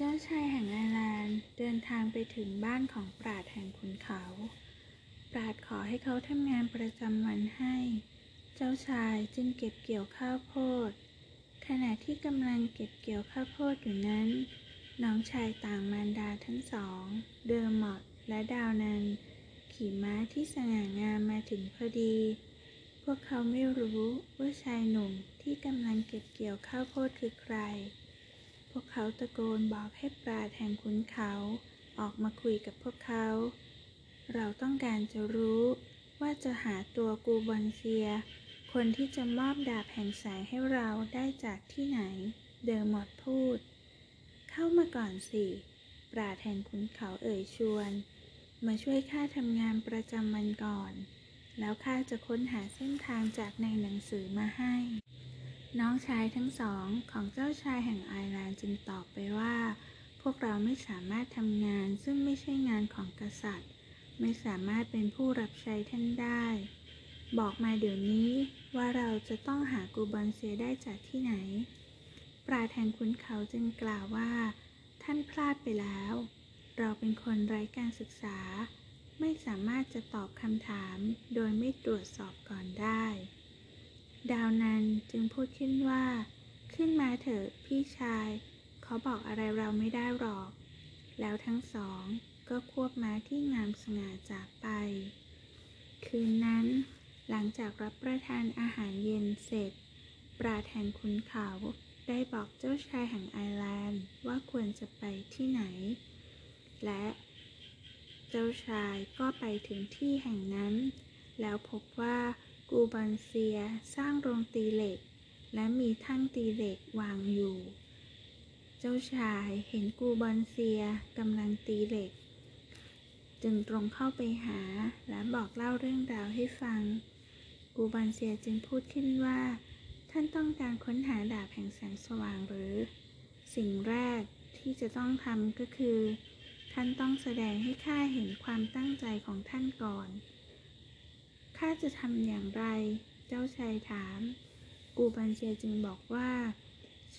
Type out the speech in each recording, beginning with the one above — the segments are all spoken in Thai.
เจ้าชายแห่งไอร์แลนด์เดินทางไปถึงบ้านของปราชญ์แห่งขุนเขา ปราชญ์ขอให้เขาทำงานประจำวันให้ เจ้าชายจึงเก็บเกี่ยวข้าวโพด ขณะที่กำลังเก็บเกี่ยวข้าวโพดอยู่นั้น น้องชายต่างมารดาทั้งสอง เดอร์มอดและดาวนัน ขี่ม้าที่สง่างามมาถึงพอดี พวกเขาไม่รู้ว่าชายหนุ่มที่กำลังเก็บเกี่ยวข้าวโพดคือใคร วกเขาตะโกนบอกให้ปราดแห่งขุนเขา ออกมาคุยกับพวกเขา เราต้องการจะรู้ว่าจะหาตัวกูบอนเซีย คนที่จะมอบดาบแห่งแสงให้เราได้จากที่ไหน เดอร์มอดพูด เข้ามาก่อนสิ ปราดแห่งขุนเขาเอ่ยชวน มาช่วยข้าทำงานประจำวันก่อน แล้วข้าจะค้นหาเส้นทางจากในหนังสือมาให้ น้องชายทั้งสองของเจ้าชายแห่งไอร์แลนด์จึงตอบไปว่า พวกเราไม่สามารถทำงานซึ่งไม่ใช่งานของกษัตริย์ ไม่สามารถเป็นผู้รับใช้ท่านได้ บอกมาเดี๋ยวนี้ว่าเราจะต้องหากูบอนเซียได้จากที่ไหน ปราแห่งขุนเขาจึงกล่าวว่า ท่านพลาดไปแล้ว เราเป็นคนไร้การศึกษา ไม่สามารถจะตอบคำถาม โดยไม่ตรวจสอบก่อนได้ ดาวนั้นจึงพูดขึ้นว่า ขึ้นมาเถอะพี่ชาย เขาบอกอะไรเราไม่ได้หรอก แล้วทั้งสองก็ควบม้าที่งามสง่าจากไป คืนนั้น หลังจากรับประทานอาหารเย็นเสร็จ ปราแห่งขุนเขาได้บอกเจ้าชายแห่งไอร์แลนด์ว่าควรจะไปที่ไหน และเจ้าชายก็ไปถึงที่แห่งนั้น แล้วพบว่า กูบอนเซียสร้างโรงตีเหล็ก และมีทั้งตีเหล็กวางอยู่ เจ้าชายเห็นกูบอนเซียกำลังตีเหล็ก จึงตรงเข้าไปหาและบอกเล่าเรื่องราวให้ฟัง กูบอนเซียจึงพูดขึ้นว่า ท่านต้องการค้นหาดาบแห่งแสงสว่างหรือ สิ่งแรกที่จะต้องทำก็คือ ท่านต้องแสดงให้ข้าเห็นความตั้งใจของท่านก่อน ข้าจะทำอย่างไร เจ้าชายถาม กูบันเชียจึงบอกว่า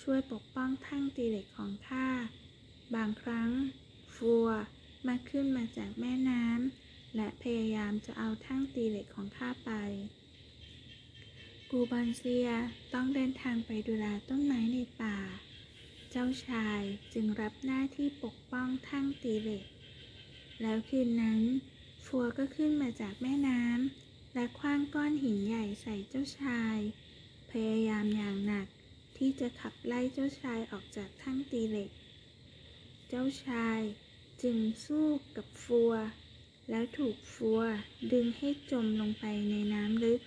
ช่วยปกป้องทั้งตีเหล็กของข้า บางครั้ง ฟัวมาขึ้นมาจากแม่น้ำและพยายามจะเอาทั้งตีเหล็กของข้าไป กูบันเซียต้องเดินทางไปดูแลต้นไม้ในป่า เจ้าชายจึงรับหน้าที่ปกป้องทั้งตีเหล็ก แล้วคืนนั้น ฟัวก็ขึ้นมาจากแม่น้ำ และคว้างก้อนหินใหญ่ใส่เจ้าชาย พยายามอย่างหนักที่จะขับไล่เจ้าชายออกจากทั้งตีเหล็ก เจ้าชายจึงสู้กับฟัว แล้วถูกฟัวดึงให้จมลงไปในน้ำลึก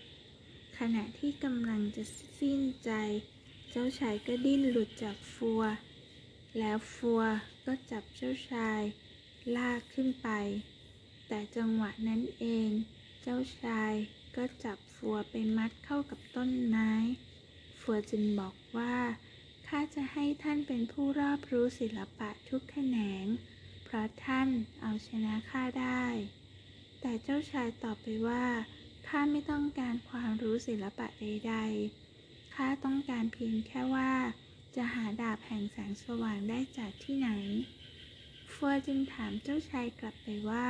ขณะที่กำลังจะสิ้นใจ เจ้าชายก็ดิ้นหลุดจากฟัว แล้วฟัวก็จับเจ้าชายลากขึ้นไป แต่จังหวะนั้นเอง เจ้าชายก็จับฟัวไปมัดเข้ากับต้นไม้ ฟัวจึงบอกว่า ข้าจะให้ท่านเป็นผู้รอบรู้ศิลปะทุกแขนง เพราะท่านเอาชนะข้าได้ แต่เจ้าชายตอบไปว่า ข้าไม่ต้องการความรู้ศิลปะใดๆ ข้าต้องการเพียงแค่ว่า จะหาดาบแห่งแสงสว่างได้จากที่ไหน ฟัวจึงถามเจ้าชายกลับไปว่า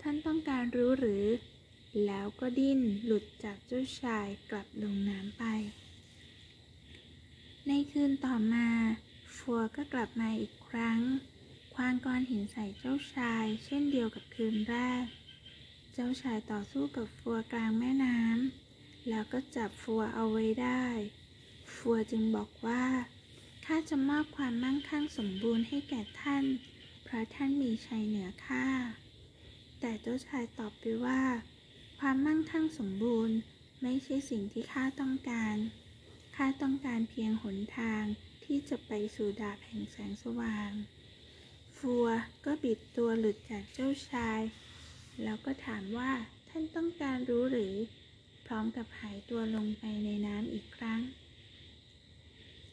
ท่านต้องการรู้หรือ แล้วก็ดิ้นหลุดจากเจ้าชายกลับลงน้ำไป ในคืนต่อมาฟัวก็กลับมาอีกครั้ง ควางก้อนหินใส่เจ้าชาย เช่นเดียวกับคืนแรก เจ้าชายต่อสู้กับฟัวกลางแม่น้ำแล้วก็จับฟัวเอาไว้ได้ฟัวจึงบอกว่าข้าจะมอบความมั่งคั่งสมบูรณ์ให้แก่ท่าน เพราะท่านมีชัยเหนือข้า แต่เจ้าชายตอบไปว่า ความมั่งคั่งสมบูรณ์ไม่ใช่สิ่งที่ข้าต้องการ ข้าต้องการเพียงหนทางที่จะไปสู่ดาบแห่งแสงสว่าง ฟัวก็บิดตัวหลุดจากเจ้าชาย แล้วก็ถามว่าท่านต้องการรู้หรือ พร้อมกับหายตัวลงไปในน้ำอีกครั้ง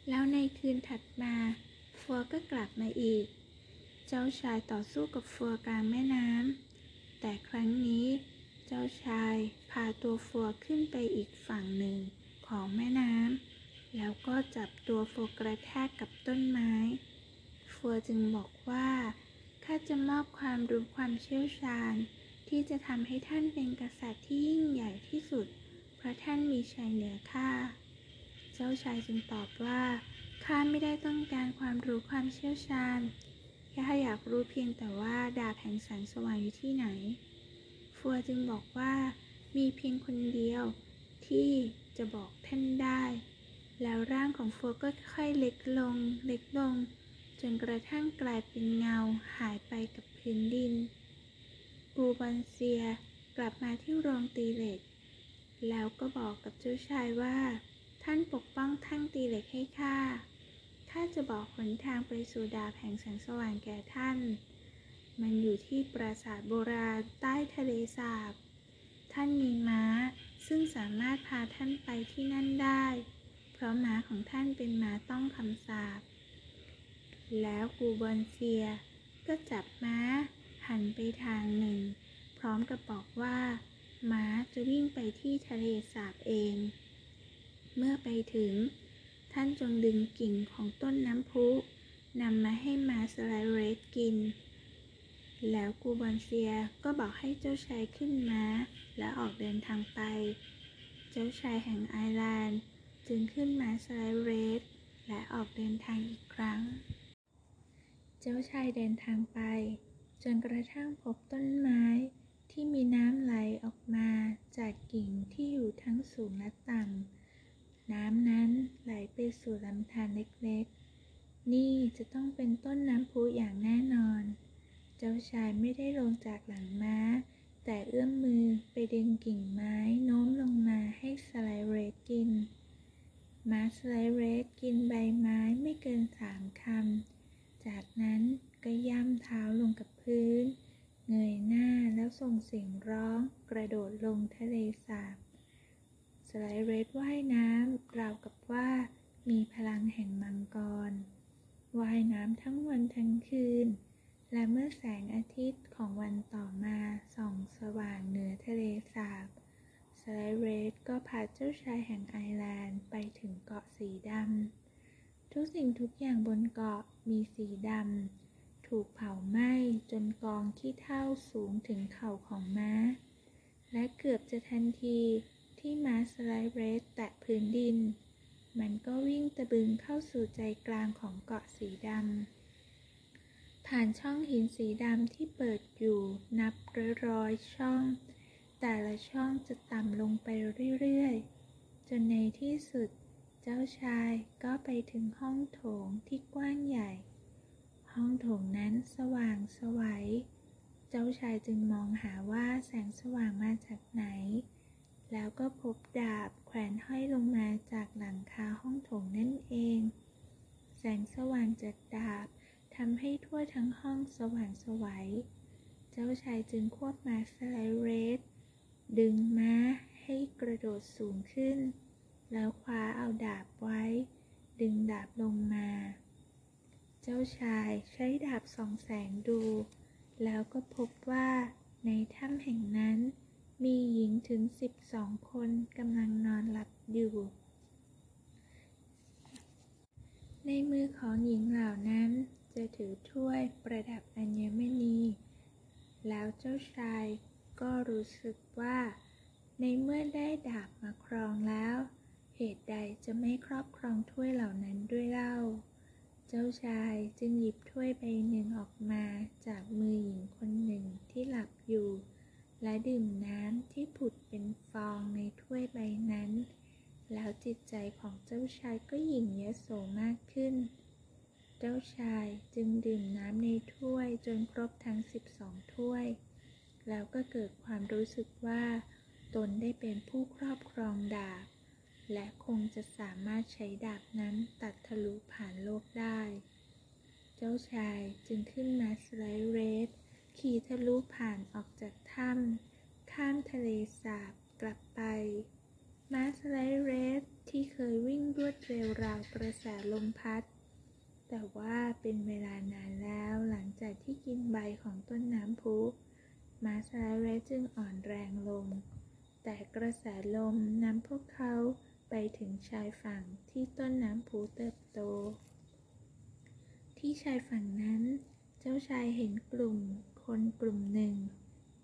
แล้วในคืนถัดมา ฟัวก็กลับมาอีก เจ้าชายต่อสู้กับฟัวกลางแม่น้ำแต่ครั้งนี้ จ้าชายพาตัวฟัวขึ้นไปอีกฝั่งหนึ่งของแม่น้ำแล้วก็จับตัวฟัวกระแทกกับต้นไม้ฟัฟัวจึงบอกว่าข้าจะมอบความรู้ความเชี่ยวชาญ ที่จะทำให้ท่านเป็นกษัตริย์ที่ยิ่งใหญ่ที่สุด เพราะท่านมีชัยเหนือข้า เจ้าชายจึงตอบว่าข้าไม่ได้ต้องการความรู้ความเชี่ยวชาญแค่อยากรู้เพียงแต่ว่าดาบแห่งแสงสว่างอยู่ที่ไหน ฟัวจึงบอกว่ามีเพียงคนเดียวที่จะบอกท่านได้ แล้วร่างของฟัวก็ค่อยเล็กลงเล็กลง จนกระทั่งกลายเป็นเงาหายไปกับพื้นดินปูบอนเซียกลับมาที่โรงตีเหล็ก แล้วก็บอกกับเจ้าชายว่า ท่านปกป้องท่งตีเหล็กให้ข้าข้าจะบอกหนทางไปสู่ดาบแห่งแสงสว่างแก่ท่าน มันอยู่ที่ปราสาทโบราณใต้ทะเลสาบ ท่านมีม้า ซึ่งสามารถพาท่านไปที่นั่นได้ เพราะม้าของท่านเป็นม้าต้องคำสาปแล้วกูบอนเซีย ก็จับม้า หันไปทางหนึ่ง พร้อมกับบอกว่า ม้าจะวิ่งไปที่ทะเลสาบเอง เมื่อไปถึง ท่านจงดึงกิ่งของต้นน้ำพุนำมาให้ม้าสไลเรสกิน แล้วกูบอนเซียก็บอกให้เจ้าชายขึ้นม้า และออกเดินทางไป เจ้าชายแห่งไอร์แลนด์จึงขึ้นม้าสไลเรสและออกเดินทางอีกครั้ง เจ้าชายเดินทางไป จนกระทั่งพบต้นไม้ที่มีน้ำไหลออกมาจากกิ่งที่อยู่ทั้งสูงและต่ำ น้ำนั้นไหลไปสู่ลำธารเล็กๆ นี่จะต้องเป็นต้นน้ำพุอย่างแน่นอน เจ้าชายไม่ได้ลงจากหลังม้า แต่เอื้อมมือไปดึงกิ่งไม้โน้มลงมาให้สไลเรสกิน ม้าสไลเรสกินใบไม้ไม่เกินสามคำ จากนั้นก็ย่ำเท้าลงกับพื้น เงยหน้าแล้วส่งเสียงร้องกระโดดลงทะเลสาบสไลเรสว่ายน้ำราวกับว่ามีพลังแห่งมังกรว่ายน้ำทั้งวันทั้งคืน และเมื่อแสงอาทิตย์ของวันต่อมาส่องสว่างเหนือทะเลสาบสไลเรสก็พาเจ้าชายแห่งไอร์แลนด์ไปถึงเกาะสีดำ ทุกสิ่งทุกอย่างบนเกาะมีสีดำ ถูกเผาไหม้จนกองขี้เถ้าสูงถึงเข่าของม้า และเกือบจะทันทีที่ม้าสไลเรสแตะพื้นดิน มันก็วิ่งตะบึงเข้าสู่ใจกลางของเกาะสีดำ ผ่านช่องหินสีดำที่เปิดอยู่นับร้อยๆช่อง แต่ละช่องจะต่ำลงไปเรื่อยๆ จนในที่สุดเจ้าชายก็ไปถึงห้องโถงที่กว้างใหญ่ ห้องโถงนั้นสว่างสวัย เจ้าชายจึงมองหาว่าแสงสว่างมาจากไหน แล้วก็พบดาบแขวนห้อยลงมาจากหลังคาห้องโถงนั่นเอง แสงสว่างจากดาบ ทำให้ทั่วทั้งห้องสว่างสวัย เจ้าชายจึงควบม้าสไลเรสดึงม้าให้กระโดดสูงขึ้น แล้วคว้าเอาดาบไว้ ดึงดาบลงมา เจ้าชายใช้ดาบส่องแสงดู แล้วก็พบว่าในถ้ำแห่งนั้น มีหญิงถึงสิบสองคนกำลังนอนหลับอยู่ ในมือของหญิงเหล่านั้น จะถือถ้วยประดับอัญมณี แล้วเจ้าชายก็รู้สึกว่า ในเมื่อได้ดาบมาครองแล้ว เหตุใดจะไม่ครอบครองถ้วยเหล่านั้นด้วยเล่า เจ้าชายจึงหยิบถ้วยใบหนึ่งออกมาจากมือหญิงคนหนึ่งที่หลับอยู่ และดื่มน้ำที่ผุดเป็นฟองในถ้วยใบนั้น แล้วจิตใจของเจ้าชายก็หยิ่งยโสมากขึ้น เจ้าชายจึงดื่มน้ำในถ้วยจนครบทั้ง12ถ้วย แล้วก็เกิดความรู้สึกว่า ตนได้เป็นผู้ครอบครองดาบ และคงจะสามารถใช้ดาบนั้นตัดทะลุผ่านโลกได้ เจ้าชายจึงขึ้นมาสไลเรสขี่ทะลุผ่านออกจากถ้ำข้ามทะเลสาบกลับไปม้าสไลเรสที่เคยวิ่งรวดเร็วราวกระแสลมพัด แต่ว่าเป็นเวลานานแล้วหลังจากที่กินใบของต้นน้ำพุมาสไลเรจึงอ่อนแรงลง แต่กระแสลมนำพวกเขาไปถึงชายฝั่งที่ต้นน้ำพุเติบโต ที่ชายฝั่งนั้น เจ้าชายเห็นกลุ่มคนกลุ่มหนึ่ง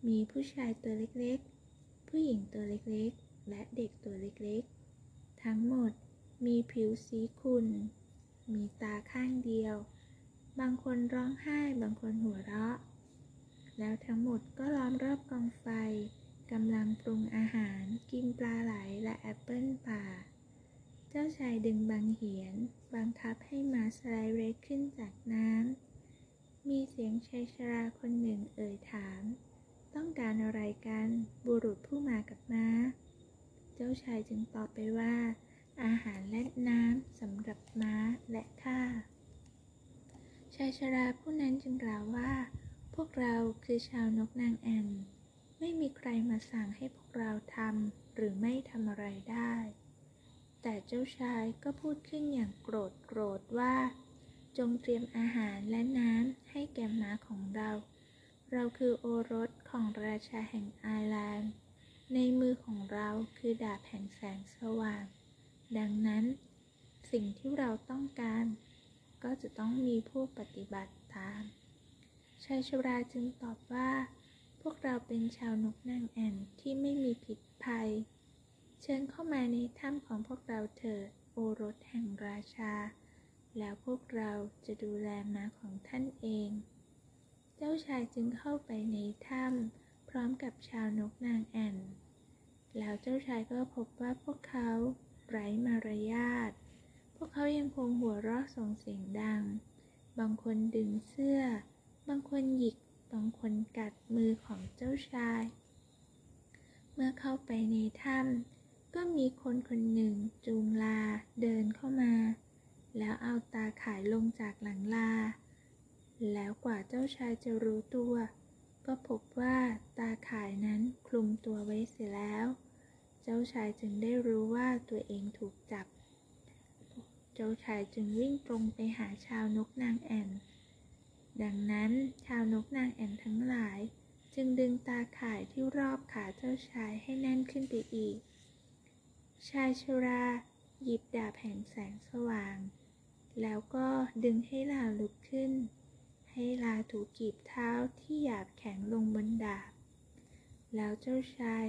มีผู้ชายตัวเล็กๆ ผู้หญิงตัวเล็กๆ และเด็กตัวเล็กๆ ทั้งหมดมีผิวสีขุ่น มีตาข้างเดียว บางคนร้องไห้ บางคนหัวเราะ แล้วทั้งหมดก็ล้อมรอบกองไฟกำลังปรุงอาหารกินปลาไหลและแอปเปิลป่า เจ้าชายดึงบางเหียน บังคับให้มาสไลด์เรดขึ้นจากน้ำ มีเสียงชายชราคนหนึ่งเอ่ยถาม ต้องการอะไรกัน บุรุษผู้มากับม้า เจ้าชายจึงตอบไปว่า อาหารและน้ำสำหรับม้าและข้าชายชราผู้นั้นจึงกล่าวว่า พวกเราคือชาวนกนางแอ่น ไม่มีใครมาสั่งให้พวกเราทำหรือไม่ทำอะไรได้ แต่เจ้าชายก็พูดขึ้นอย่างโกรธโกรธว่า จงเตรียมอาหารและน้ำให้แก่ม้าของเรา เราคือโอรสของราชาแห่งไอร์แลนด์ ในมือของเราคือดาบแห่งแสงสว่าง ดังนั้น สิ่งที่เราต้องการ ก็จะต้องมีผู้ปฏิบัติตามชายชราจึงตอบว่า พวกเราเป็นชาวนกนางแอ่นที่ไม่มีผิดภัย เชิญเข้ามาในถ้ำของพวกเราเถิดโอรสแห่งราชา แล้วพวกเราจะดูแลม้าของท่านเอง เจ้าชายจึงเข้าไปในถ้ำพร้อมกับชาวนกนางแอ่น แล้วเจ้าชายก็พบว่าพวกเขา ไร้มารยาท พวกเขายังคงหัวเราะส่งเสียงดัง บางคนดึงเสื้อ บางคนหยิก บางคนกัดมือของเจ้าชาย เมื่อเข้าไปในถ้ำก็มีคนคนหนึ่งจูงลาเดินเข้ามา แล้วเอาตาข่ายลงจากหลังลา แล้วกว่าเจ้าชายจะรู้ตัว ก็พบว่าตาข่ายนั้นคลุมตัวไว้เสียแล้ว เจ้าชายจึงได้รู้ว่าตัวเองถูกจับ เจ้าชายจึงวิ่งตรงไปหาชาวนกนางแอ่น ดังนั้นชาวนกนางแอ่นทั้งหลาย จึงดึงตาข่ายที่รอบขาเจ้าชายให้แน่นขึ้นไปอีก ชายชราหยิบดาบแห่งแสงสว่าง แล้วก็ดึงให้ลาลุกขึ้น ให้ลาถูกกีบเท้าที่หยาบแข็งลงบนดาบ แล้วเจ้าชาย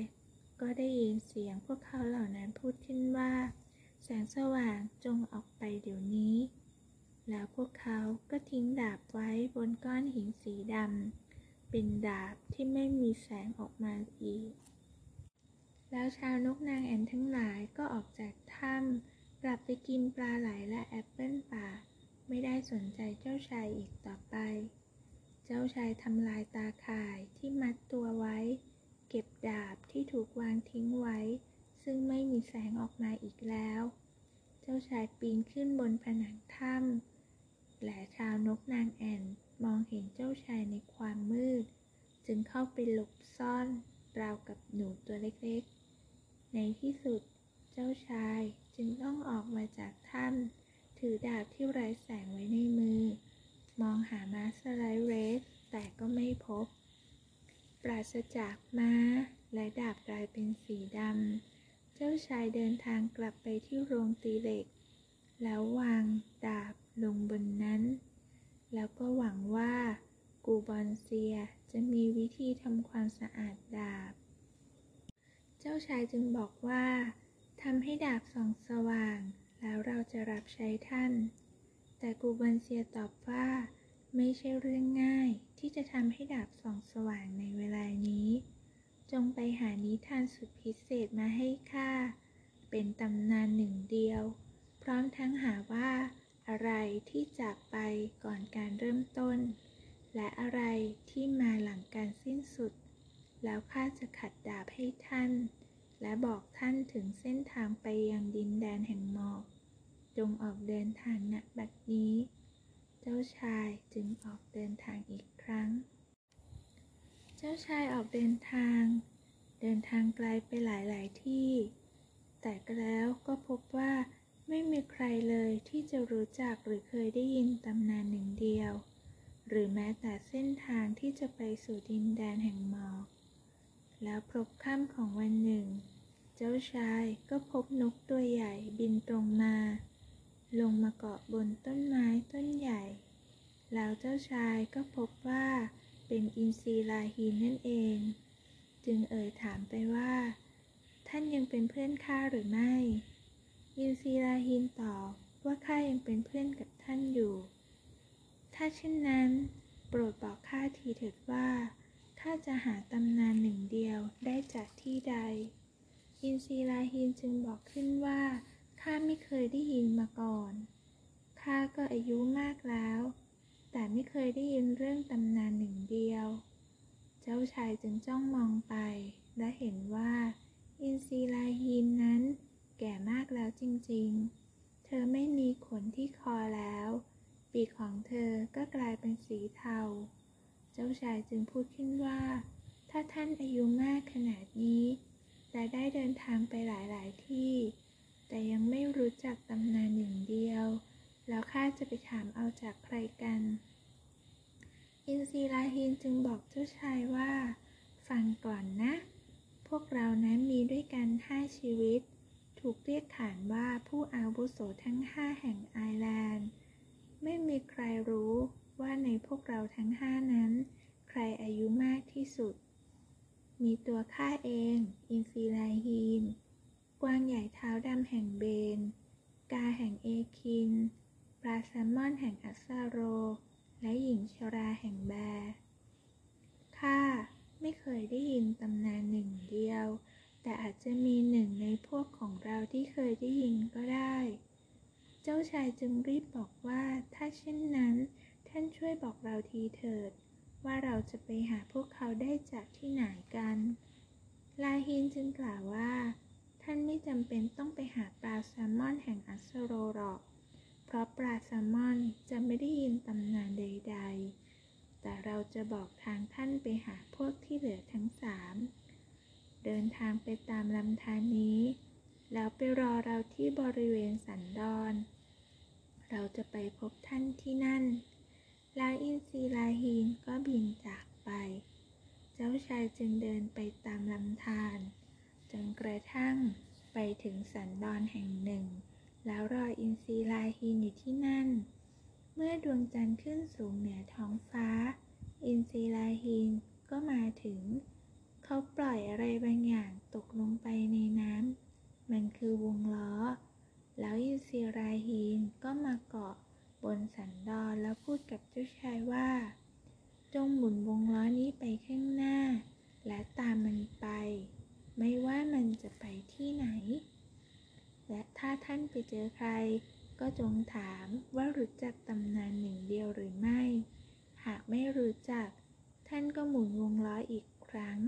ก็ได้ยินเสียงพวกเขาเหล่านั้นพูดขึ้นว่า แสงสว่างจงออกไปเดี๋ยวนี้ แล้วพวกเขาก็ทิ้งดาบไว้บนก้อนหินสีดำเป็นดาบที่ไม่มีแสงออกมาอีก แล้วชาวนกนางแอ่นทั้งหลายก็ออกจากถ้ำกลับไปกินปลาไหลและแอปเปิลป่า ไม่ได้สนใจเจ้าชายอีกต่อไป เจ้าชายทำลายตาข่ายที่มัดตัวไว้ เก็บดาบที่ถูกวางทิ้งไว้ ซึ่งไม่มีแสงออกมาอีกแล้ว เจ้าชายปีนขึ้นบนผนังถ้ำและชาวนกนางแอ่นมองเห็นเจ้าชายในความมืด จึงเข้าไปหลบซ่อนราวกับหนูตัวเล็กๆ ในที่สุดเจ้าชายจึงต้องออกมาจากถ้ำถือดาบที่ไร้แสงไว้ในมือ มองหามาสไลเรสแต่ก็ไม่พบ ปราศจากม้า และดาบกลายเป็นสีดำ เจ้าชายเดินทางกลับไปที่โรงตีเหล็ก แล้ววางดาบลงบนนั้น แล้วก็หวังว่ากูบอนเซียจะมีวิธีทำความสะอาดดาบ เจ้าชายจึงบอกว่าทำให้ดาบส่องสว่าง แล้วเราจะรับใช้ท่าน แต่กูบอนเซียตอบว่า ไม่ใช่เรื่องง่ายที่จะทำให้ดาบส่องสว่างในเวลานี้ จงไปหานิทานสุดพิเศษมาให้ข้า เป็นตำนานหนึ่งเดียว พร้อมทั้งหาว่าอะไรที่จากไปก่อนการเริ่มต้น และอะไรที่มาหลังการสิ้นสุด แล้วข้าจะขัดดาบให้ท่าน และบอกท่านถึงเส้นทางไปยังดินแดนแห่งหมอก จงออกเดินทางณบัดนี้ เจ้าชายจึงออกเดินทางอีกครั้ง เจ้าชายออกเดินทาง เดินทางไกลไปหลาย ๆ ที่ แต่ก็แล้วก็พบว่าไม่มีใครเลยที่จะรู้จักหรือเคยได้ยินตำนานหนึ่งเดียว หรือแม้แต่เส้นทางที่จะไปสู่ดินแดนแห่งหมอกแล้วพบค่ำของวันหนึ่ง เจ้าชายก็พบนกตัวใหญ่บินตรงมา ลงมาเกาะบนต้นไม้ต้นใหญ่ แล้วเจ้าชายก็พบว่าเป็นอินทรีลาฮีนนั่นเอง จึงเอ่ยถามไปว่า ท่านยังเป็นเพื่อนข้าหรือไม่ อินทรีลาฮีนตอบว่าข้ายังเป็นเพื่อนกับท่านอยู่ ถ้าเช่นนั้น โปรดบอกข้าทีเถิดว่าข้าจะหาตำนานหนึ่งเดียวได้จากที่ใด อินทรีลาฮีนจึงบอกขึ้นว่า ข้าไม่เคยได้ยินมาก่อน ข้าก็อายุมากแล้ว แต่ไม่เคยได้ยินเรื่องตำนานหนึ่งเดียว เจ้าชายจึงจ้องมองไป และเห็นว่า อินซีลาฮีนนั้นแก่มากแล้วจริงๆ เธอไม่มีขนที่คอแล้ว ปีกของเธอก็กลายเป็นสีเทา เจ้าชายจึงพูดขึ้นว่า ถ้าท่านอายุมากขนาดนี้ และได้เดินทางไปหลายๆที่ แต่ยังไม่รู้จักตำนานหนึ่งเดียว แล้วข้าจะไปถามเอาจากใครกัน อินซีลาฮินจึงบอกเจ้าชายว่า ฟังก่อนนะ พวกเรานั้นมีด้วยกันห้าชีวิต ถูกเรียกขานว่าผู้อาวุโสทั้งห้าแห่งไอร์แลนด์ ไม่มีใครรู้ว่าในพวกเราทั้งห้านั้น ใครอายุมากที่สุด มีตัวข้าเอง อินซีลาฮีน กวางใหญ่เท้าดำแห่งเบน กาแห่งเอคิน ปลาแซลมอนแห่งอัสซาโร และหญิงชราแห่งแบร์ข้าไม่เคยได้ยินตำนานหนึ่งเดียว แต่อาจจะมีหนึ่งในพวกของเราที่เคยได้ยินก็ได้ เจ้าชายจึงรีบบอกว่าถ้าเช่นนั้น ท่านช่วยบอกเราทีเถิด ว่าเราจะไปหาพวกเขาได้จากที่ไหนกัน ลาฮินจึงกล่าวว่าานไม่จำเป็นต้องไปหาปลาแซลมอนแห่งอัสโรหรอก เพราะปลาแซลมอนจะไม่ได้ยินตำนานใด ๆ แต่เราจะบอกทางท่านไปหาพวกที่เหลือทั้งสามเดินทางไปตามลำธารนี้ แล้วไปรอเราที่บริเวณสันดอน เราจะไปพบท่านที่นั่นแล้วอินทรีลาฮีนก็บินจากไป เจ้าชายจึงเดินไปตามลำธาร จนกระทั่งไปถึงสันดอนแห่งหนึ่ง แล้วรออินทรีลาฮีนอยู่ที่นั่น เมื่อดวงจันทร์ขึ้นสูงเหนือท้องฟ้า อินทรีลาฮีนก็มาถึง เขาปล่อยอะไรบางอย่างตกลงไปในน้ำมันคือวงล้อ แล้วอินซีลาฮีนก็มาเกาะบนสันดอนแล้วพูดกับเจ้าชายว่า จงหมุนวงล้อนี้ไปข้างหน้า และตามมันไป ไม่ว่ามันจะไปที่ไหน และถ้าท่านไปเจอใคร ก็จงถามว่ารู้จักตำนานหนึ่งเดียวหรือไม่ หากไม่รู้จัก ท่านก็หมุนวงล้ออีกครั้ง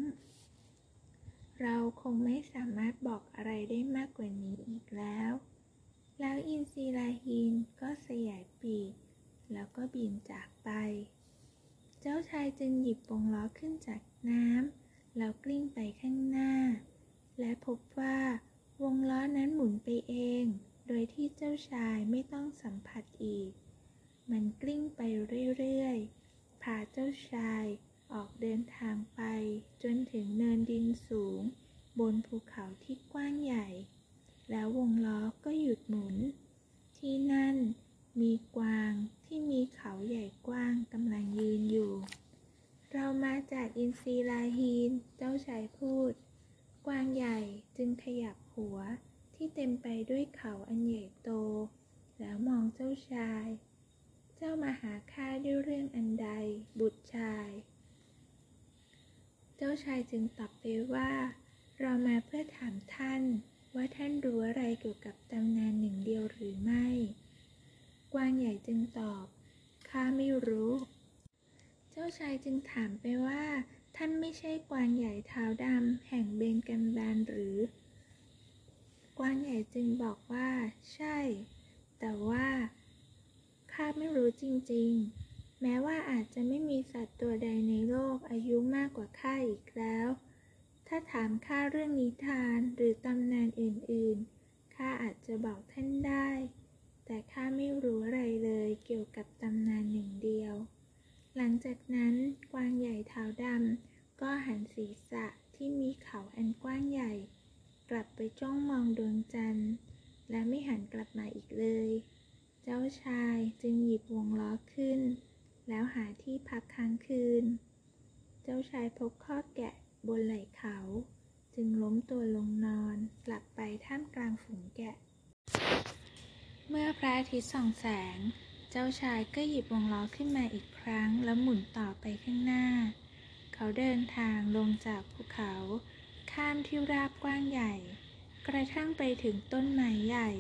เราคงไม่สามารถบอกอะไรได้มากกว่านี้อีกแล้ว แล้วอินซีลาฮีนก็สยายปีก แล้วก็บินจากไป เจ้าชายจึงหยิบวงล้อขึ้นจากน้ำ แล้วกลิ้งไปข้างหน้า และพบว่าวงล้อนั้นหมุนไปเอง โดยที่เจ้าชายไม่ต้องสัมผัสอีก มันกลิ้งไปเรื่อยๆ พาเจ้าชายออกเดินทางไป จนถึงเนินดินสูง บนภูเขาที่กว้างใหญ่ แล้ววงล้อก็หยุดหมุน ที่นั่นมีกวางที่มีเขาใหญ่กว้างกำลังยืนอยู่ เรามาจากอินซีลาฮีน เจ้าชายพูด กวางใหญ่จึงขยับหัวที่เต็มไปด้วยเขาอันใหญ่โต แล้วมองเจ้าชาย เจ้ามาหาข้าด้วยเรื่องอันใด บุตรชาย เจ้าชายจึงตอบไปว่า เรามาเพื่อถามท่าน ว่าท่านรู้อะไรเกี่ยวกับตำนานหนึ่งเดียวหรือไม่ กวางใหญ่จึงตอบ ข้าไม่รู้ เจ้าชายจึงถามไปว่า ท่านไม่ใช่กวางใหญ่เท้าดำแห่งเบงกันแบนหรือ กวางใหญ่จึงบอกว่า ใช่ แต่ว่าข้าไม่รู้จริงๆ แม้ว่าอาจจะไม่มีสัตว์ตัวใดในโลกอายุมากกว่าข้าอีกแล้ว ถ้าถามข้าเรื่องนิทานหรือตำนานอื่นๆ ข้าอาจจะบอกท่านได้ แต่ข้าไม่รู้อะไรเลยเกี่ยวกับตำนานหนึ่งเดียว หลังจากนั้นกวางใหญ่เท้าดำก็หันศีรษะที่มีเขาอันกว้างใหญ่ กลับไปจ้องมองดวงจันทร์ และไม่หันกลับมาอีกเลย เจ้าชายจึงหยิบวงล้อขึ้น แล้วหาที่พักค้างคืน เจ้าชายพบข้อแกะบนไหล่เขา จึงล้มตัวลงนอนหลับไปท่ามกลางฝูงแกะ เมื่อพระอาทิตย์ส่องแสง เจ้าชายก็หยิบวงล้อขึ้นมาอีกครั้ง แล้วหมุนต่อไปข้างหน้า เขาเดินทางลงจากภูเขา ข้ามที่ราบกว้างใหญ่ กระทั่งไปถึงต้นไม้ใหญ่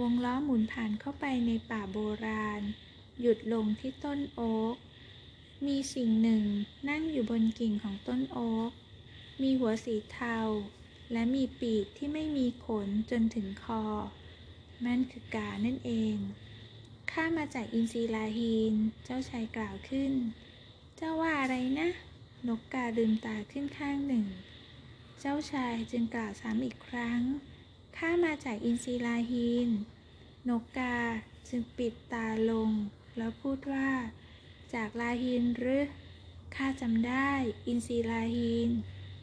วงล้อหมุนผ่านเข้าไปในป่าโบราณ หยุดลงที่ต้นโอ๊ก มีสิ่งหนึ่งนั่งอยู่บนกิ่งของต้นโอ๊ก มีหัวสีเทา และมีปีกที่ไม่มีขนจนถึงคอนั่นคือกานั่นเอง ข้ามาจากอินซีลาฮีน เจ้าชายกล่าวขึ้น เจ้าว่าอะไรนะ นกกาลืมตาขึ้นข้างหนึ่ง เจ้าชายจึงกล่าวซ้ำอีกครั้ง ข้ามาจากอินทรีลาฮีน นกกาจึงปิดตาลง แล้วพูดว่า จากลาฮีนหรือข้าจำได้ อินทรีลาฮีน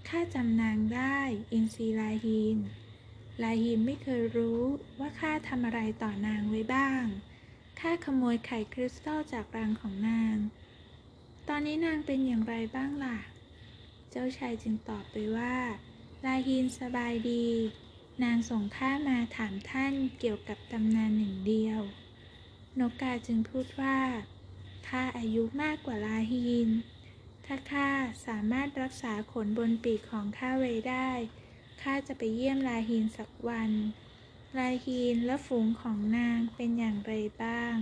ข้าจำนางได้ อินทรีลาฮีน ลาฮีนไม่เคยรู้ว่าข้าทำอะไรต่อนางไว้บ้าง ข้าขโมยไข่คริสตัลจากรังของนาง ตอนนี้นางเป็นอย่างไรบ้างล่ะ เจ้าชายจึงตอบไปว่า ลาฮีนสบายดี นางส่งข้ามาถามท่านเกี่ยวกับตำนานหนึ่งเดียว นกกาจึงพูดว่าข้าอายุมากกว่าลาฮีน ถ้าข้าสามารถรักษาขนบนปีกของข้าไว้ได้ ข้าจะไปเยี่ยมลาฮีนสักวัน ลายฮีนและฝูงของนางเป็นอย่างไรบ้าง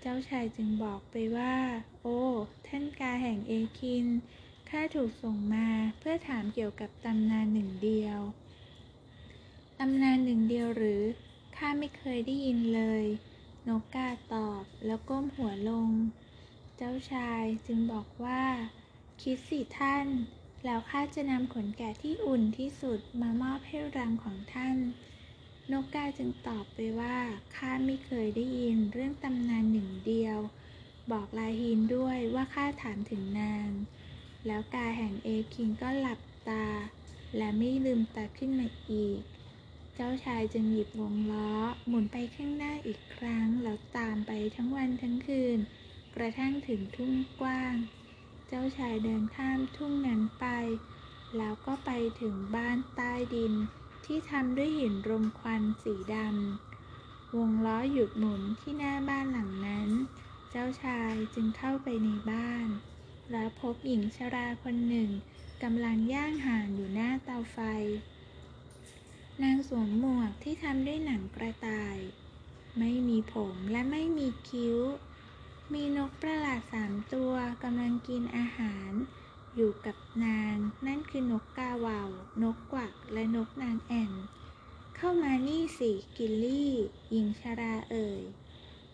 เจ้าชายจึงบอกไปว่า โอ้ ท่านกาแห่งเอคิน ข้าถูกส่งมาเพื่อถามเกี่ยวกับตำนานหนึ่งเดียว ตำนานหนึ่งเดียวหรือ ข้าไม่เคยได้ยินเลย นกกาตอบแล้วก้มหัวลง เจ้าชายจึงบอกว่า คิดสิท่าน แล้วข้าจะนำขนแกะที่อุ่นที่สุดมามอบให้รังของท่าน นกกาจึงตอบไปว่าข้าไม่เคยได้ยินเรื่องตำนานหนึ่งเดียว บอกลาฮินด้วยว่าข้าถามถึงนาง แล้วกาแห่งเอคินก็หลับตา และไม่ลืมตาขึ้นมาอีก เจ้าชายจึงหยิบวงล้อหมุนไปข้างหน้าอีกครั้ง แล้วตามไปทั้งวันทั้งคืน กระทั่งถึงทุ่งกว้าง เจ้าชายเดินข้ามทุ่งนั้นไป แล้วก็ไปถึงบ้านใต้ดิน ที่ทำด้วยหินรมควันสีดำ วงล้อหยุดหมุนที่หน้าบ้านหลังนั้น เจ้าชายจึงเข้าไปในบ้าน แล้วพบหญิงชราคนหนึ่งกำลังย่างห่านอยู่หน้าเตาไฟ นางสวมหมวกที่ทำด้วยหนังกระต่าย ไม่มีผมและไม่มีคิ้ว มีนกประหลาดสามตัวกำลังกินอาหาร อยู่กับนาง นั่นคือนกกาเหว่านกกวัก และนกนางแอ่น เข้ามานี่สิ กิลลี่ หญิงชาราเอ่ย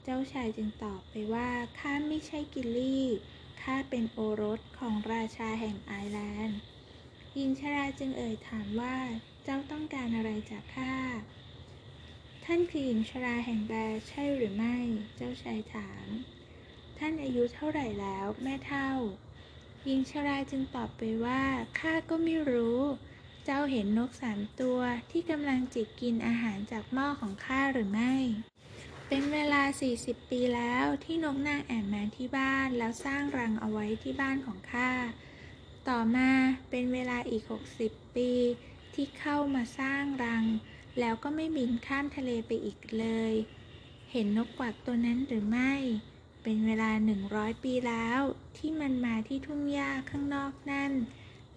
เจ้าชายจึงตอบไปว่า ข้าไม่ใช่กิลลี่ ข้าเป็นโอรสของราชาแห่งไอร์แลนด์ หญิงชาราจึงเอ่ยถามว่า เจ้าต้องการอะไรจากข้า ท่านคือหญิงชราแห่งแบร์ใช่หรือไม่ เจ้าชายถาม ท่านอายุเท่าไหร่แล้ว แม่เท่า หญิงชราจึงตอบไปว่า ข้าก็ไม่รู้ เจ้าเห็นนกสามตัวที่กำลังจิกกินอาหารจากหม้อของข้าหรือไม่ เป็นเวลา 40 ปีแล้วที่นกนางแอ่นมาที่บ้านแล้วสร้างรังเอาไว้ที่บ้านของข้า ต่อมาเป็นเวลาอีก 60 ปี ที่เข้ามาสร้างรัง แล้วก็ไม่บินข้ามทะเลไปอีกเลย เห็นนกกวักตัวนั้นหรือไม่ เป็นเวลา 100 ปีแล้วที่มันมาที่ทุ่งหญ้าข้างนอกนั่น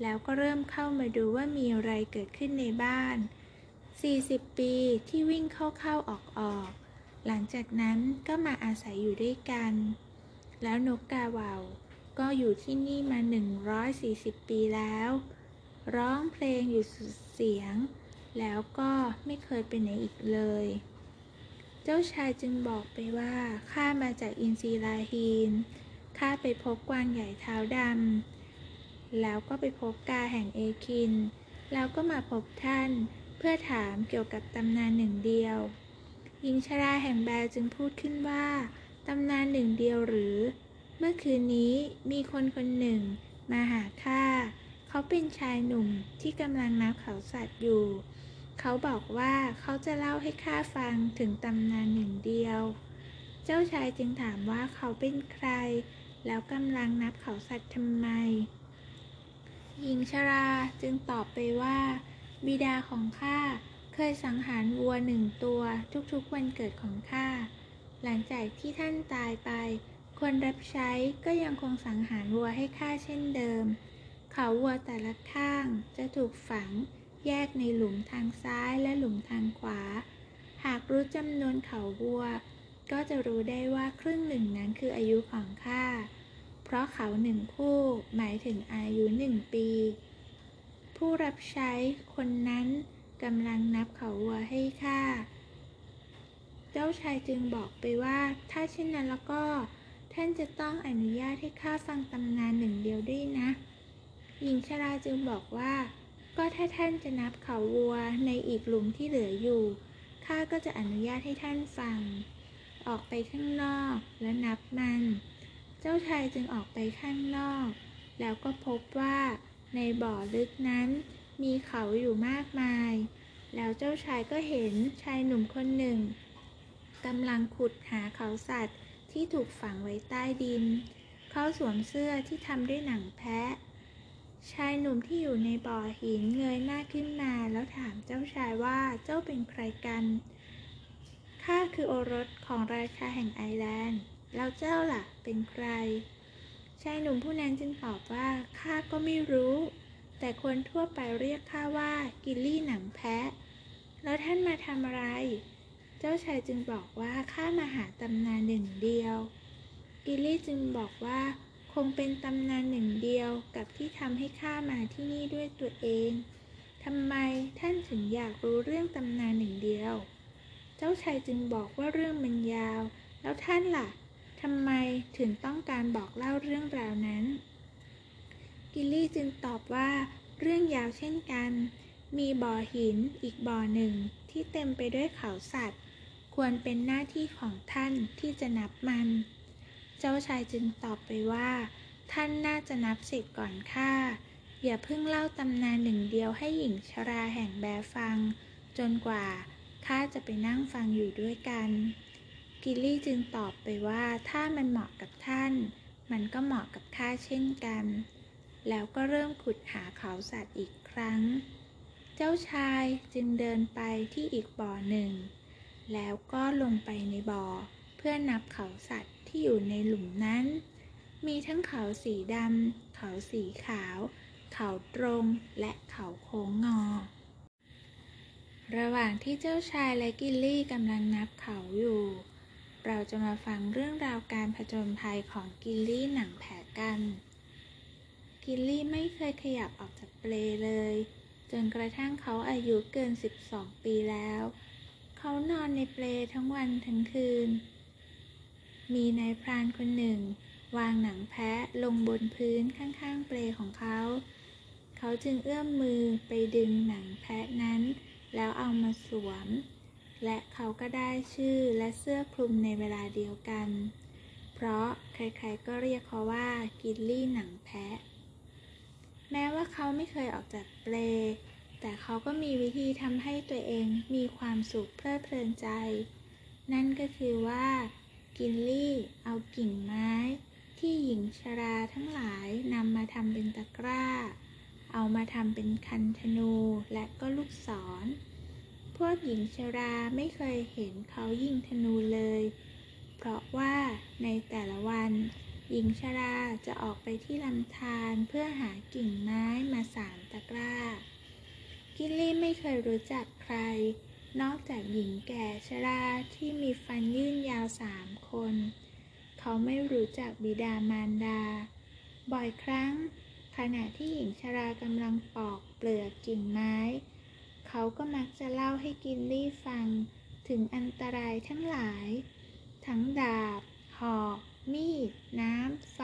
แล้วก็เริ่มเข้ามาดูว่ามีอะไรเกิดขึ้นในบ้าน 40 ปีที่วิ่งเข้าๆออกๆ หลังจากนั้นก็มาอาศัยอยู่ด้วยกัน แล้วนกกาเหว่าก็อยู่ที่นี่มา 140 ปีแล้ว ร้องเพลงอยู่สุดเสียง แล้วก็ไม่เคยไปไหนอีกเลย เจ้าชายจึงบอกไปว่าข้ามาจากอินซีลาฮีนข้าไปพบกวางใหญ่เท้าดำแล้วก็ไปพบกาแห่งเอคิน แล้วก็มาพบท่านเพื่อถามเกี่ยวกับตำนานหนึ่งเดียว หญิงชราแห่งแบจึงพูดขึ้นว่าตำนานหนึ่งเดียวหรือ เมื่อคืนนี้มีคนคนหนึ่งมาหาข้าเขาเป็นชายหนุ่มที่กำลังนับเขาสัตว์อยู่ เขาบอกว่าเขาจะเล่าให้ข้าฟังถึงตำนานหนึ่งเดียว เจ้าชายจึงถามว่าเขาเป็นใคร แล้วกำลังนับเขาสัตว์ทำไม หญิงชราจึงตอบไปว่า บิดาของข้าเคยสังหารวัวหนึ่งตัวทุกๆวันเกิดของข้า หลังจากที่ท่านตายไป คนรับใช้ก็ยังคงสังหารวัวให้ข้าเช่นเดิม เขาวัวแต่ละข้างจะถูกฝัง แยกในหลุมทางซ้ายและหลุมทางขวา หากรู้จำนวนเขาวัว ก็จะรู้ได้ว่าครึ่งหนึ่งนั้นคืออายุของข้า เพราะเขาหนึ่งคู่หมายถึงอายุหนึ่งปี ผู้รับใช้คนนั้นกำลังนับเขาวัวให้ข้า เจ้าชายจึงบอกไปว่าถ้าเช่นนั้นแล้วก็ ท่านจะต้องอนุญาตให้ข้าฟังตำนานหนึ่งเดียวด้วยนะ หญิงชราจึงบอกว่า ก็ถ้าท่านจะนับเขาวัวในอีกหลุมที่เหลืออยู่ ข้าก็จะอนุญาตให้ท่านฟัง ออกไปข้างนอกและนับมัน เจ้าชายจึงออกไปข้างนอก แล้วก็พบว่าในบ่อลึกนั้นมีเขาอยู่มากมาย แล้วเจ้าชายก็เห็นชายหนุ่มคนหนึ่งกำลังขุดหาเขาสัตว์ที่ถูกฝังไว้ใต้ดิน เขาสวมเสื้อที่ทำด้วยหนังแพะ ชายหนุ่มที่อยู่ในบ่อหินเงยหน้าขึ้นมาแล้วถามเจ้าชายว่าเจ้าเป็นใครกัน ข้าคือโอรสของราชาแห่งไอร์แลนด์ แล้วเจ้าล่ะ เป็นใคร ชายหนุ่มผู้นั้นจึงตอบว่าข้าก็ไม่รู้ แต่คนทั่วไปเรียกข้าว่ากิลลี่หนังแพะ แล้วท่านมาทำอะไร เจ้าชายจึงบอกว่าข้ามาหาตำนานหนึ่งเดียว กิลลี่จึงบอกว่า คงเป็นตำนานหนึ่งเดียวกับที่ทำให้ข้ามาที่นี่ด้วยตัวเองทำไมท่านถึงอยากรู้เรื่องตำนานหนึ่งเดียว เจ้าชายจึงบอกว่าเรื่องมันยาว แล้วท่านล่ะทำไมถึงต้องการบอกเล่าเรื่องราวนั้น กิลลี่จึงตอบว่า เรื่องยาวเช่นกัน มีบ่อหินอีกบ่อหนึ่งที่เต็มไปด้วยเขาสัตว์ ควรเป็นหน้าที่ของท่านที่จะนับมัน จ้าชายจึงตอบไปว่า ท่านน่าจะนับสร็จก่อนข้าอย่าเพิ่งเล่าตำนานหนึ่งเดียวให้หญิงชราแห่งแบฟัง จนกว่าข้าจะไปนั่งฟังอยู่ด้วยกัน กิลลี่จึงตอบไปว่าถ้ามันเหมาะกับท่าน มันก็เหมาะกับข้าเช่นกัน แล้วก็เริ่มขุดหาเขาสัตว์อีกครั้ง เจ้าชายจึงเดินไปที่อีกบ่อหนึ่ง แล้วก็ลงไปในบ่อเพื่อนับเขาสัตว์ ที่อยู่ในหลุมนั้น มีทั้งเขาสีดำ เขาสีขาว เขาตรง และเขาโค้งงอ ระหว่างที่เจ้าชายและกิลลี่กำลังนับเขาอยู่ เราจะมาฟังเรื่องราวการผจญภัยของกิลลี่หนังแพะกัน กิลลี่ไม่เคยขยับออกจากเปลเลย จนกระทั่งเขาอายุเกิน 12 ปีแล้ว เขานอนในเปลทั้งวันทั้งคืน มีนายพรานคนหนึ่ง วางหนังแพะลงบนพื้นข้างๆเปลของเขา เขาจึงเอื้อมมือไปดึงหนังแพะนั้น แล้วเอามาสวม และเขาก็ได้ชื่อและเสื้อคลุมในเวลาเดียวกัน เพราะใครๆก็เรียกเขาว่ากิลลี่หนังแพะ แม้ว่าเขาไม่เคยออกจากเปลแต่เขาก็มีวิธีทำให้ตัวเองมีความสุขเพลิดเพลินใจ นั่นก็คือว่า กิลลี่ เอากิ่งไม้ ที่หญิงชราทั้งหลายนำมาทำเป็นตะกร้า เอามาทำเป็นคันธนูและก็ลูกศร พวกหญิงชราไม่เคยเห็นเขายิงธนูเลย เพราะว่าในแต่ละวัน หญิงชราจะออกไปที่ลำธารเพื่อหากิ่งไม้มาสานตะกร้า กิลลี่ไม่เคยรู้จักใคร นอกจากหญิงแก่ชราที่มีฟันยื่นยาวสามคน เขาไม่รู้จักบิดามารดา บ่อยครั้ง ขณะที่หญิงชรากำลังปอกเปลือกกิ่งไม้ เขาก็มักจะเล่าให้กินลี่ฟังถึงอันตรายทั้งหลาย ทั้งดาบ หอก มีด น้ำ ไฟ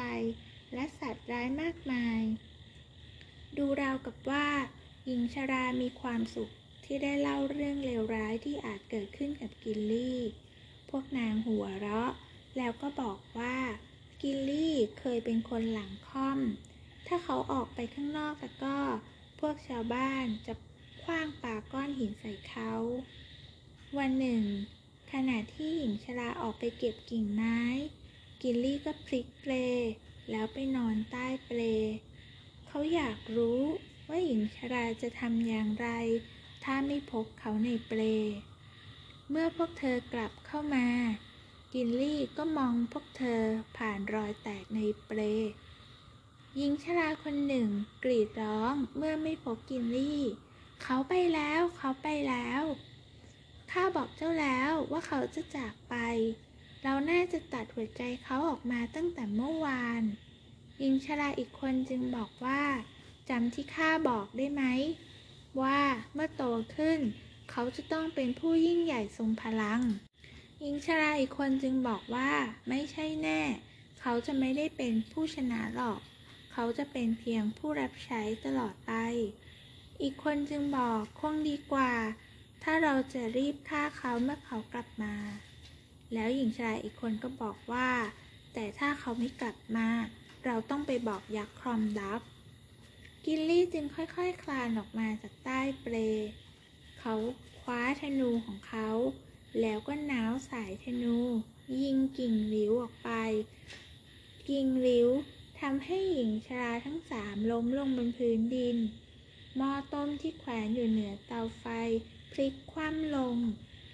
และสัตว์ร้ายมากมาย ดูราวกับว่า หญิงชรามีความสุข ที่ได้เล่าเรื่องเลวร้ายที่อาจเกิดขึ้นกับกิลลี่ พวกนางหัวเราะ แล้วก็บอกว่า กิลลี่เคยเป็นคนหลังค่อม ถ้าเขาออกไปข้างนอกแล้วก็ พวกชาวบ้านจะคว้างปาก้อนหินใส่เขา วันหนึ่ง ขณะที่หญิงชราออกไปเก็บกิ่งไม้ กิลลี่ก็พลิกเปลแล้วไปนอนใต้เปล เขาอยากรู้ว่าหญิงชราจะทำอย่างไร ถ้าไม่พบเขาในเปล เมื่อพวกเธอกลับเข้ามา กิลลี่ก็มองพวกเธอผ่านรอยแตกในเปลหญิงชราคนหนึ่งกรีดร้องเมื่อไม่พบกิลลี่ เขาไปแล้วเขาไปแล้ว ข้าบอกเจ้าแล้วว่าเขาจะจากไป เราน่าจะตัดหัวใจเขาออกมาตั้งแต่เมื่อวานหญิงชราอีกคนจึงบอกว่าจำที่ข้าบอกได้ไหม ว่าเมื่อโตขึ้น เขาจะต้องเป็นผู้ยิ่งใหญ่ทรงพลัง หญิงชราอีกคนจึงบอกว่าไม่ใช่แน่ เขาจะไม่ได้เป็นผู้ชนะหรอก เขาจะเป็นเพียงผู้รับใช้ตลอดไป อีกคนจึงบอกคงดีกว่า ถ้าเราจะรีบฆ่าเขาเมื่อเขากลับมา แล้วหญิงชายอีกคนก็บอกว่า แต่ถ้าเขาไม่กลับมา เราต้องไปบอกยักษ์ครอมดับ กิลลี่จึงค่อยๆคคลานออกมาจากใต้เปล เขาคว้าธนูของเขา แล้วก็น้าวสายธนู ยิงกิ่งหลิวออกไป กิ่งหลิวทำให้หญิงชราทั้งสามล้มลงบนพื้นดิน หม้อต้มที่แขวนอยู่เหนือเตาไฟ พลิกคว่ำลง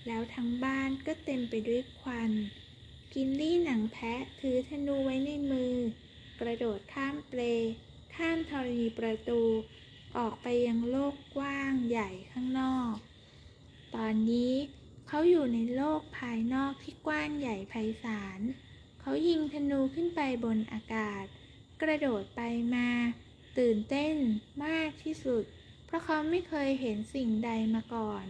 แล้วทั้งบ้านก็เต็มไปด้วยควัน กินลี่หนังแพะถือธนูไว้ในมือ กระโดดข้ามเปล ข้ามธรณีประตู ออกไปยังโลกกว้างใหญ่ข้างนอก ตอนนี้เขาอยู่ในโลกภายนอกที่กว้างใหญ่ไพศาล เขายิงธนูขึ้นไปบนอากาศ กระโดดไปมา ตื่นเต้นมากที่สุด เพราะเขาไม่เคยเห็นสิ่งใดมาก่อน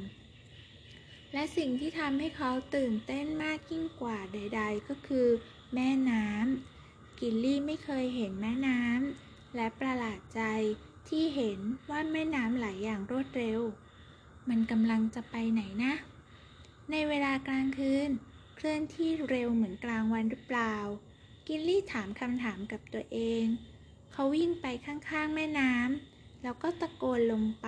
และสิ่งที่ทำให้เขาตื่นเต้นมากยิ่งกว่าใด ๆ ก็คือ แม่น้ำกิลลี่ไม่เคยเห็นแม่น้ำ และประหลาดใจที่เห็นว่าแม่น้ำไหลอย่างรวดเร็ว มันกำลังจะไปไหนนะ ในเวลากลางคืน เคลื่อนที่เร็วเหมือนกลางวันหรือเปล่า กิลลี่ถามคำถามกับตัวเอง เขาวิ่งไปข้างๆแม่น้ำแล้วก็ตะโกนลงไป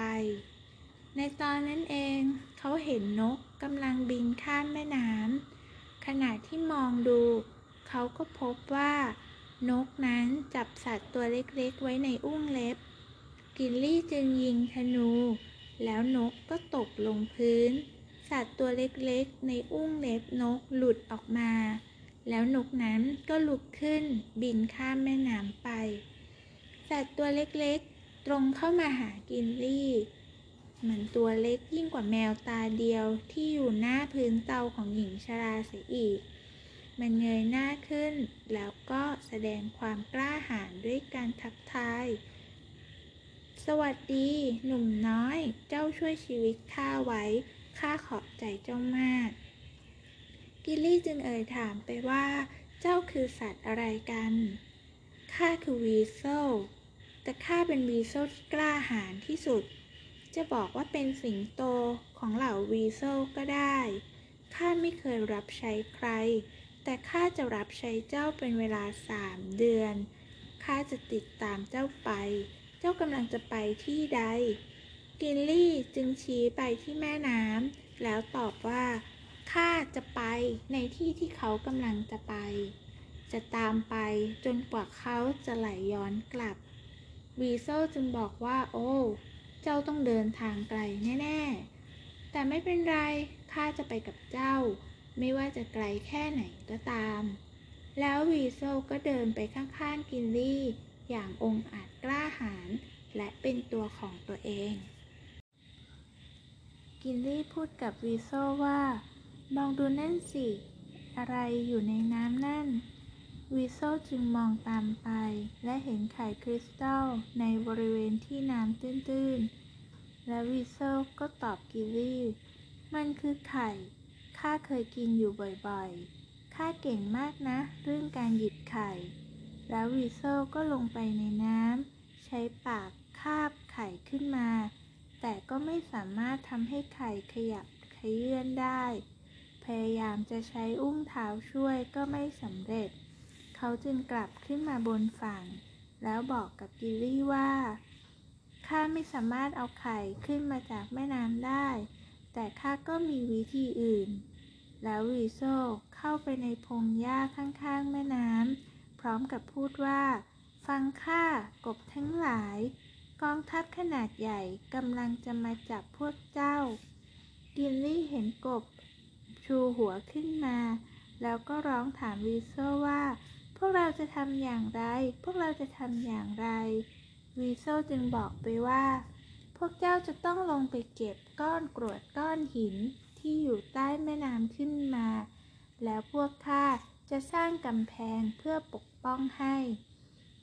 ในตอนนั้นเองเขาเห็นนกกำลังบินข้ามแม่น้ำขณะที่มองดู เขาก็พบว่า นกนั้นจับสัตว์ตัวเล็กๆ ไว้ในอุ้งเล็บ กิลลี่จึงยิงธนู แล้วนกก็ตกลงพื้น สัตว์ตัวเล็กๆ ในอุ้งเล็บนกหลุดออกมา แล้วนกนั้นก็ลุกขึ้นบินข้ามแม่น้ำไป สัตว์ตัวเล็กๆ ตรงเข้ามาหากินลี่มันตัวเล็กยิ่งกว่าแมวตาเดียวที่อยู่หน้าพื้นเตาของหญิงชราเสียอีก มันเงยหน้าขึ้น แล้วก็แสดงความกล้าหาญด้วยการทักทาย สวัสดี หนุ่มน้อย เจ้าช่วยชีวิตข้าไว้ ข้าขอบใจเจ้ามาก กิลลี่จึงเอ่ยถามไปว่า เจ้าคือสัตว์อะไรกัน ข้าคือวีโซแต่ข้าเป็นวีโซที่กล้าหาญที่สุด จะบอกว่าเป็นสิงโตของเหล่าวีโซก็ได้ ข้าไม่เคยรับใช้ใคร แต่ข้าจะรับใช้เจ้าเป็นเวลาสามเดือน ข้าจะติดตามเจ้าไป เจ้ากำลังจะไปที่ใด กินลี่จึงชี้ไปที่แม่น้ำ แล้วตอบว่า ข้าจะไปในที่ที่เขากำลังจะไป จะตามไปจนกว่าเขาจะไหลย้อนกลับ วีโซลจึงบอกว่า โอ้ เจ้าต้องเดินทางไกลแน่ ๆ แต่ไม่เป็นไร ข้าจะไปกับเจ้า ไม่ว่าจะไกลแค่ไหนก็ตาม แล้ววีโซลก็เดินไปข้างๆกิลลี่อย่างองอาจกล้าหาญและเป็นตัวของตัวเอง กิลลี่พูดกับวีโซลว่า มองดูนั่นสิ อะไรอยู่ในน้ำนั่น วีโซลจึงมองตามไป และเห็นไข่คริสตัลในบริเวณที่น้ำตื้นๆ และวีโซลก็ตอบกิลลี่ มันคือไข่ ข้าเคยกินอยู่บ่อยๆ ข้าเก่งมากนะ เรื่องการหยิบไข่ แล้ววีโซลก็ลงไปในน้ำใช้ปากคาบไข่ขึ้นมา แต่ก็ไม่สามารถทำให้ไข่ขยับเขยื้อนได้ พยายามจะใช้อุ้งเท้าช่วยก็ไม่สำเร็จ เขาจึงกลับขึ้นมาบนฝั่ง แล้วบอกกับกิลลี่ว่าข้าไม่สามารถเอาไข่ขึ้นมาจากแม่น้ำได้ แต่ข้าก็มีวิธีอื่น แล้ววีโซเข้าไปในพงหญ้าข้างๆ แม่น้ำพร้อมกับพูดว่า ฟังข้ากบทั้งหลาย กองทัพขนาดใหญ่กำลังจะมาจับพวกเจ้า กินลี่เห็นกบ ชูหัวขึ้นมา แล้วก็ร้องถามวีโซว่า พวกเราจะทำอย่างไร พวกเราจะทำอย่างไรวีโซจึงบอกไปว่า พวกเจ้าจะต้องลงไปเก็บก้อนกรวดก้อนหิน ที่อยู่ใต้แม่น้ำขึ้นมา แล้วพวกข้าจะสร้างกำแพงเพื่อปกป้องให้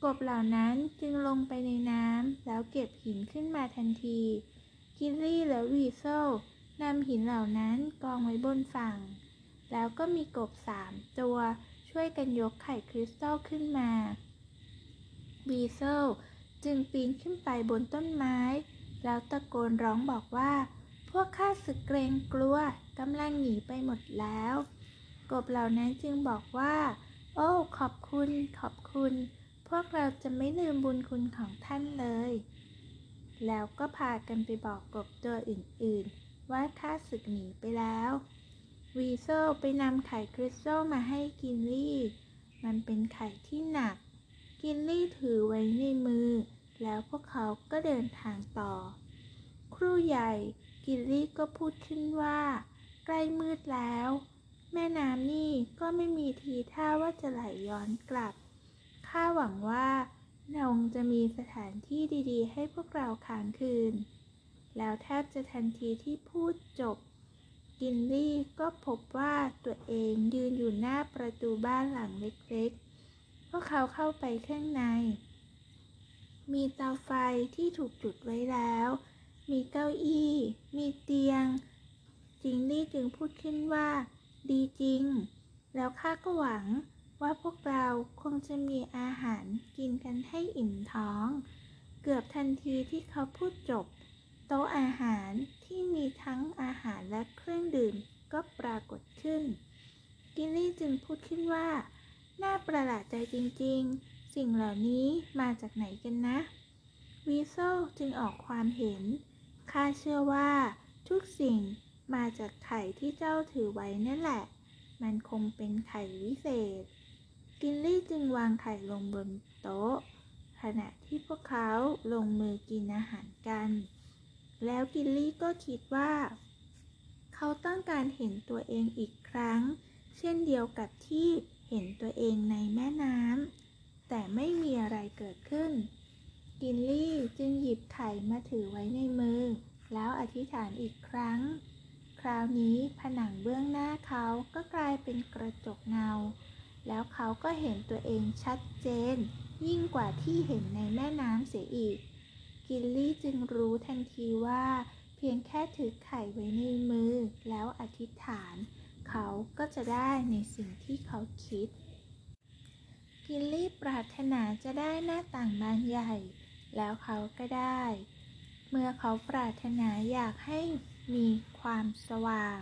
กบเหล่านั้นจึงลงไปในน้ำแล้วเก็บหินขึ้นมาทันที กิลลี่และวีโซลนำหินเหล่านั้นกองไว้บนฝั่ง แล้วก็มีกบสามตัวช่วยกันยกไข่คริสตัลขึ้นมาวีโซลจึงปีนขึ้นไปบนต้นไม้ แล้วตะโกนร้องบอกว่า พวกข้าศึกเกรงกลัวกำลังหนีไปหมดแล้ว กบเหล่านั้นจึงบอกว่า โอ้ ขอบคุณ ขอบคุณ พวกเราจะไม่ลืมบุญคุณของท่านเลย แล้วก็พากันไปบอกกบตัวอื่นๆ ว่าข้าศึกหนีไปแล้ว วีโซไปนำไข่คริสตัลมาให้กินลี่ มันเป็นไข่ที่หนัก กินลี่ถือไว้ในมือ แล้วพวกเขาก็เดินทางต่อ ครูใหญ่ กินลี่ก็พูดขึ้นว่า ใกล้มืดแล้ว แม่น้ำนี่ก็ไม่มีทีท่าว่าจะไหลย้อนกลับ ข้าหวังว่าเราจะมีสถานที่ดีๆ ให้พวกเราค้างคืน แล้วแทบจะทันทีที่พูดจบ กินลี่ก็พบว่าตัวเองยืนอยู่หน้าประตูบ้านหลังเล็กๆ พวกเขาเข้าไปข้างใน มีเตาไฟที่ถูกจุดไว้แล้ว มีเก้าอี้ มีเตียง จิงลี่จึงพูดขึ้นว่า ดีจริง แล้วข้าก็หวังว่าพวกเราคงจะมีอาหารกินกันให้อิ่มท้อง เกือบทันทีที่เขาพูดจบ โต๊ะอาหารที่มีทั้งอาหารและเครื่องดื่มก็ปรากฏขึ้น กินลี่จึงพูดขึ้นว่า น่าประหลาดใจจริงๆ สิ่งเหล่านี้มาจากไหนกันนะ วีโซจึงออกความเห็น ข้าเชื่อว่าทุกสิ่งมาจากไข่ที่เจ้าถือไว้นั่นแหละ มันคงเป็นไข่วิเศษ กินลี่จึงวางไข่ลงบนโต๊ะ ขณะที่พวกเขาลงมือกินอาหารกัน แล้วกินลี่ก็คิดว่า เขาต้องการเห็นตัวเองอีกครั้ง เช่นเดียวกับที่เห็นตัวเองในแม่น้ำแต่ไม่มีอะไรเกิดขึ้น กินลี่จึงหยิบไข่มาถือไว้ในมือ แล้วอธิษฐานอีกครั้ง คราวนี้ผนังเบื้องหน้าเขาก็กลายเป็นกระจกเงา แล้วเขาก็เห็นตัวเองชัดเจน ยิ่งกว่าที่เห็นในแม่น้ำเสียอีก กินลี่จึงรู้ทันทีว่า เพียงแค่ถือไข่ไว้ในมือ แล้วอธิษฐาน เขาก็จะได้ในสิ่งที่เขาคิด กินลี่ปรารถนาจะได้หน้าต่างบานใหญ่ แล้วเขาก็ได้ เมื่อเขาปรารถนาอยากให้มีความสว่าง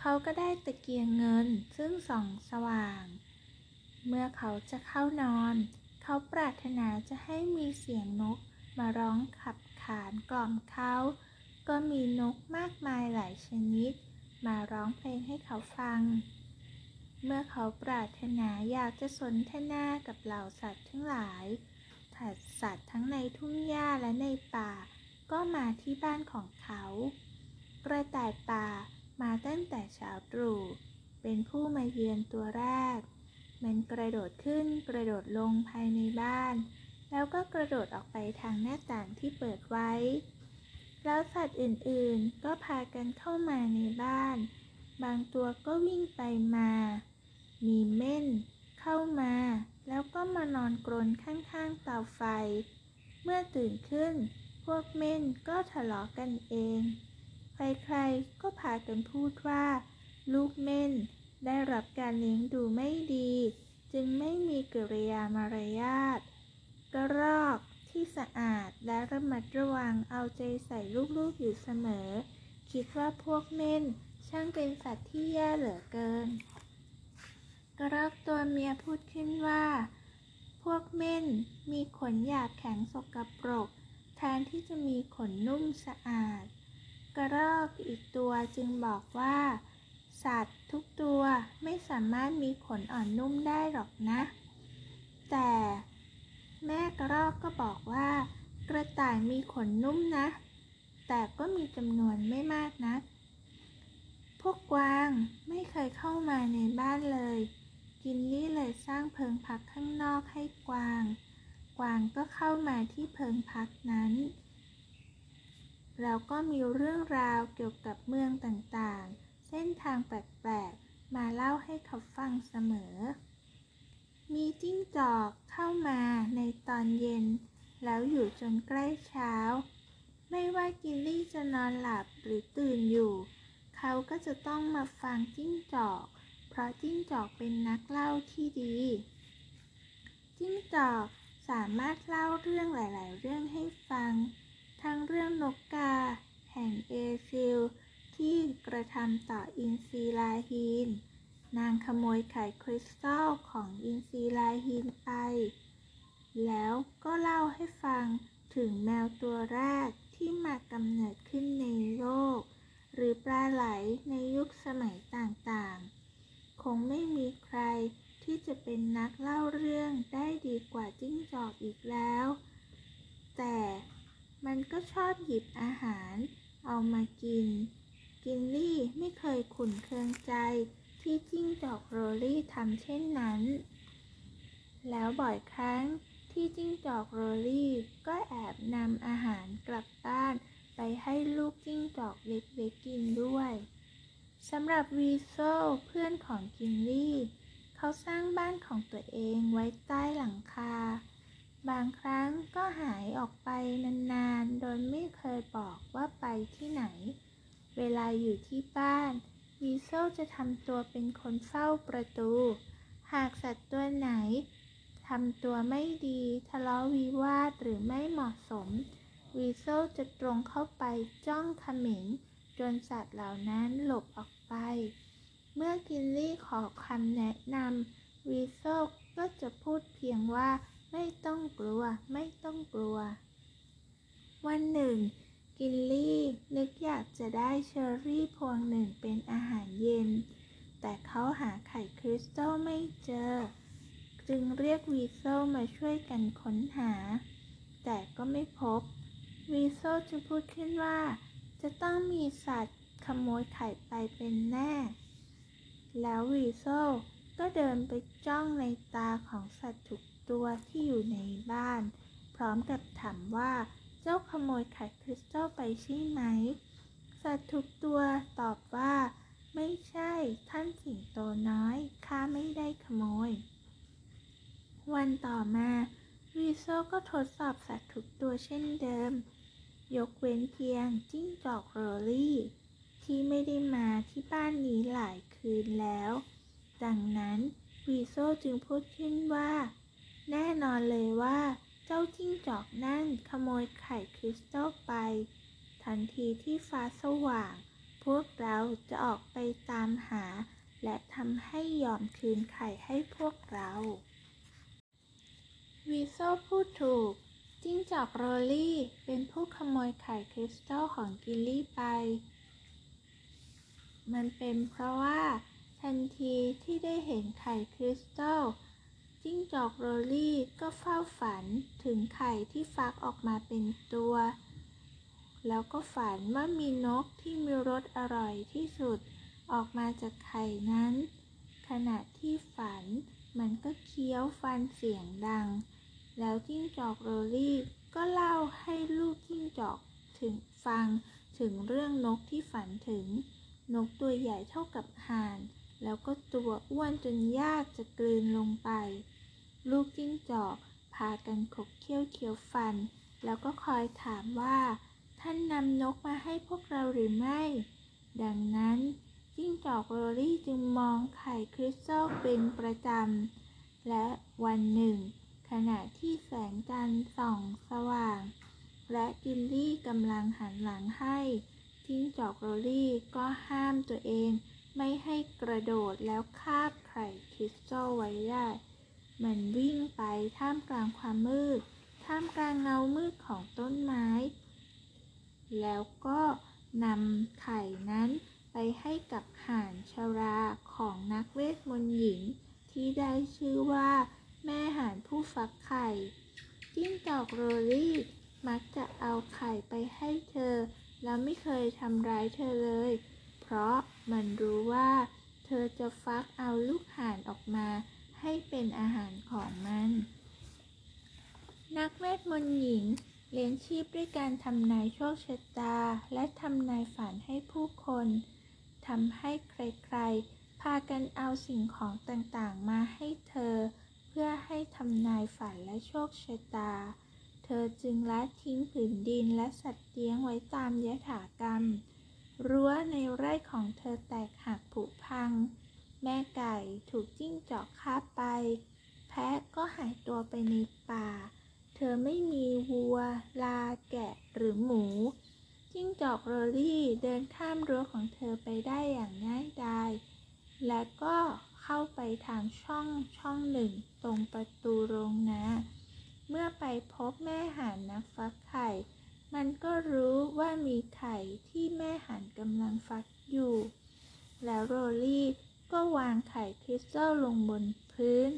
เขาก็ได้ตะเกียงเงินซึ่งส่องสว่าง เมื่อเขาจะเข้านอน เขาปรารถนาจะให้มีเสียงนกมาร้องขับขานกล่อมเขา ก็มีนกมากมายหลายชนิด มาร้องเพลงให้เขาฟัง เมื่อเขาปรารถนาอยากจะสนทนากับเหล่าสัตว์ทั้งหลาย สัตว์ทั้งในทุ่งหญ้าและในป่า ก็มาที่บ้านของเขา กระต่ายป่ามาตั้งแต่เช้าตรู่ เป็นผู้มาเยือนตัวแรก มันกระโดดขึ้นกระโดดลงภายในบ้าน แล้วก็กระโดดออกไปทางหน้าต่างที่เปิดไว้ แล้วสัตว์อื่นๆ ก็พากันเข้ามาในบ้าน บางตัวก็วิ่งไปมา มีเม่น เข้ามา แล้วก็มานอนกรนข้างๆเตาไฟ เมื่อตื่นขึ้น พวกเม่นก็ทะเลาะกันเอง ใครๆก็พากันพูดว่า ลูกเม่นได้รับการเลี้ยงดูไม่ดี จึงไม่มีกริยามารยาทกระรอกที่สะอาดและระมัดระวังเอาใจใส่ลูกๆอยู่เสมอ คิดว่าพวกเม่นช่างเป็นสัตว์ที่แย่เหลือเกิน กระรอกตัวเมียพูดขึ้นว่า พวกเม่นมีขนหยาบแข็งสกปรก แทนที่จะมีขนนุ่มสะอาด กระรอกอีกตัวจึงบอกว่า สัตว์ทุกตัวไม่สามารถมีขนอ่อนนุ่มได้หรอกนะ แต่ แม่กระรอกก็บอกว่า กระต่ายมีขนนุ่มนะ แต่ก็มีจำนวนไม่มากนะักพวกกวางไม่เคยเข้ามาในบ้านเลย กินลี่เลยสร้างเพิงพักข้างนอกให้กวาง กวางก็เข้ามาที่เพิงพักนั้น แล้วก็มีเรื่องราวเกี่ยวกับเมืองต่างๆ เส้นทางแปลกๆ มาเล่าให้เขาฟังเสมอ มีจิ้งจอกเข้ามาในตอนเย็น แล้วอยู่จนใกล้เช้า ไม่ว่ากินลี่จะนอนหลับหรือตื่นอยู่ เขาก็จะต้องมาฟังจิ้งจอก เพราะจิ้งจอกเป็นนักเล่าที่ดี จิ้งจอกสามารถเล่าเรื่องหลาย ๆ เรื่องให้ฟัง ทั้งเรื่องนกกา แห่งเอซิล ที่กระทำต่ออินซีลาฮีน นางขโมยไข่คริสตัลของอินซีลาฮีนไป แล้วก็เล่าให้ฟังถึงแมวตัวแรกที่มากำเนิดขึ้นในโลก หรือปลาไหลในยุคสมัยต่าง ๆ คงไม่มีใครที่จะเป็นนักเล่าเรื่องได้ดีกว่าจิ้งจอกอีกแล้ว แต่มันก็ชอบหยิบอาหารเอามากิน กินลี่ไม่เคยขุนเคืองใจที่จิ้งจอกโรลี่ทำเช่นนั้น แล้วบ่อยครั้งที่จิ้งจอกโรลี่ก็แอบนำอาหารกลับบ้านไปให้ลูกจิ้งจอกเล็กๆกินด้วย สำหรับวีโซเพื่อนของกินลี่ เขาสร้างบ้านของตัวเองไว้ใต้หลังคา บางครั้งก็หายออกไปนานๆ โดยไม่เคยบอกว่าไปที่ไหน เวลาอยู่ที่บ้านวีโซจะทำตัวเป็นคนเฝ้าประตู หากสัตว์ตัวไหนทำตัวไม่ดีทะเลาะวิวาทหรือไม่เหมาะสมวีโซจะตรงเข้าไปจ้องเขม็ง จนสัตว์เหล่านั้นหลบออกไป เมื่อกินลี่ขอคำแนะนำวีโซก็จะพูดเพียงว่าไม่ต้องกลัว ไม่ต้องกลัว วันหนึ่ง กินลี่นึกอยากจะได้เชอร์รี่พวงหนึ่งเป็นอาหารเย็น แต่เขาหาไข่คริสตัลไม่เจอ จึงเรียกวีโซมาช่วยกันค้นหา แต่ก็ไม่พบ วีโซจึงพูดขึ้นว่า จะต้องมีสัตว์ขโมยไข่ไปเป็นแน่ แล้ววีโซก็เดินไปจ้องในตาของสัตว์ทุกตัวที่อยู่ในบ้าน พร้อมกับถามว่าเจ้าขโมยไข่คริสตัลไปใช่ไหม สัตว์ทุกตัวตอบว่า ไม่ใช่ท่านสิงโตน้อยข้าไม่ได้ขโมย วันต่อมาวีโซก็ทดสอบสัตว์ทุกตัวเช่นเดิม ยกเว้นเพียงจิ้งจอกโรลี่ ที่ไม่ได้มาที่บ้านนี้หลายคืนแล้ว ดังนั้นวีโซจึงพูดขึ้นว่า แน่นอนเลยว่า เจ้าจิ้งจอกนั่นขโมยไข่คริสตัลไป ทันทีที่ฟ้าสว่าง พวกเราจะออกไปตามหา และทำให้ยอมคืนไข่ให้พวกเราวีโซลพูดถูก จิ้งจอกโรลี่เป็นผู้ขโมยไข่คริสตัลของกิลลี่ไป มันเป็นเพราะว่าทันทีที่ได้เห็นไข่คริสตัลจิ้งจอกโรลี่ก็เฝ้าฝันถึงไข่ที่ฟักออกมาเป็นตัว แล้วก็ฝันว่ามีนกที่มีรสอร่อยที่สุดออกมาจากไข่นั้น ขณะที่ฝันมันก็เคี้ยวฟันเสียงดัง แล้วจิ้งจอกโรลี่ก็เล่าให้ลูกจิ้งจอกถึงฟังถึงเรื่องนกที่ฝันถึง นกตัวใหญ่เท่ากับห่าน แล้วก็ตัวอ้วนจนยากจะกลืนลงไป ลูกจิ้งจอกพากันขบเคี้ยวเคี้ยวฟัน แล้วก็คอยถามว่า ท่านนำนกมาให้พวกเราหรือไม่ ดังนั้นจิ้งจอกโรลี่จึงมองไข่คริสตัลเป็นประจำ และวันหนึ่ง ขณะที่แสงจันทร์ส่องสว่าง และกิลลี่กำลังหันหลังให้จิ้งจอกโรลี่ก็ห้ามตัวเอง ไม่ให้กระโดดแล้วคาบไข่คริสตัลไว้ได้ มันวิ่งไปท่ามกลางความมืด ท่ามกลางเงามืดของต้นไม้ แล้วก็นำไข่นั้นไปให้กับห่านชราของนักเวทมนต์หญิงที่ได้ชื่อว่า แม่ห่านผู้ฟักไข่ จิ้งจอกโรลี่ มักจะเอาไข่ไปให้เธอ แล้วไม่เคยทำร้ายเธอเลย เพราะมันรู้ว่า เธอจะฟักเอาลูกห่านออกมา ให้เป็นอาหารของมัน นักเวทมนต์หญิงเลี้ยงชีพด้วยการทำนายโชคชะตา และทำนายฝันให้ผู้คนทำให้ใครๆ พากันเอาสิ่งของต่างๆ มาให้เธอ เพื่อให้ทำนายฝันและโชคชะตา เธอจึงละทิ้งผืนดินและสัตว์เลี้ยงไว้ตามยถากรรม รั้วในไร่ของเธอแตกหักผุพัง แม่ไก่ถูกจิ้งจอกคาไป แพะก็หายตัวไปในป่า เธอไม่มีวัว ลาแกะหรือหมู จิ้งจอกโรลี่เดินข้ามรั้วของเธอไปได้อย่างง่ายดายและก็เข้าไปทางช่องช่องหนึ่ง ตรงประตูโรงนา เมื่อไปพบแม่ห่านนักฟักไข่ มันก็รู้ว่ามีไข่ที่แม่ห่านกำลังฟักอยู่ แล้วโรลี่ก็วางไข่คริสตัลลงบนพื้น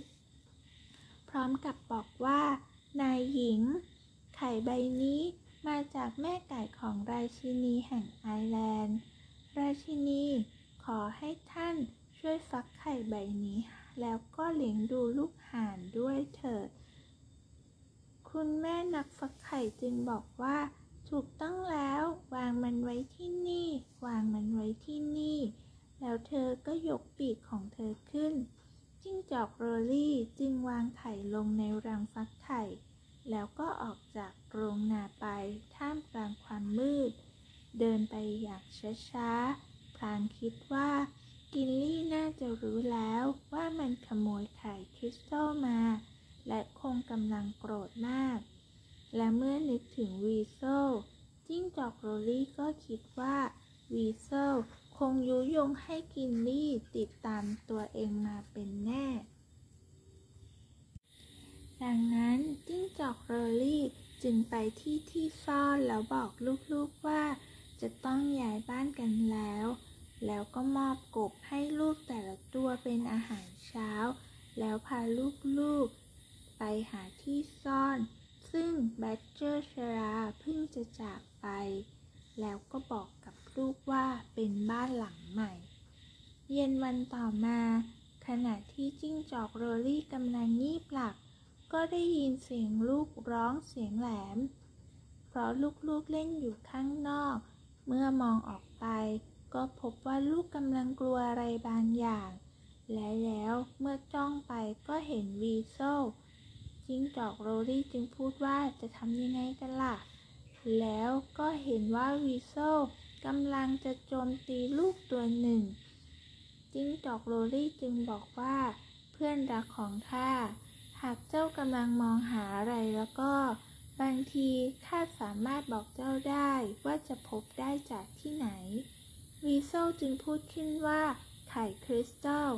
พร้อมกับบอกว่า นายหญิง ไข่ใบนี้มาจากแม่ไก่ของราชินีแห่งไอร์แลนด์ ราชินีขอให้ท่านช่วยฟักไข่ใบนี้ แล้วก็เลี้ยงดูลูกห่านด้วยเถิด คุณแม่นักฟักไข่จึงบอกว่า ถูกต้องแล้ว วางมันไว้ที่นี่ วางมันไว้ที่นี่ แล้วเธอก็ยกปีกของเธอขึ้น จิ้งจอกโรลี่จึงวางไข่ลงในรังฟักไข่ แล้วก็ออกจากโรงนาไปท่ามกลางความมืด เดินไปอย่างช้าๆพลางคิดว่า กิลลี่น่าจะรู้แล้วว่ามันขโมยไข่คริสตัลมา และคงกำลังโกรธมาก และเมื่อนึกถึงวีเซลจิ้งจอกโรลี่ก็คิดว่าวีเซลคงยุยงให้กิลลี่ติดตามตัวเองมาเป็นแน่ ดังนั้นจิ้งจอกโรลี่จึงไปที่ที่ซ่อนแล้วบอกลูกๆว่า จะต้องย้ายบ้านกันแล้ว แล้วก็มอบกบให้ลูกแต่ละตัวเป็นอาหารเช้า แล้วพาลูกๆ ไปหาที่ซ่อน ซึ่งแบดเจอร์ชราเพิ่งจะจากไป แล้วก็บอกกับลูกว่าเป็นบ้านหลังใหม่ เย็นวันต่อมา ขณะที่จิ้งจอกโรลี่กำลังงีบหลับก็ได้ยินเสียงลูกร้องเสียงแหลม เพราะลูกๆเล่นอยู่ข้างนอก เมื่อมองออกไป ก็พบว่าลูกกำลังกลัวอะไรบางอย่าง และแล้วเมื่อจ้องไปก็เห็นวีโซลจิ้งจอกโรลี่จึงพูดว่าจะทำยังไงกันล่ะ แล้วก็เห็นว่าวีโซลกำลังจะโจมตีลูกตัวหนึ่ง จิ้งจอกโรลี่จึงบอกว่า เพื่อนรักของข้า หากเจ้ากำลังมองหาอะไรแล้วก็ บางทีข้าสามารถบอกเจ้าได้ว่าจะพบได้จากที่ไหน วีโซจึงพูดขึ้นว่า ไข่คริสตัล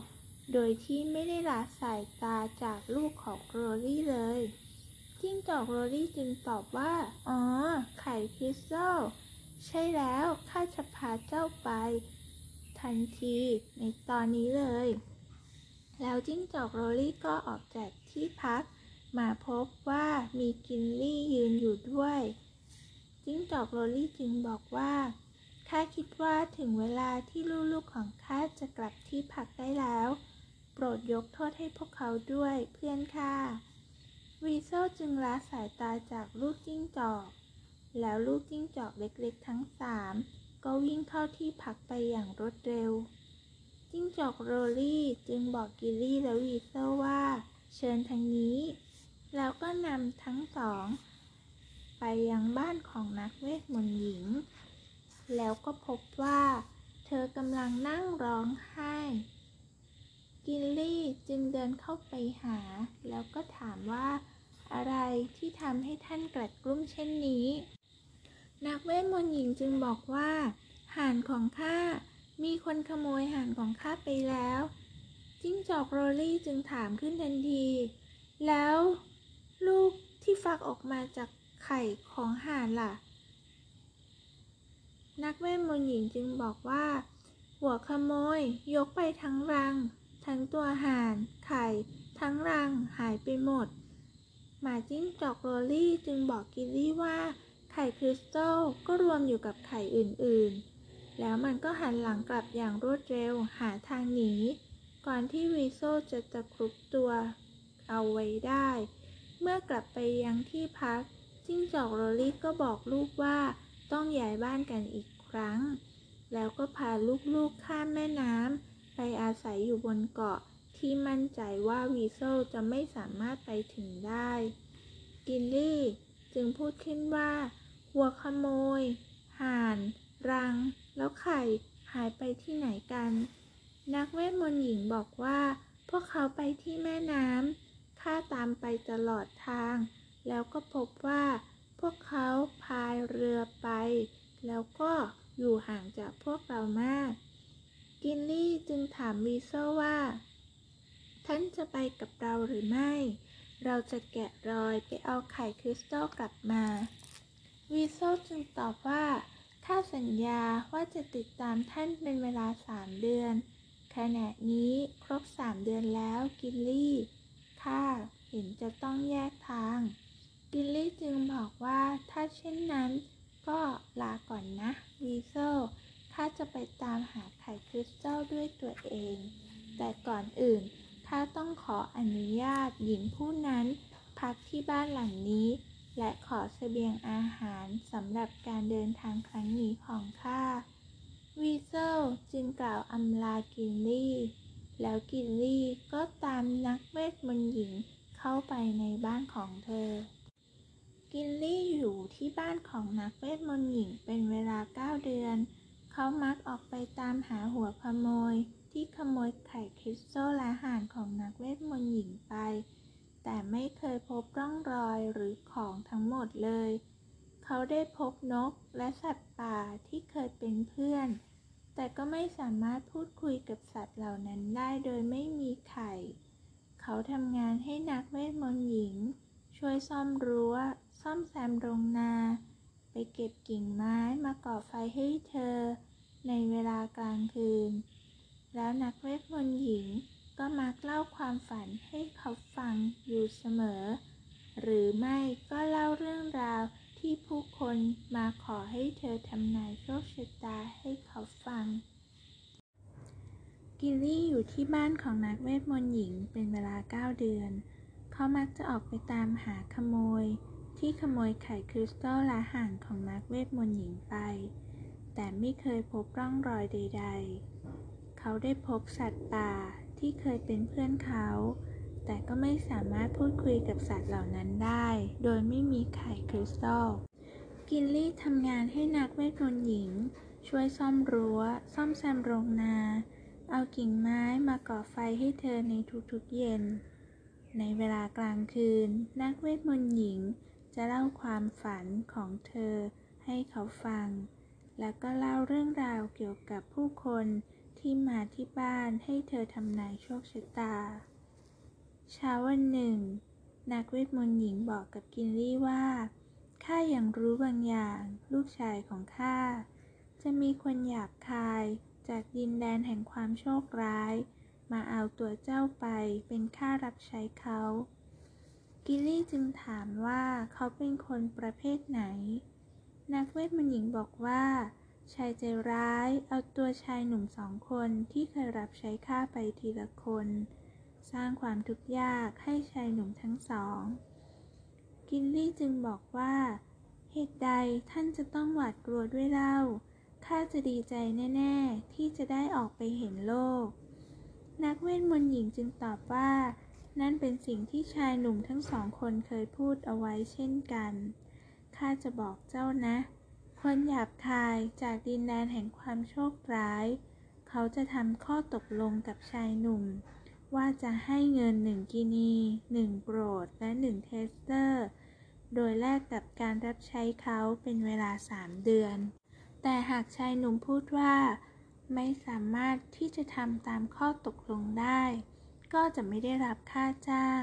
โดยที่ไม่ได้ละสายตาจากลูกของโรลี่เลยจิ้งจอกโรลี่จึงตอบว่า อ๋อ ไข่คริสตัล ใช่แล้ว ข้าจะพาเจ้าไป ทันทีในตอนนี้เลย แล้วจิ้งจอกโรลี่ก็ออกจากที่พัก มาพบว่ามีกิลลี่ยืนอยู่ด้วย จิ้งจอกโรลี่จึงบอกว่า ข้าคิดว่าถึงเวลาที่ลูกๆของข้าจะกลับที่พักได้แล้ว โปรดยกโทษให้พวกเขาด้วยเพื่อนข้าวีเซลจึงละสายตาจากลูกจิ้งจอก แล้วลูกจิ้งจอกเล็กๆทั้งสามก็วิ่งเข้าที่พักไปอย่างรวดเร็ว จิ้งจอกโรลี่จึงบอกกิลลี่และวีเซลว่า เชิญทางนี้ แล้วก็นำทั้งสอง ไปยังบ้านของนักเวทมนต์หญิง แล้วก็พบว่าเธอกำลังนั่งร้องไห้ กิลลี่จึงเดินเข้าไปหา แล้วก็ถามว่าอะไรที่ทำให้ท่านกลัดกลุ้มเช่นนี้ นักเวทมนต์หญิงจึงบอกว่าห่านของข้ามีคนขโมยห่านของข้าไปแล้ว จิ้งจอกโรลี่จึงถามขึ้นทันที แล้วลูกที่ฟักออกมาจากไข่ของห่านล่ะ นักเวทมนต์หญิงจึงบอกว่า หัวขโมย ยกไปทั้งรัง ทั้งตัวห่าน ไข่ ทั้งรังหายไปหมด หมาจิ้งจอกโรลี่จึงบอกกิลลี่ว่า ไข่คริสตัลก็รวมอยู่กับไข่อื่นๆ แล้วมันก็หันหลังกลับอย่างรวดเร็วหาทางหนี ก่อนที่วีเซลจะตะครุบตัวเอาไว้ได้ เมื่อกลับไปยังที่พักจิ้งจอกโรลี่ก็บอกลูกว่า ต้องย้ายบ้านกันอีกครั้ง แล้วก็พาลูกๆข้ามแม่น้ำไปอาศัยอยู่บนเกาะที่มั่นใจว่าวีโซจะไม่สามารถไปถึงได้ กินลี่จึงพูดขึ้นว่า หัวขโมย ห่าน รัง แล้วไข่หายไปที่ไหนกัน นักเวทมนต์หญิงบอกว่า พวกเขาไปที่แม่น้ำข้าตามไปตลอดทาง แล้วก็พบว่า พวกเขาพายเรือไป แล้วก็อยู่ห่างจากพวกเรามาก กินลี่จึงถามวีโซว่า ท่านจะไปกับเราหรือไม่ เราจะแกะรอยไปเอาไข่คริสตัลกลับมา วีโซจึงตอบว่าข้าสัญญาว่าจะติดตามท่านเป็นเวลาสามเดือน ขณะนี้ครบสามเดือนแล้วกิลลี่ ข้าเห็นจะต้องแยกทาง กิลลี่จึงบอกว่าถ้าเช่นนั้นก็ลาก่อนนะวีเซลข้าจะไปตามหาไข่คริสตัลด้วยตัวเอง แต่ก่อนอื่นข้าต้องขออนุญาตหญิงผู้นั้นพักที่บ้านหลังนี้ และขอเสบียงอาหารสำหรับการเดินทางครั้งนี้ของข้าวีเซลจึงกล่าวอำลากิลลี่ แล้วกิลลี่ก็ตามนักเวทมนต์หญิงเข้าไปในบ้านของเธอ กิลลี่อยู่ที่บ้านของนักเวทมนต์หญิงเป็นเวลาเก้าเดือน เขามักออกไปตามหาหัวขโมยที่ขโมยไข่คริสตัลและห่านของนักเวทมนต์หญิงไป แต่ไม่เคยพบร่องรอยหรือของทั้งหมดเลย เขาได้พบนกและสัตว์ป่าที่เคยเป็นเพื่อน แต่ก็ไม่สามารถพูดคุยกับสัตว์เหล่านั้นได้โดยไม่มีไข่ เขาทำงานให้นักเวทมนต์หญิง ช่วยซ่อมรั้ว ซ่อมแซมโรงนา ไปเก็บกิ่งไม้มาก่อไฟให้เธอ ในเวลากลางคืน แล้วนักเวทมนต์หญิงก็มักเล่าความฝันให้เขาฟังอยู่เสมอ หรือไม่ก็เล่าเรื่องราวที่ผู้คนมาขอให้เธอทำนายโชคชะตาให้เขาฟัง กิลลี่อยู่ที่บ้านของนักเวทมนต์หญิงเป็นเวลาเก้าเดือน เขามักจะออกไปตามหาขโมย ที่ขโมยไข่ค ริสตัลและห่านของนักเวทมนต์หญิงไป แต่ไม่เคยพบร่องรอยใด ๆ เขาได้พบสัตว์ป่าที่เคยเป็นเพื่อนเขา แต่ก็ไม่สามารถพูดคุยกับสัตว์เหล่านั้นได้ โดยไม่มีไข่คริสตัล กิลลี่ทำงานให้นักเวทมนต์หญิง ช่วยซ่อมรั้ว ซ่อมแซมโรงนา เอากิ่งไม้มาก่อไฟให้เธอในทุกๆเย็น ในเวลากลางคืน นักเวทมนต์หญิง จะเล่าความฝันของเธอให้เขาฟัง แล้วก็เล่าเรื่องราวเกี่ยวกับผู้คนที่มาที่บ้านให้เธอทำนายโชคชะตา เช้าวันหนึ่ง นักเวทมนต์หญิงบอกกับกินลี่ว่าข้ายัางรู้บางอย่าง ลูกชายของข้าจะมีคนหยาบคายจากดินแดนแห่งความโชคร้าย มาเอาตัวเจ้าไปเป็นข้ารับใช้เขา กิลลี่จึงถามว่าเขาเป็นคนประเภทไหน นักเวทมนต์หญิงบอกว่า ชายใจร้ายเอาตัวชายหนุ่มสองคนที่เคยรับใช้ข้าไปทีละคน สร้างความทุกข์ยากให้ชายหนุ่มทั้งสอง กินลี่จึงบอกว่า เหตุใดท่านจะต้องหวาดกลัวด้วยเล่าข้าจะดีใจแน่ ๆ ที่จะได้ออกไปเห็นโลก นักเวทมนต์หญิงจึงตอบว่า นั่นเป็นสิ่งที่ชายหนุ่มทั้งสองคนเคยพูดเอาไว้เช่นกัน ข้าจะบอกเจ้านะ คนหยาบคายจากดินแดนแห่งความโชคร้าย เขาจะทำข้อตกลงกับชายหนุ่ม ว่าจะให้เงินหนึ่งกินีหนึ่งโกรต และหนึ่งเทสเตอร์ โดยแลกกับการรับใช้เขาเป็นเวลาสามเดือน แต่หากชายหนุ่มพูดว่า ไม่สามารถที่จะทำตามข้อตกลงได้ ก็จะไม่ได้รับค่าจ้าง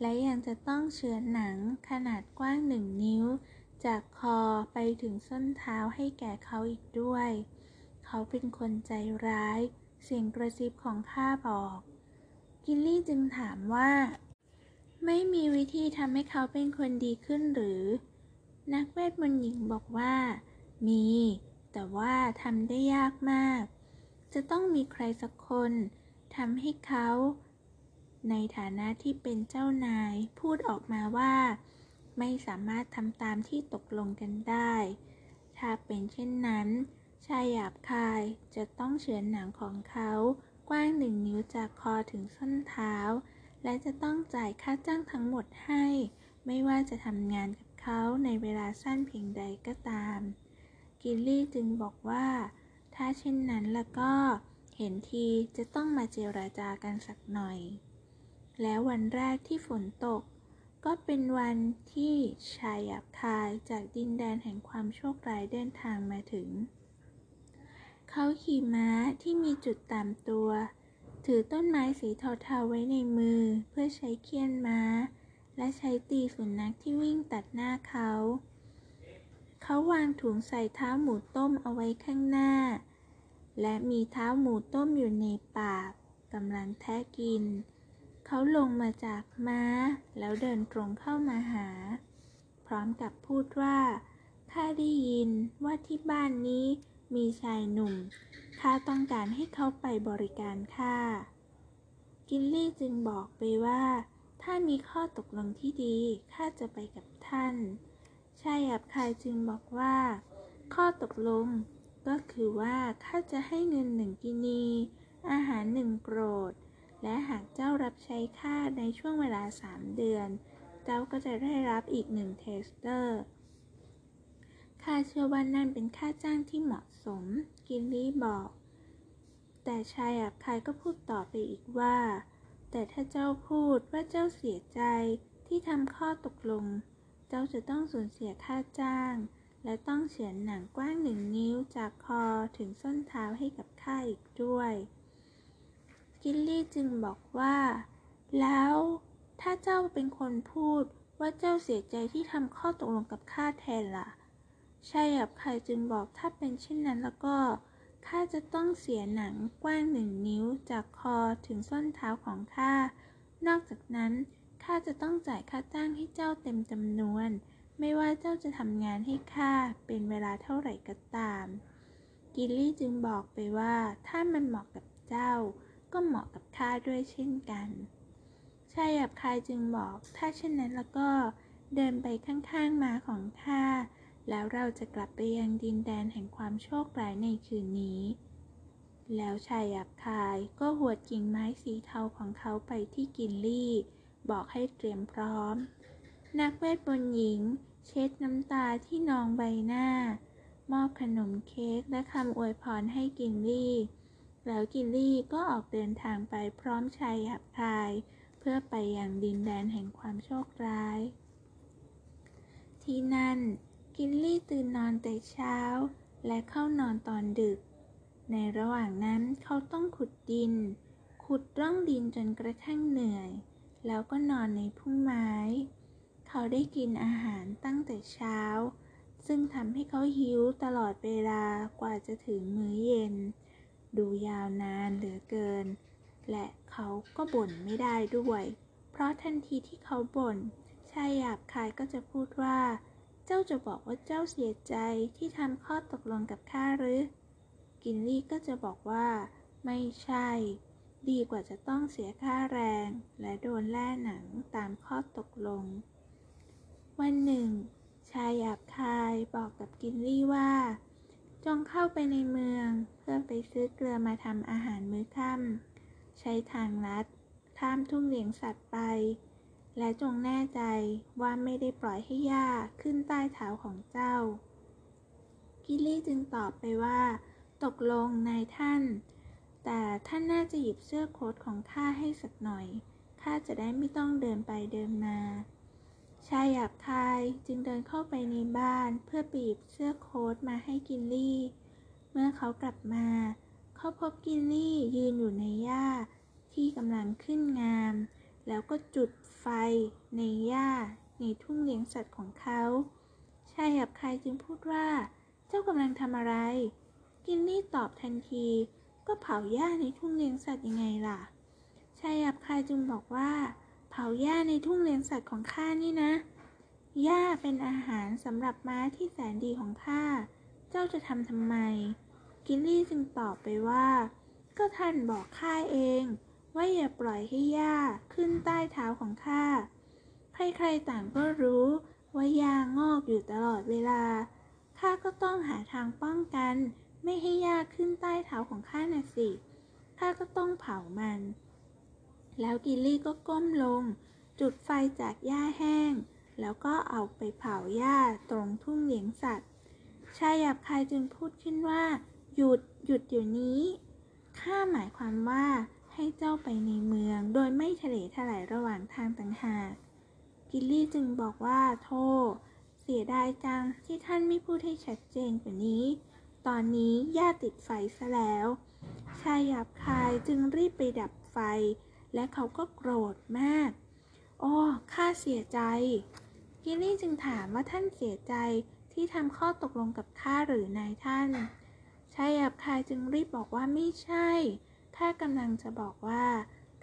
และยังจะต้องเฉือนหนังขนาดกว้างหนึ่งนิ้ว จากคอไปถึงส้นเท้าให้แก่เขาอีกด้วย เขาเป็นคนใจร้าย เสียงกระซิบของข้าบอก กิลลี่จึงถามว่า ไม่มีวิธีทำให้เขาเป็นคนดีขึ้นหรือ นักเวทมนต์หญิงบอกว่า มี แต่ว่าทำได้ยากมาก จะต้องมีใครสักคนทำให้เขา ในฐานะที่เป็นเจ้านายพูดออกมาว่า ไม่สามารถทำตามที่ตกลงกันได้ ถ้าเป็นเช่นนั้น ชายหยาบคายจะต้องเฉือนหนังของเขากว้างหนึ่งนิ้วจากคอถึงส้นเท้า และจะต้องจ่ายค่าจ้างทั้งหมดให้ ไม่ว่าจะทำงานกับเขาในเวลาสั้นเพียงใดก็ตาม กิลลี่จึงบอกว่า ถ้าเช่นนั้นแล้วก็เห็นทีจะต้องมาเจราจากันสักหน่อย แล้ววันแรกที่ฝนตก ก็เป็นวันที่ชายหยาบคายจากดินแดนแห่งความโชคร้ายเดินทางมาถึง เขาขี่ม้าที่มีจุดตามตัว ถือต้นไม้สีเทาๆไว้ในมือเพื่อใช้เคี่ยนม้า และใช้ตีสุนัขที่วิ่งตัดหน้าเขา เขาวางถุงใส่เท้าหมูต้มเอาไว้ข้างหน้า และมีเท้าหมูต้มอยู่ในปากกำลังแทะกิน เขาลงมาจากม้า แล้วเดินตรงเข้ามาหา พร้อมกับพูดว่า ข้าได้ยินว่าที่บ้านนี้มีชายหนุ่ม ข้าต้องการให้เขาไปบริการข้า กินลี่จึงบอกไปว่า ถ้ามีข้อตกลงที่ดี ข้าจะไปกับท่าน ชายหยาบคายจึงบอกว่า ข้อตกลง ก็คือว่าข้าจะให้เงินหนึ่งกินี อาหารหนึ่งโกรต และหากเจ้ารับใช้ข้าในช่วงเวลาสามเดือน เจ้าก็จะได้รับอีกหนึ่งเทสเตอร์ข้าเชื่อว่านั่นเป็นค่าจ้างที่เหมาะสม กิลลี่บอก แต่ชายหยาบคายก็พูดต่อไปอีกว่า แต่ถ้าเจ้าพูดว่าเจ้าเสียใจที่ทำข้อตกลง เจ้าจะต้องสูญเสียค่าจ้าง และต้องเฉือนหนังกว้างหนึ่งนิ้วจากคอถึงส้นเท้าให้กับข้าอีกด้วย กิลลี่จึงบอกว่า แล้วถ้าเจ้าเป็นคนพูดว่าเจ้าเสียใจที่ทำข้อตกลงกับข้าแทนล่ะชายหยาบคายจึงบอกถ้าเป็นเช่นนั้นแล้วก็ข้าจะต้องเสียหนังกว้างหนึ่งนิ้วจากคอถึงส้นเท้าของข้า นอกจากนั้นข้าจะต้องจ่ายค่าจ้างให้เจ้าเต็มจำนวน ไม่ว่าเจ้าจะทำงานให้ข้าเป็นเวลาเท่าไหร่ก็ตาม กิลลี่จึงบอกไปว่าถ้ามันเหมาะกับเจ้า ก็เหมาะกับข้าด้วยเช่นกันชายหยาบคายจึงบอก ถ้าเช่นนั้นแล้วก็เดินไปข้างๆมาของข้า แล้วเราจะกลับไปยังดินแดนแห่งความโชคร้ายในคืนนี้ แล้วชายหยาบคายก็หวดกิ่งไม้สีเทาของเขาไปที่กินลี่ บอกให้เตรียมพร้อม นักเวทมนต์หญิง เช็ดน้ำตาที่นองใบหน้า มอบขนมเค้กและคำอวยพรให้กินลี่ แล้วกินลี่ก็ออกเดินทางไปพร้อมชายหยาบคาย เพื่อไปยังดินแดนแห่งความโชคร้าย ที่นั่น กินลี่ตื่นนอนแต่เช้า และเข้านอนตอนดึก ในระหว่างนั้นเขาต้องขุดดิน ขุดร่องดินจนกระทั่งเหนื่อย แล้วก็นอนในพุ่มไม้ เขาได้กินอาหารตั้งแต่เช้า ซึ่งทำให้เขาหิวตลอดเวลากว่าจะถึงมื้อเย็น ดูยาวนานเหลือเกิน และเขาก็บ่นไม่ได้ด้วย เพราะทันทีที่เขาบ่นชายหยาบคายก็จะพูดว่า เจ้าจะบอกว่าเจ้าเสียใจที่ทำข้อตกลงกับข้าหรือ กินลี่ก็จะบอกว่า ไม่ใช่ ดีกว่าจะต้องเสียค่าแรง และโดนแล่หนังตามข้อตกลง วันหนึ่ง ชายหยาบคายบอกกับกินลี่ว่า จงเข้าไปในเมือง เพื่อไปซื้อเกลือมาทำอาหารมื้อค่ำใช้ทางลัด ข้ามทุ่งเลี้ยงสัตว์ไป และจงแน่ใจว่าไม่ได้ปล่อยให้หญ้าขึ้นใต้เท้าของเจ้า กิลลี่จึงตอบไปว่า ตกลงนายท่าน แต่ท่านน่าจะหยิบเสื้อโค้ทของข้าให้สักหน่อยข้าจะได้ไม่ต้องเดินไปเดินมา ชายหยาบคายจึงเดินเข้าไปในบ้านเพื่อปหยิบเสื้อโค้ทมาให้กินลี่ เมื่อเขากลับมา เขาพบกินลี่ยืนอยู่ในหญ้าที่กำลังขึ้นงาม แล้วก็จุดไฟในหญ้าในทุ่งเลี้ยงสัตว์ของเขาชายหยาบคายจึงพูดว่า เจ้ากำลังทำอะไร กินลี่ตอบทันที ก็เผาหญ้าในทุ่งเลี้ยงสัตว์ยังไงล่ะชายหยาบคายจึงบอกว่า เผาหญ้าในทุ่งเลี้ยงสัตว์ของข้านี่นะ หญ้าเป็นอาหารสำหรับม้าที่แสนดีของข้า เจ้าจะทำทำไม กิลลี่จึงตอบไปว่า ก็ท่านบอกข้าเอง ว่าอย่าปล่อยให้หญ้าขึ้นใต้เท้าของข้า ใครๆต่างก็รู้ว่าหญ้างอกอยู่ตลอดเวลา ข้าก็ต้องหาทางป้องกัน ไม่ให้หญ้าขึ้นใต้เท้าของข้าน่ะสิ ข้าก็ต้องเผามัน แล้วกิลลี่ก็ก้มลง จุดไฟจากหญ้าแห้ง แล้วก็เอาไปเผาหญ้าตรงทุ่งเลี้ยงสัตว์ชายหยาบคายจึงพูดขึ้นว่า หยุดหยุดเดี๋ยวนี้ข้าหมายความว่าให้เจ้าไปในเมืองโดยไม่ทะเลทลายระหว่างทางต่างหากกิลลี่จึงบอกว่าโทษเสียดายจังที่ท่านไม่พูดให้ชัดเจนกว่านี้ ตอนนี้หญ้าติดไฟซะแล้ว ชายหยาบคายจึงรีบไปดับไฟ และเขาก็โกรธมาก โอ้ข้าเสียใจ กิลลี่จึงถามว่าท่านเสียใจที่ทำข้อตกลงกับข้าหรือนายท่านชายหยาบคายจึงรีบบอกว่าไม่ใช่ ข้ากำลังจะบอกว่า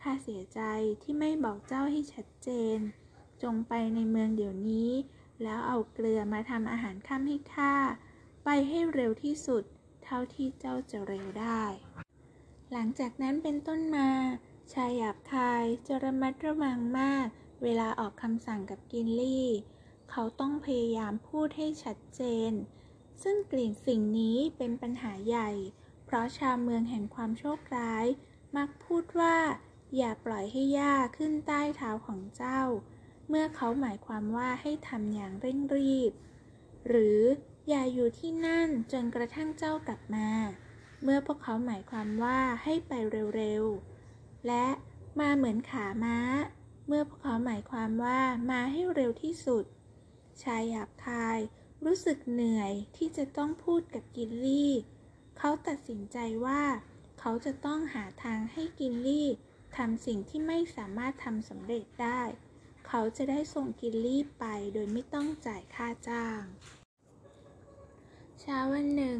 ข้าเสียใจที่ไม่บอกเจ้าให้ชัดเจน จงไปในเมืองเดี๋ยวนี้ แล้วเอาเกลือมาทำอาหารค่ำให้ข้า ไปให้เร็วที่สุด เท่าที่เจ้าจะเร็วได้ หลังจากนั้นเป็นต้นมา ชายหยาบคายจะระมัดระวังมาก เวลาออกคำสั่งกับกินลี่ เขาต้องพยายามพูดให้ชัดเจน ซึ่งกลิ่นสิ่งนี้เป็นปัญหาใหญ่ เพราะชาวเมืองแห่งความโชคร้าย มักพูดว่า อย่าปล่อยให้หญ้าขึ้นใต้เท้าของเจ้า เมื่อเขาหมายความว่าให้ทำอย่างเร่งรีบ หรืออย่าอยู่ที่นั่นจนกระทั่งเจ้ากลับมา เมื่อพวกเขาหมายความว่าให้ไปเร็วๆ และมาเหมือนขาม้า เมื่อพวกเขาหมายความว่ามาให้เร็วที่สุด ชายหยาบคาย รู้สึกเหนื่อยที่จะต้องพูดกับกินลี่ เขาตัดสินใจว่า เขาจะต้องหาทางให้กินลี่ทำสิ่งที่ไม่สามารถทำสำเร็จได้ เขาจะได้ส่งกินลี่ไปโดยไม่ต้องจ่ายค่าจ้าง เช้าวันหนึ่ง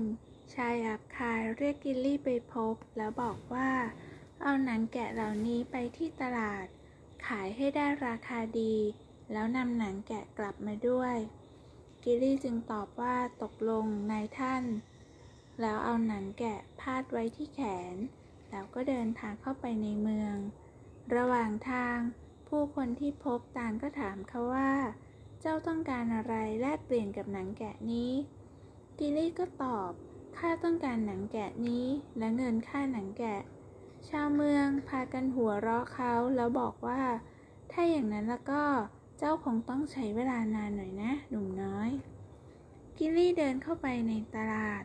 ชายหยาบคายเรียกกิลลี่ไปพบแล้วบอกว่า เอาหนังแกะเหล่านี้ไปที่ตลาด ขายให้ได้ราคาดี แล้วนำหนังแกะกลับมาด้วย กิลลี่จึงตอบว่าตกลงนายท่าน แล้วเอาหนังแกะพาดไว้ที่แขน แล้วก็เดินทางเข้าไปในเมือง ระหว่างทาง ผู้คนที่พบต่างก็ถามเขาว่า เจ้าต้องการอะไรแลกเปลี่ยนกับหนังแกะนี้ กิลลี่ก็ตอบข้าต้องการหนังแกะนี้และเงินค่าหนังแกะ ชาวเมืองพากันหัวเราะเขาแล้วบอกว่า ถ้าอย่างนั้นแล้วก็เจ้าคงต้องใช้เวลานานหน่อยนะ หนุ่มน้อย กิลลี่เดินเข้าไปในตลาด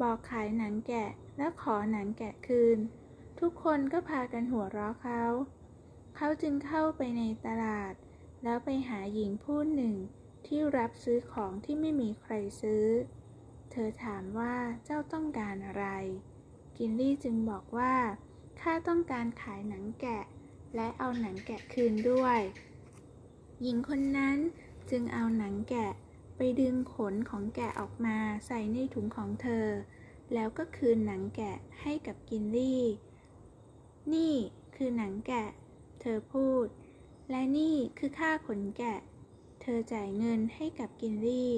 บอกขายหนังแกะและขอหนังแกะคืน ทุกคนก็พากันหัวเราะเขา เขาจึงเข้าไปในตลาด แล้วไปหาหญิงผู้หนึ่งที่รับซื้อของที่ไม่มีใครซื้อ เธอถามว่าเจ้าต้องการอะไร กินลี่จึงบอกว่า ข้าต้องการขายหนังแกะ และเอาหนังแกะคืนด้วย หญิงคนนั้นจึงเอาหนังแกะไปดึงขนของแกะออกมาใส่ในถุงของเธอ แล้วก็คืนหนังแกะให้กับกินลี่ นี่คือหนังแกะ เธอพูด และนี่คือค่าขนแกะ เธอจ่ายเงินให้กับกินลี่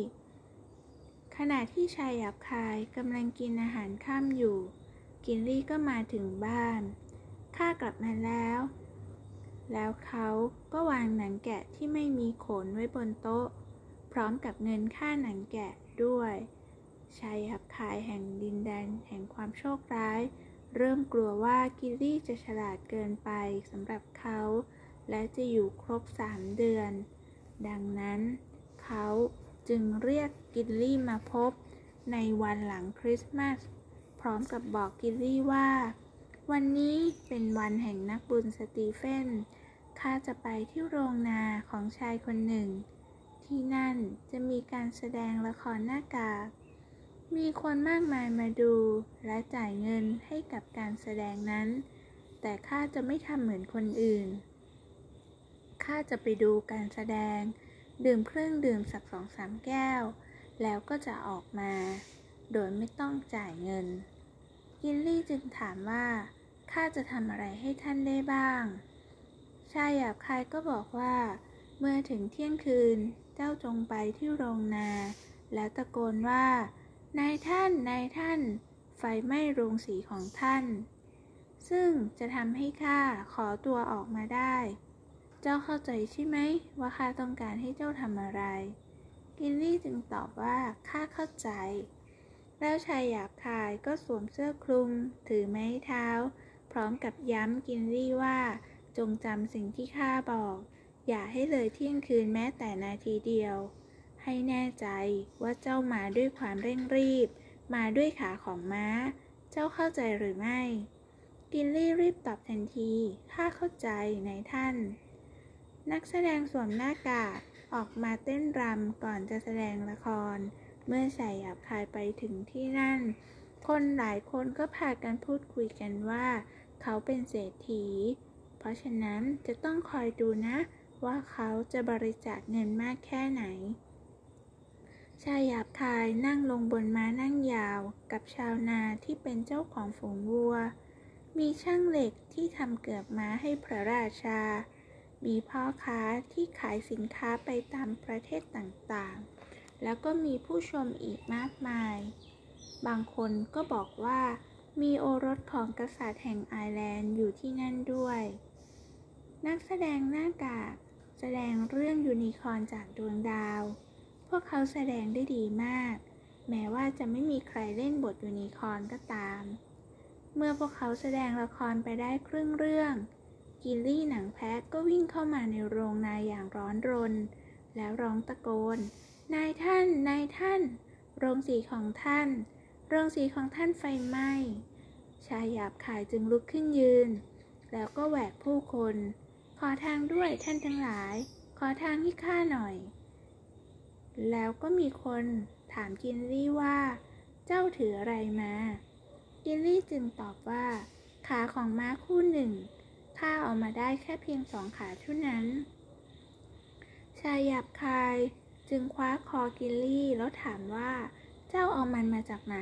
ขณะที่ชายหยาบคายกำลังกินอาหารค่ำอยู่ กินลี่ก็มาถึงบ้าน ข้ากลับมาแล้ว แล้วเขาก็วางหนังแกะที่ไม่มีขนไว้บนโต๊ะ พร้อมกับเงินค่าหนังแกะด้วยชายหยาบคายแห่งดินแดนแห่งความโชคร้าย เริ่มกลัวว่ากิลลี่จะฉลาดเกินไปสำหรับเขา และจะอยู่ครบสามเดือน ดังนั้น เขาจึงเรียกกิลลี่มาพบในวันหลังคริสต์มาส พร้อมกับบอกกิลลี่ว่า วันนี้เป็นวันแห่งนักบุญสตีเฟนข้าจะไปที่โรงนาของชายคนหนึ่ง ที่นั่นจะมีการแสดงละครหน้ากากมีคนมากมายมาดูและจ่ายเงินให้กับการแสดงนั้น แต่ข้าจะไม่ทำเหมือนคนอื่น ข้าจะไปดูการแสดง ดื่มเครื่องดื่มสักสองสามแก้ว แล้วก็จะออกมา โดยไม่ต้องจ่ายเงิน กินลี่จึงถามว่า ข้าจะทำอะไรให้ท่านได้บ้าง ชายหยาบคายก็บอกว่า เมื่อถึงเที่ยงคืน เจ้าจงไปที่โรงนา แล้วตะโกนว่า นายท่าน นายท่าน ไฟไหม้โรงสีของท่าน ซึ่งจะทำให้ข้าขอตัวออกมาได้ เจ้าเข้าใจใช่ไหมว่าข้าต้องการให้เจ้าทำอะไร กินลี่จึงตอบว่าข้าเข้าใจ แล้วชายหยาบคายก็สวมเสื้อคลุม ถือไม้เท้า พร้อมกับย้ำกิลลี่ว่า จงจำสิ่งที่ข้าบอก อย่าให้เลยเที่ยงคืนแม้แต่นาทีเดียว ให้แน่ใจว่าเจ้ามาด้วยความเร่งรีบ มาด้วยขาของม้า เจ้าเข้าใจหรือไม่ กิลลี่รีบตอบทันทีข้าเข้าใจนายท่าน นักแสดงสวมหน้ากากออกมาเต้นรำก่อนจะแสดงละคร เมื่อชายหยาบคายไปถึงที่นั่น คนหลายคนก็พากันพูดคุยกันว่า เขาเป็นเศรษฐี เพราะฉะนั้นจะต้องคอยดูนะ ว่าเขาจะบริจาคเงินมากแค่ไหน ชายหยาบคายนั่งลงบนม้านั่งยาวกับชาวนาที่เป็นเจ้าของฝูงวัว มีช่างเหล็กที่ทำเกือบม้าให้พระราชา มีพ่อค้าที่ขายสินค้าไปตามประเทศต่างๆ แล้วก็มีผู้ชมอีกมากมาย บางคนก็บอกว่ามีโอรสของกษัตริย์แห่งไอร์แลนด์อยู่ที่นั่นด้วย นักแสดงหน้ากากแสดงเรื่องยูนิคอร์นจากดวงดาว พวกเขาแสดงได้ดีมาก แม้ว่าจะไม่มีใครเล่นบทยูนิคอร์นก็ตาม เมื่อพวกเขาแสดงละครไปได้ครึ่งเรื่อง กิลลี่หนังแพะก็วิ่งเข้ามาในโรงนายอย่างร้อนรน แล้วร้องตะโกน นายท่าน นายท่าน โรงสีของท่าน โรงสีของท่านไฟไหม้ ชายหยาบขายจึงลุกขึ้นยืน แล้วก็แหวกผู้คน ขอทางด้วยท่านทั้งหลาย ขอทางให้ข้าหน่อย แล้วก็มีคนถามกินลี่ว่า เจ้าถืออะไรมา กินลี่จึงตอบว่า ขาของม้าคู่หนึ่ง ข้าเอามาได้แค่เพียงสองขาเท่านั้น ชายหยาบคาย จึงคว้าคอกิลลี่แล้วถามว่า เจ้าเอามันมาจากไหน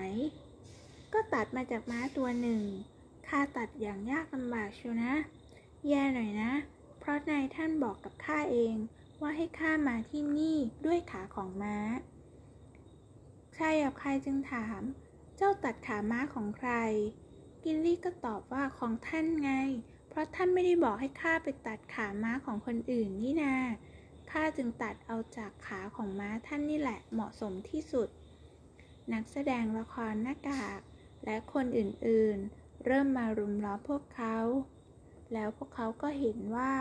ก็ตัดมาจากม้าตัวหนึ่ง ข้าตัดอย่างยากลำบากเชียวนะ แย่หน่อยนะ เพราะนายท่านบอกกับข้าเองว่าให้ข้ามาที่นี่ด้วยขาของม้า ชายหยาบคายจึงถาม เจ้าตัดขาม้าของใคร กิลลี่ก็ตอบว่าของท่านไง เพราะท่านไม่ได้บอกให้ข้าไปตัดขาม้าของคนอื่นนี่นา ข้าจึงตัดเอาจากขาของม้าท่านนี่แหละเหมาะสมที่สุด นักแสดงละครหน้ากากและคนอื่นๆ เริ่มมารุมล้อมพวกเขา แล้วพวกเขาก็เห็นว่า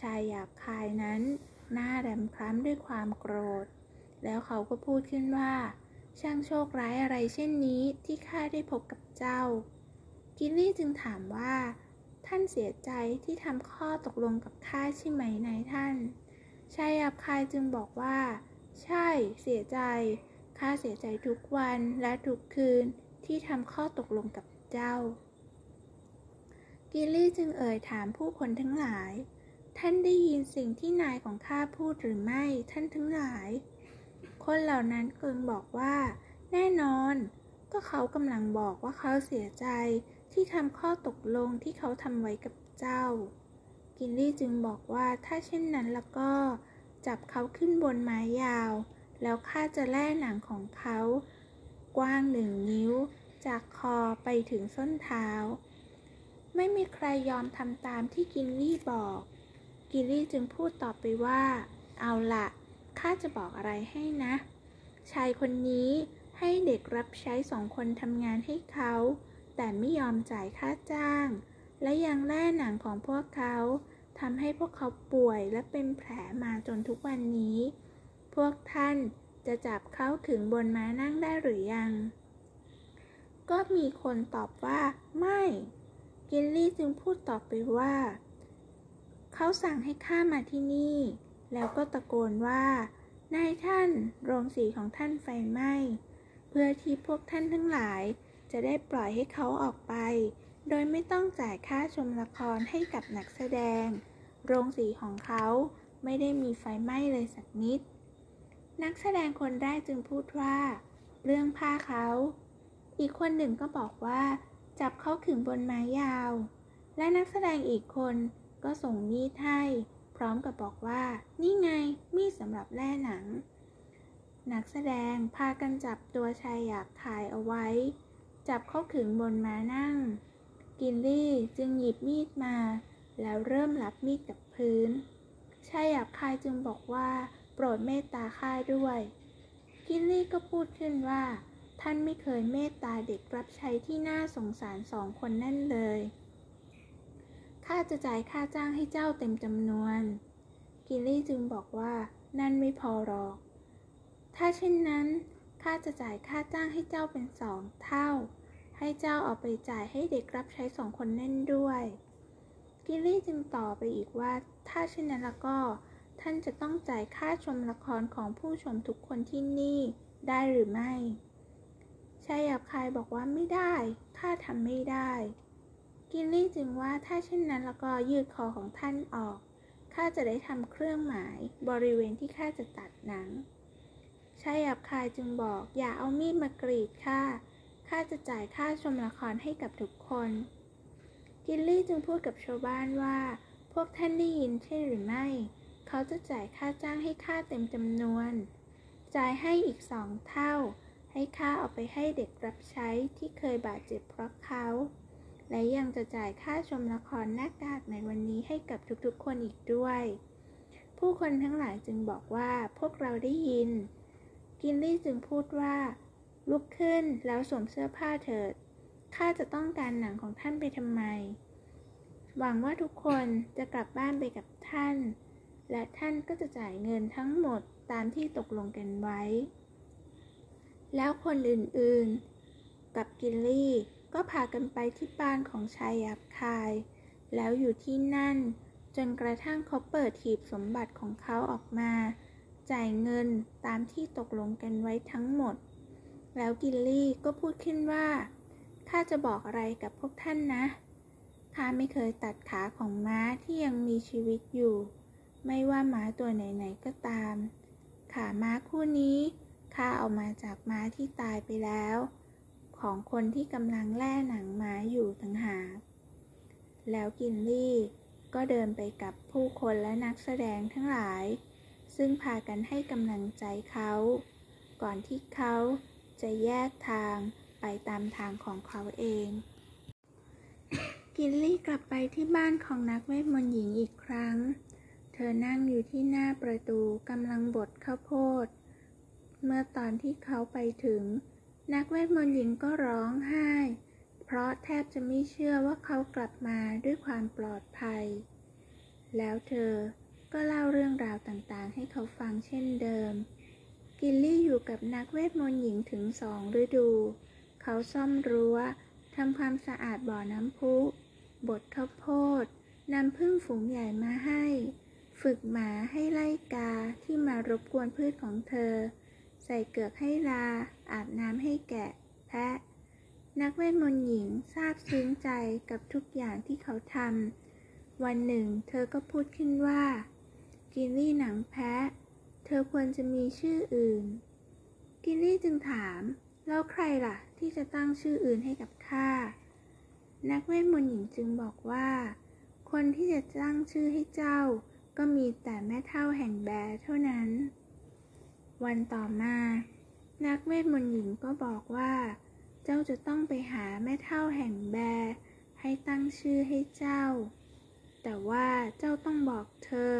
ชายหยาบคายนั้น หน้าดำคล้ำด้วยความโกรธ แล้วเขาก็พูดขึ้นว่า ช่างโชคร้ายอะไรเช่นนี้ที่ข้าได้พบกับเจ้า กิลลี่จึงถามว่า ท่านเสียใจที่ทำข้อตกลงกับข้าใช่ไหมนายท่าน ชายหยาบคายจึงบอกว่า ใช่เสียใจ ข้าเสียใจทุกวันและทุกคืนที่ทำข้อตกลงกับเจ้า กิลลี่จึงเอ่ยถามผู้คนทั้งหลาย ท่านได้ยินสิ่งที่นายของข้าพูดหรือไม่ท่านทั้งหลาย คนเหล่านั้นกึงบอกว่า แน่นอน ก็เขากำลังบอกว่าเขาเสียใจที่ทำข้อตกลงที่เขาทำไว้กับเจ้า กินลี่จึงบอกว่าถ้าเช่นนั้นแล้วก็ จับเขาขึ้นบนไม้ยาว แล้วข้าจะแล่หนังของเขา กว้างหนึ่งนิ้ว จากคอไปถึงส้นเท้า ไม่มีใครยอมทำตามที่กินลี่บอก กินลี่จึงพูดต่อไปว่า เอาละข้าจะบอกอะไรให้นะ ชายคนนี้ให้เด็กรับใช้สองคนทำงานให้เขา แต่ไม่ยอมจ่ายค่าจ้างและยังแล่หนังของพวกเขา ทำให้พวกเขาป่วยและเป็นแผลมาจนทุกวันนี้ พวกท่านจะจับเขาถึงบนม้านั่งได้หรือยัง ก็มีคนตอบว่า ไม่ กินลี่จึงพูดตอบไปว่า เขาสั่งให้ข้ามาที่นี่ แล้วก็ตะโกนว่า นายท่าน โรงสีของท่านไฟไหม้ เพื่อที่พวกท่านทั้งหลายจะได้ปล่อยให้เขาออกไป โดยไม่ต้องจ่ายค่าชมละครให้กับนักแสดง โรงสีของเขาไม่ได้มีไฟไหม้เลยสักนิด นักแสดงคนแรกจึงพูดว่า เรื่องผ้าเขา อีกคนหนึ่งก็บอกว่า จับเขาขึงบนไม้ยาว และนักแสดงอีกคนก็ส่งมีดให้พร้อมกับบอกว่า นี่ไงมีดสำหรับแล่หนัง นักแสดงพากันจับตัวชายอยากถ่ายเอาไว้ จับเขาขึงบนม้านั่ง กินลี่จึงหยิบมีดมา แล้วเริ่มรับมีดกับพื้น ชายหยาบคายจึงบอกว่า โปรดเมตตาข้าด้วย กินลี่ก็พูดขึ้นว่า ท่านไม่เคยเมตตาเด็กรับใช้ที่น่าสงสารสองคนนั่นเลย ข้าจะจ่ายค่าจ้างให้เจ้าเต็มจำนวน กินลี่จึงบอกว่านั่นไม่พอหรอก ถ้าเช่นนั้นข้าจะจ่ายค่าจ้างให้เจ้าเป็นสองเท่า ให้เจ้าเอาไปจ่ายให้เด็กรับใช้สองคนนั่นด้วย กิลลี่จึงต่อไปอีกว่า ถ้าเช่นนั้นแล้วก็ ท่านจะต้องจ่ายค่าชมละครของผู้ชมทุกคนที่นี่ได้หรือไม่ชายหยาบคายบอกว่าไม่ได้ข้าทำไม่ได้ กิลลี่จึงว่าถ้าเช่นนั้นแล้วก็ยืดคอของท่านออกข้าจะได้ทำเครื่องหมายบริเวณที่ข้าจะตัดหนังชายหยาบคายจึงบอกอย่าเอามีดมากรีดข้าข้าจะจ่ายค่าชมละครให้กับทุกคน กิลลี่จึงพูดกับชาวบ้านว่า พวกท่านได้ยินใช่หรือไม่ เขาจะจ่ายค่าจ้างให้ข้าเต็มจำนวน จ่ายให้อีกสองเท่า ให้ข้าเอาไปให้เด็กรับใช้ที่เคยบาดเจ็บเพราะเขา และยังจะจ่ายค่าชมละครหน้ากากในวันนี้ให้กับทุกๆคนอีกด้วย ผู้คนทั้งหลายจึงบอกว่าพวกเราได้ยิน กินลี่จึงพูดว่า ลุกขึ้นแล้วสวมเสื้อผ้าเถิด ข้าจะต้องการหนังของท่านไปทำไม หวังว่าทุกคนจะกลับบ้านไปกับท่าน และท่านก็จะจ่ายเงินทั้งหมดตามที่ตกลงกันไว้ แล้วคนอื่นๆ กับกิลลี่ก็พากันไปที่บ้านของชายหยาบคาย แล้วอยู่ที่นั่น จนกระทั่งเขาเปิดหีบสมบัติของเขาออกมา จ่ายเงินตามที่ตกลงกันไว้ทั้งหมด แล้วกิลลี่ก็พูดขึ้นว่า ข้าจะบอกอะไรกับพวกท่านนะ ข้าไม่เคยตัดขาของม้าที่ยังมีชีวิตอยู่ ไม่ว่าม้าตัวไหนๆก็ตาม ขาม้าคู่นี้ข้าเอามาจากม้าที่ตายไปแล้ว ของคนที่กำลังแล่หนังม้าอยู่ต่างหากแล้วกินลี่ก็เดินไปกับผู้คนและนักแสดงทั้งหลาย ซึ่งพากันให้กำลังใจเขา ก่อนที่เขาจะแยกทาง ไปตามทางของเขาเอง กิลลี่กลับไปที่บ้านของนักเวทมนต์หญิงอีกครั้ง เธอนั่งอยู่ที่หน้าประตูกำลังบดข้าวโพด เมื่อตอนที่เขาไปถึง นักเวทมนต์หญิงก็ร้องไห้ เพราะแทบจะไม่เชื่อว่าเขากลับมาด้วยความปลอดภัย แล้วเธอก็เล่าเรื่องราวต่างๆ ให้เขาฟังเช่นเดิม กิลลี่อยู่กับนักเวทมนต์หญิงถึงสองฤดู เขาซ่อมรั้วทำความสะอาดบ่อน้ำพุ บดข้าวโพดนำพึ่งฝูงใหญ่มาให้ ฝึกหมาให้ไล่กาที่มารบกวนพืชของเธอ ใส่เกือกให้ลา อาบน้ำให้แกะ แพะ นักเวทมนต์หญิงซาบซึ้งใจกับทุกอย่างที่เขาทำ วันหนึ่งเธอก็พูดขึ้นว่า กินลี่หนังแพะ เธอควรจะมีชื่ออื่น กินลี่จึงถาม แล้วใครล่ะ ที่จะตั้งชื่ออื่นให้กับข้า นักเวทมนต์หญิงจึงบอกว่า คนที่จะตั้งชื่อให้เจ้า ก็มีแต่แม่เท่าแห่งแบร์เท่านั้น วันต่อมา นักเวทมนต์หญิงก็บอกว่า เจ้าจะต้องไปหาแม่เท่าแห่งแบร์ให้ตั้งชื่อให้เจ้า แต่ว่าเจ้าต้องบอกเธอ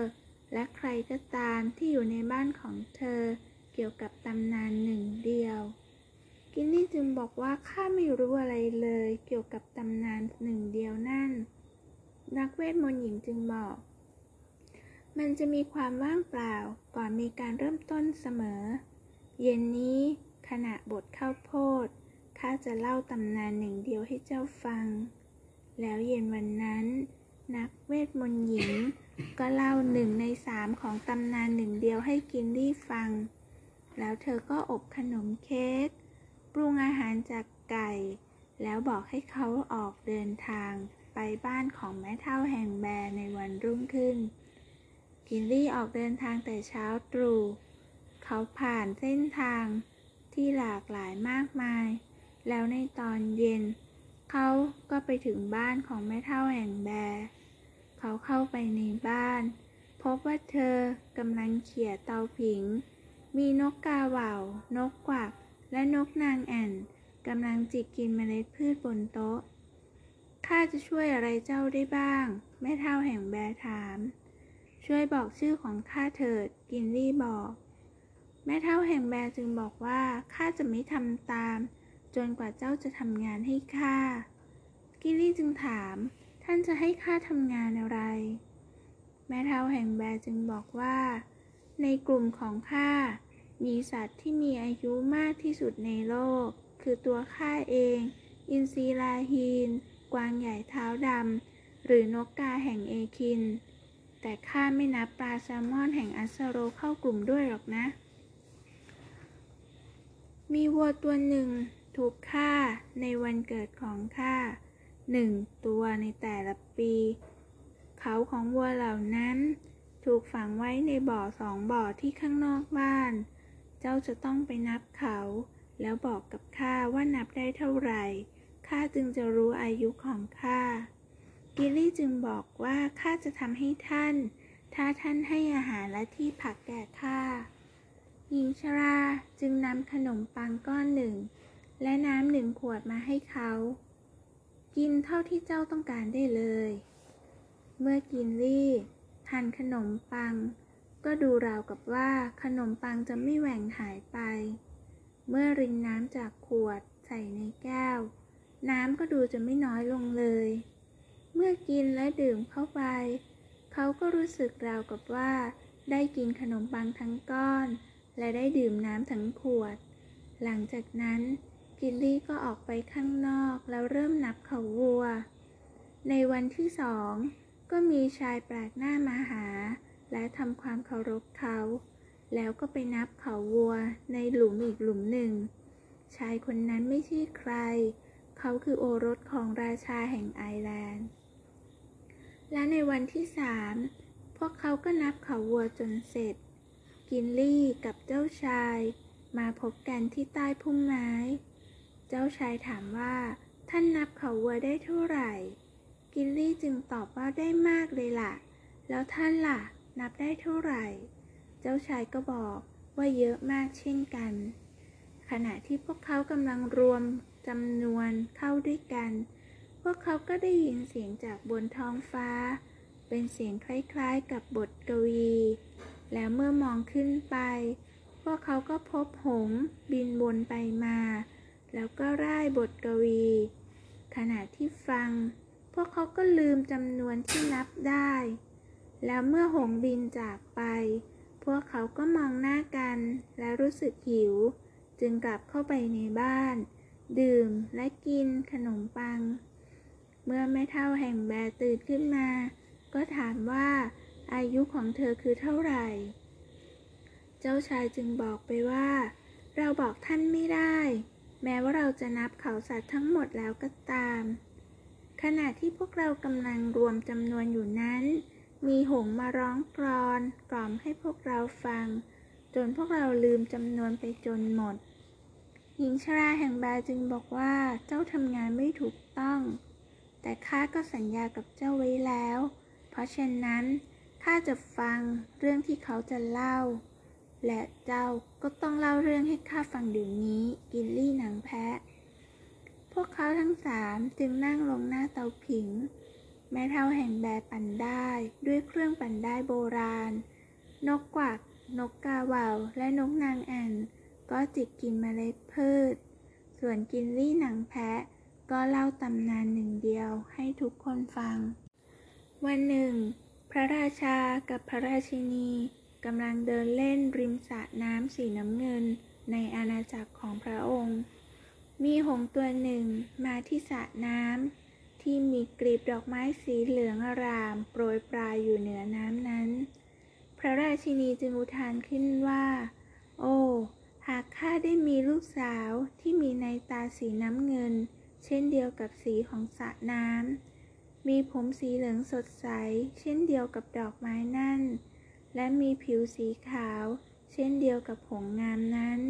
และใครก็ตามที่อยู่ในบ้านของเธอเกี่ยวกับตำนานหนึ่ง จึงบอกว่าข้าไม่รู้อะไรเลยเกี่ยวกับตำนานหนึ่งเดียวนั่น นักเวทมนต์หญิงจึงบอก มันจะมีความว่างเปล่าก่อนมีการเริ่มต้นเสมอ เย็นนี้ขณะบทข้าวโพดข้าจะเล่าตำนานหนึ่งเดียวให้เจ้าฟัง แล้วเย็นวันนั้น นักเวทมนต์หญิง ก็เล่าหนึ่งในสามของตำนานหนึ่งเดียวให้กินลี่ฟัง แล้วเธอก็อบขนมเค้ก ปรุงอาหารจากไก่ แล้วบอกให้เขาออกเดินทางไปบ้านของแม่เท่าแห่งแบร์ในวันรุ่งขึ้น กินลี่ออกเดินทางแต่เช้าตรู่ เขาผ่านเส้นทางที่หลากหลายมากมาย แล้วในตอนเย็น เขาก็ไปถึงบ้านของแม่เท่าแห่งแบร์เขาเข้าไปในบ้าน พบว่าเธอกำลังเขี่ยเตาผิง มีนกกาเหว่าวนกกวัก และนกนางแอ่นกำลังจิกกินเมล็ดพืชบนโต๊ะ ข้าจะช่วยอะไรเจ้าได้บ้าง แม่เท่าแห่งแบร์ถาม ช่วยบอกชื่อของข้าเถิด กินลี่บอก แม่เท่าแห่งแบร์จึงบอกว่าข้าจะไม่ทำตาม จนกว่าเจ้าจะทำงานให้ข้า กิลลี่จึงถาม ท่านจะให้ข้าทำงานอะไร แม่เฒ่าแห่งแบร์จึงบอกว่า ในกลุ่มของข้า มีสัตว์ที่มีอายุมากที่สุดในโลก คือตัวข้าเอง อินทรีลาฮีน กวางใหญ่เท้าดำ หรือนกกาแห่งเอคิน แต่ข้าไม่นับปลาแซลมอนแห่งอัสโรเข้ากลุ่มด้วยหรอกนะ มีวัวตัวหนึ่งถูกฆ่าในวันเกิดของข้าหนึ่งตัวในแต่ละปี เขาของวัวเหล่านั้น ถูกฝังไว้ในบ่อสองบ่อที่ข้างนอกบ้าน เจ้าจะต้องไปนับเขา แล้วบอกกับข้าว่านับได้เท่าไหร่ ข้าจึงจะรู้อายุของข้า กิลลี่จึงบอกว่าข้าจะทำให้ท่าน ถ้าท่านให้อาหารและที่พักแก่ข้า หญิงชราจึงนำขนมปังก้อนหนึ่ง และน้ำหนึ่งขวดมาให้เขา กินเท่าที่เจ้าต้องการได้เลย เมื่อกินลี่ทานขนมปัง ก็ดูราวกับว่าขนมปังจะไม่แหว่งหายไป เมื่อรินน้ำจากขวดใส่ในแก้ว น้ำก็ดูจะไม่น้อยลงเลย เมื่อกินและดื่มเข้าไป เขาก็รู้สึกราวกับว่า ได้กินขนมปังทั้งก้อน และได้ดื่มน้ำทั้งขวด หลังจากนั้นกิลลี่ก็ออกไปข้างนอกแล้วเริ่มนับเขาวัว ในวันที่สองก็มีชายแปลกหน้ามาหา และทำความเคารพเขา แล้วก็ไปนับเขาวัวในหลุมอีกหลุมหนึ่ง ชายคนนั้นไม่ใช่ใคร เขาคือโอรสของราชาแห่งไอร์แลนด์ และในวันที่สามพวกเขาก็นับเขาวัวจนเสร็จ กินลี่กับเจ้าชาย มาพบกันที่ใต้พุ่มไม้ เจ้าชายถามว่า ท่านนับเขาวัวได้เท่าไหร่ กินลี่จึงตอบว่าได้มากเลยล่ะ แล้วท่านล่ะ นับได้เท่าไหร่ เจ้าชายก็บอกว่าเยอะมากเช่นกัน ขณะที่พวกเขากำลังรวมจำนวนเข้าด้วยกัน พวกเขาก็ได้ยินเสียงจากบนท้องฟ้า เป็นเสียงคล้ายๆกับบทกวี แล้วเมื่อมองขึ้นไป พวกเขาก็พบหงส์บินวนไปมา แล้วก็ร่ายบทกวี ขณะที่ฟัง พวกเขาก็ลืมจำนวนที่นับได้ แล้วเมื่อหงบินจากไป พวกเขาก็มองหน้ากันและรู้สึกหิว จึงกลับเข้าไปในบ้าน ดื่มและกินขนมปัง เมื่อแม่เท่าแห่งแบร์ตื่นขึ้นมา ก็ถามว่าอายุของเธอคือเท่าไหร่ เจ้าชายจึงบอกไปว่า เราบอกท่านไม่ได้ แม้ว่าเราจะนับเขาสัตว์ทั้งหมดแล้วก็ตาม ขณะที่พวกเรากำลังรวมจำนวนอยู่นั้น มีหงมาร้องกรอนกล่อมให้พวกเราฟัง จนพวกเราลืมจำนวนไปจนหมด หญิงชราแห่งบาจึงบอกว่าเจ้าทำงานไม่ถูกต้อง แต่ข้าก็สัญญากับเจ้าไว้แล้ว เพราะฉะนั้นข้าจะฟังเรื่องที่เขาจะเล่า และเจ้าก็ต้องเล่าเรื่องให้ข้าฟังเดี๋ยวนี้กินลี่หนังแพะ พวกเขาทั้งสามจึงนั่งลงหน้าเตาผิง แม่เท่าแห่งแบปั่นได้ ด้วยเครื่องปั่นได้โบราณ นกกวัก นกกาเหว่าและนกนางแอ่น ก็จิกกินเมล็ดพืช ส่วนกินลี่หนังแพะ ก็เล่าตำนานหนึ่งเดียวให้ทุกคนฟัง วันหนึ่ง พระราชากับพระราชินีกำลังเดินเล่นริมสระน้ำสีน้ำเงินในอาณาจักรของพระองค์ มีหงส์ตัวหนึ่งมาที่สระน้ำ ที่มีกลีบดอกไม้สีเหลืองอาราม โปรยปลายอยู่เหนือน้ำนั้น พระราชินีจึงอุทานขึ้นว่า โอ้ หากข้าได้มีลูกสาวที่มีในตาสีน้ำเงิน เช่นเดียวกับสีของสระน้ำ มีผมสีเหลืองสดใส เช่นเดียวกับดอกไม้นั่น และมีผิวสีขาว เช่นเดียวกับผงงามนั้น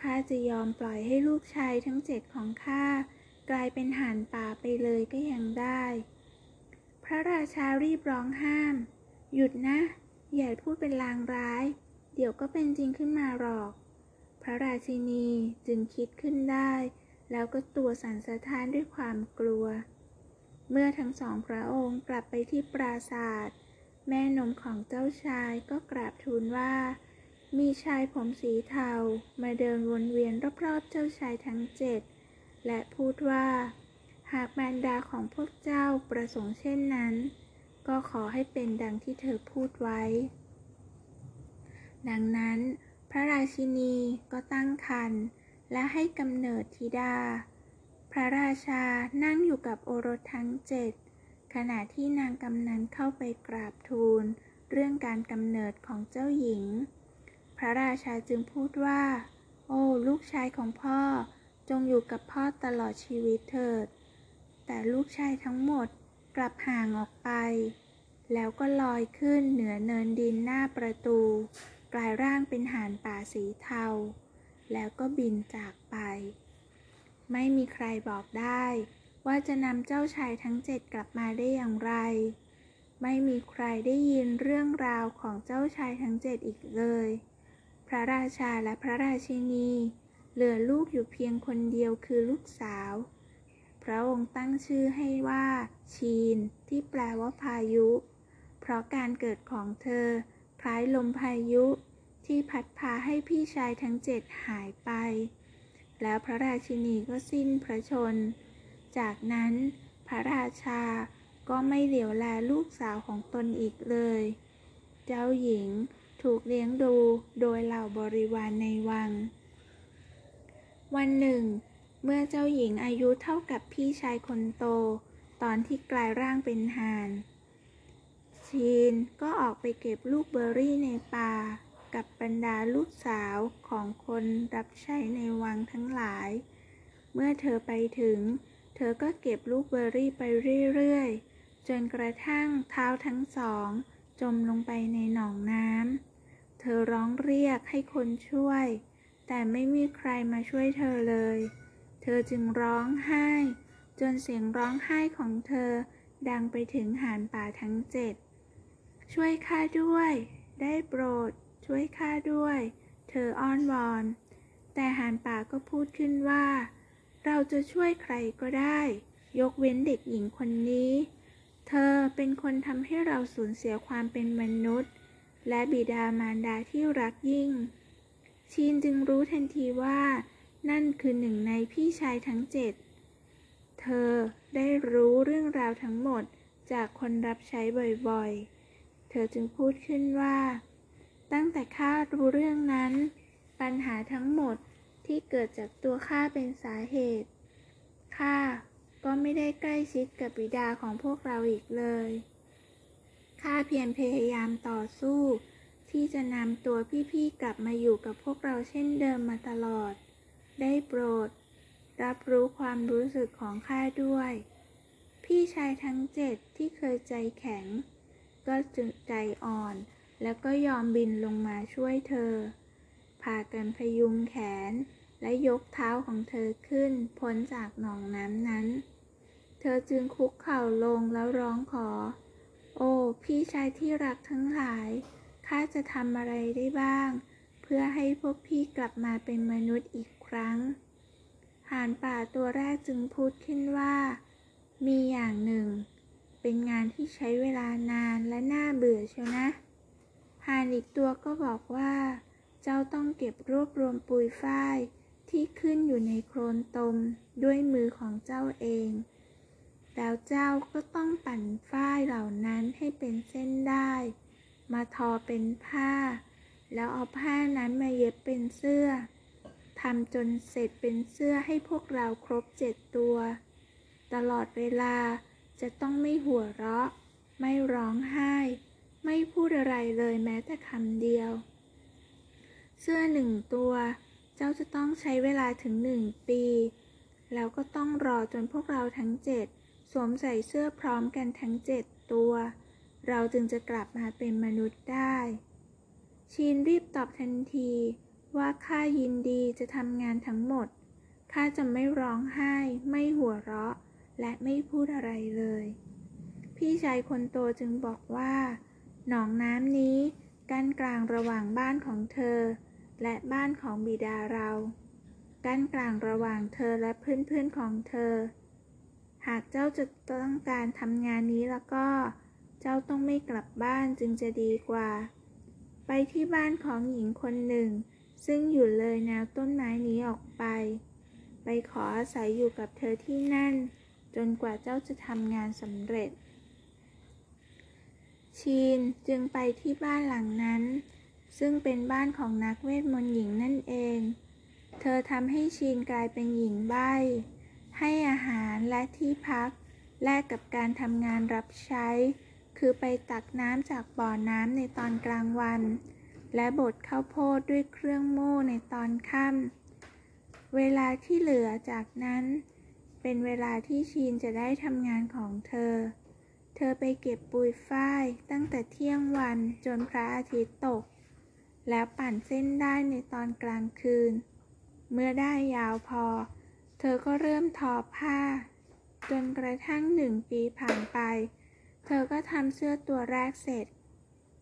ข้าจะยอมปล่อยให้ลูกชายทั้งเจ็ดของข้า กลายเป็นห่านป่าไปเลยก็ยังได้ พระราชารีบร้องห้าม หยุดนะ อย่าพูดเป็นลางร้าย เดี๋ยวก็เป็นจริงขึ้นมาหรอก พระราชินีจึงคิดขึ้นได้ แล้วก็ตัวสั่นสะท้านด้วยความกลัว เมื่อทั้งสองพระองค์กลับไปที่ปราศาสตร์แม่นมของเจ้าชายก็กราบทูลว่า มีชายผมสีเทา มาเดินวนเวียนรอบๆเจ้าชายทั้งเจ็ด และพูดว่า หากมารดาของพวกเจ้าประสงค์เช่นนั้น ก็ขอให้เป็นดังที่เธอพูดไว้ ดังนั้น พระราชินีก็ตั้งครรภ์และให้กำเนิดธิดา พระราชานั่งอยู่กับโอรสทั้งเจ็ดขณะที่นางกำนันเข้าไปกราบทูล เรื่องการกำเนิดของเจ้าหญิง พระราชาจึงพูดว่า โอ้ ลูกชายของพ่อ จงอยู่กับพ่อตลอดชีวิตเถิด แต่ลูกชายทั้งหมดกลับห่างออกไป แล้วก็ลอยขึ้นเหนือเนินดินหน้าประตู กลายร่างเป็นห่านป่าสีเทา แล้วก็บินจากไป ไม่มีใครบอกได้ ว่าจะนำเจ้าชายทั้งเจ็ดกลับมาได้อย่างไร ไม่มีใครได้ยินเรื่องราวของเจ้าชายทั้งเจ็ดอีกเลย พระราชาและพระราชินี เหลือลูกอยู่เพียงคนเดียวคือลูกสาว พระองค์ตั้งชื่อให้ว่า ชีน ที่แปลว่าพายุ เพราะการเกิดของเธอ คล้ายลมพายุ ที่พัดพาให้พี่ชายทั้งเจ็ดหายไป แล้วพระราชินีก็สิ้นพระชน จากนั้นพระราชาก็ไม่เหลียวแลลูกสาวของตนอีกเลย เจ้าหญิงถูกเลี้ยงดูโดยเหล่าบริวารในวัง วันหนึ่ง เมื่อเจ้าหญิงอายุเท่ากับพี่ชายคนโต ตอนที่กลายร่างเป็นหาน ชีนก็ออกไปเก็บลูกเบอร์รี่ในป่า กับบรรดาลูกสาวของคนรับใช้ในวังทั้งหลาย เมื่อเธอไปถึง เธอก็เก็บลูกเบอร์รี่ไปเรื่อยๆ จนกระทั่งเท้าทั้งสอง จมลงไปในหนองน้ำ เธอร้องเรียกให้คนช่วย แต่ไม่มีใครมาช่วยเธอเลย เธอจึงร้องไห้ จนเสียงร้องไห้ของเธอดังไปถึงหานป่าทั้งเจ็ด ช่วยข้าด้วย ได้โปรด ช่วยข้าด้วย เธออ้อนวอน แต่หานป่าก็พูดขึ้นว่า เราจะช่วยใครก็ได้ ยกเว้นเด็กหญิงคนนี้ เธอเป็นคนทำให้เราสูญเสียความเป็นมนุษย์ และบิดามารดาที่รักยิ่ง ชีนจึงรู้ทันทีว่า นั่นคือหนึ่งในพี่ชายทั้งเจ็ด เธอได้รู้เรื่องราวทั้งหมดจากคนรับใช้บ่อยๆ เธอจึงพูดขึ้นว่า ตั้งแต่ข้ารู้เรื่องนั้น ปัญหาทั้งหมดที่เกิดจากตัวข้าเป็นสาเหตุ ข้าก็ไม่ได้ใกล้ชิดกับบิดาของพวกเราอีกเลย ข้าเพียรพยายามต่อสู้ ที่จะนำตัวพี่ๆกลับมาอยู่กับพวกเราเช่นเดิมมาตลอด ได้โปรด รับรู้ความรู้สึกของข้าด้วย พี่ชายทั้งเจ็ดที่เคยใจแข็ง ก็จึงใจอ่อน แล้วก็ยอมบินลงมาช่วยเธอ พากันพยุงแขนและยกเท้าของเธอขึ้นพ้นจากหนองน้ำนั้น เธอจึงคุกเข่าลงแล้วร้องขอ โอ้ พี่ชายที่รักทั้งหลาย ข้าจะทำอะไรได้บ้าง เพื่อให้พวกพี่กลับมาเป็นมนุษย์อีกครั้งห่านป่าตัวแรกจึงพูดขึ้นว่า มีอย่างหนึ่ง เป็นงานที่ใช้เวลานานและน่าเบื่อเชียวนะห่านอีกตัวก็บอกว่า เจ้าต้องเก็บรวบรวมปุยฝ้ายที่ขึ้นอยู่ในโคลนตมด้วยมือของเจ้าเอง แล้วเจ้าก็ต้องปั่นฝ้ายเหล่านั้นให้เป็นเส้นได้ มาทอเป็นผ้า แล้วเอาผ้านั้นมาเย็บเป็นเสื้อทำจนเสร็จเป็นเสื้อให้พวกเราครบเจ็ดตัว ตลอดเวลาจะต้องไม่หัวเราะ ไม่ร้องไห้ ไม่พูดอะไรเลยแม้แต่คำเดียว เสื้อหนึ่งตัว เจ้าจะต้องใช้เวลาถึงหนึ่งปี แล้วก็ต้องรอจนพวกเราทั้งเจ็ดสวมใส่เสื้อพร้อมกันทั้งเจ็ดตัว เราจึงจะกลับมาเป็นมนุษย์ได้ ชีนรีบตอบทันทีว่าข้ายินดีจะทำงานทั้งหมด ข้าจะไม่ร้องไห้ ไม่หัวเราะ และไม่พูดอะไรเลย พี่ชายคนโตจึงบอกว่า หนองน้ำนี้กั้นกลางระหว่างบ้านของเธอ และบ้านของบิดาเรา กั้นกลางระหว่างเธอและเพื่อนๆของเธอ หากเจ้าจะต้องการทำงานนี้แล้วก็ เจ้าต้องไม่กลับบ้านจึงจะดีกว่า ไปที่บ้านของหญิงคนหนึ่ง ซึ่งอยู่เลยแนวต้นไม้นี้ออกไป ไปขออาศัยอยู่กับเธอที่นั่น จนกว่าเจ้าจะทำงานสำเร็จ ชีนจึงไปที่บ้านหลังนั้น ซึ่งเป็นบ้านของนักเวทมนต์หญิงนั่นเอง เธอทำให้ชีนกลายเป็นหญิงใบ้ ให้อาหารและที่พักแลกกับการทำงานรับใช้ คือไปตักน้ำจากบ่อน้ำในตอนกลางวัน และบดข้าวโพดด้วยเครื่องโม่ในตอนค่ำเวลาที่เหลือจากนั้น เป็นเวลาที่ชีนจะได้ทำงานของเธอ เธอไปเก็บปุยฝ้ายตั้งแต่เที่ยงวันจนพระอาทิตย์ตก แล้วปั่นเส้นได้ในตอนกลางคืน เมื่อได้ยาวพอ เธอก็เริ่มทอผ้า จนกระทั่งหนึ่งปีผ่านไปเเธอก็ทำเสื้อตัวแรกเสร็จ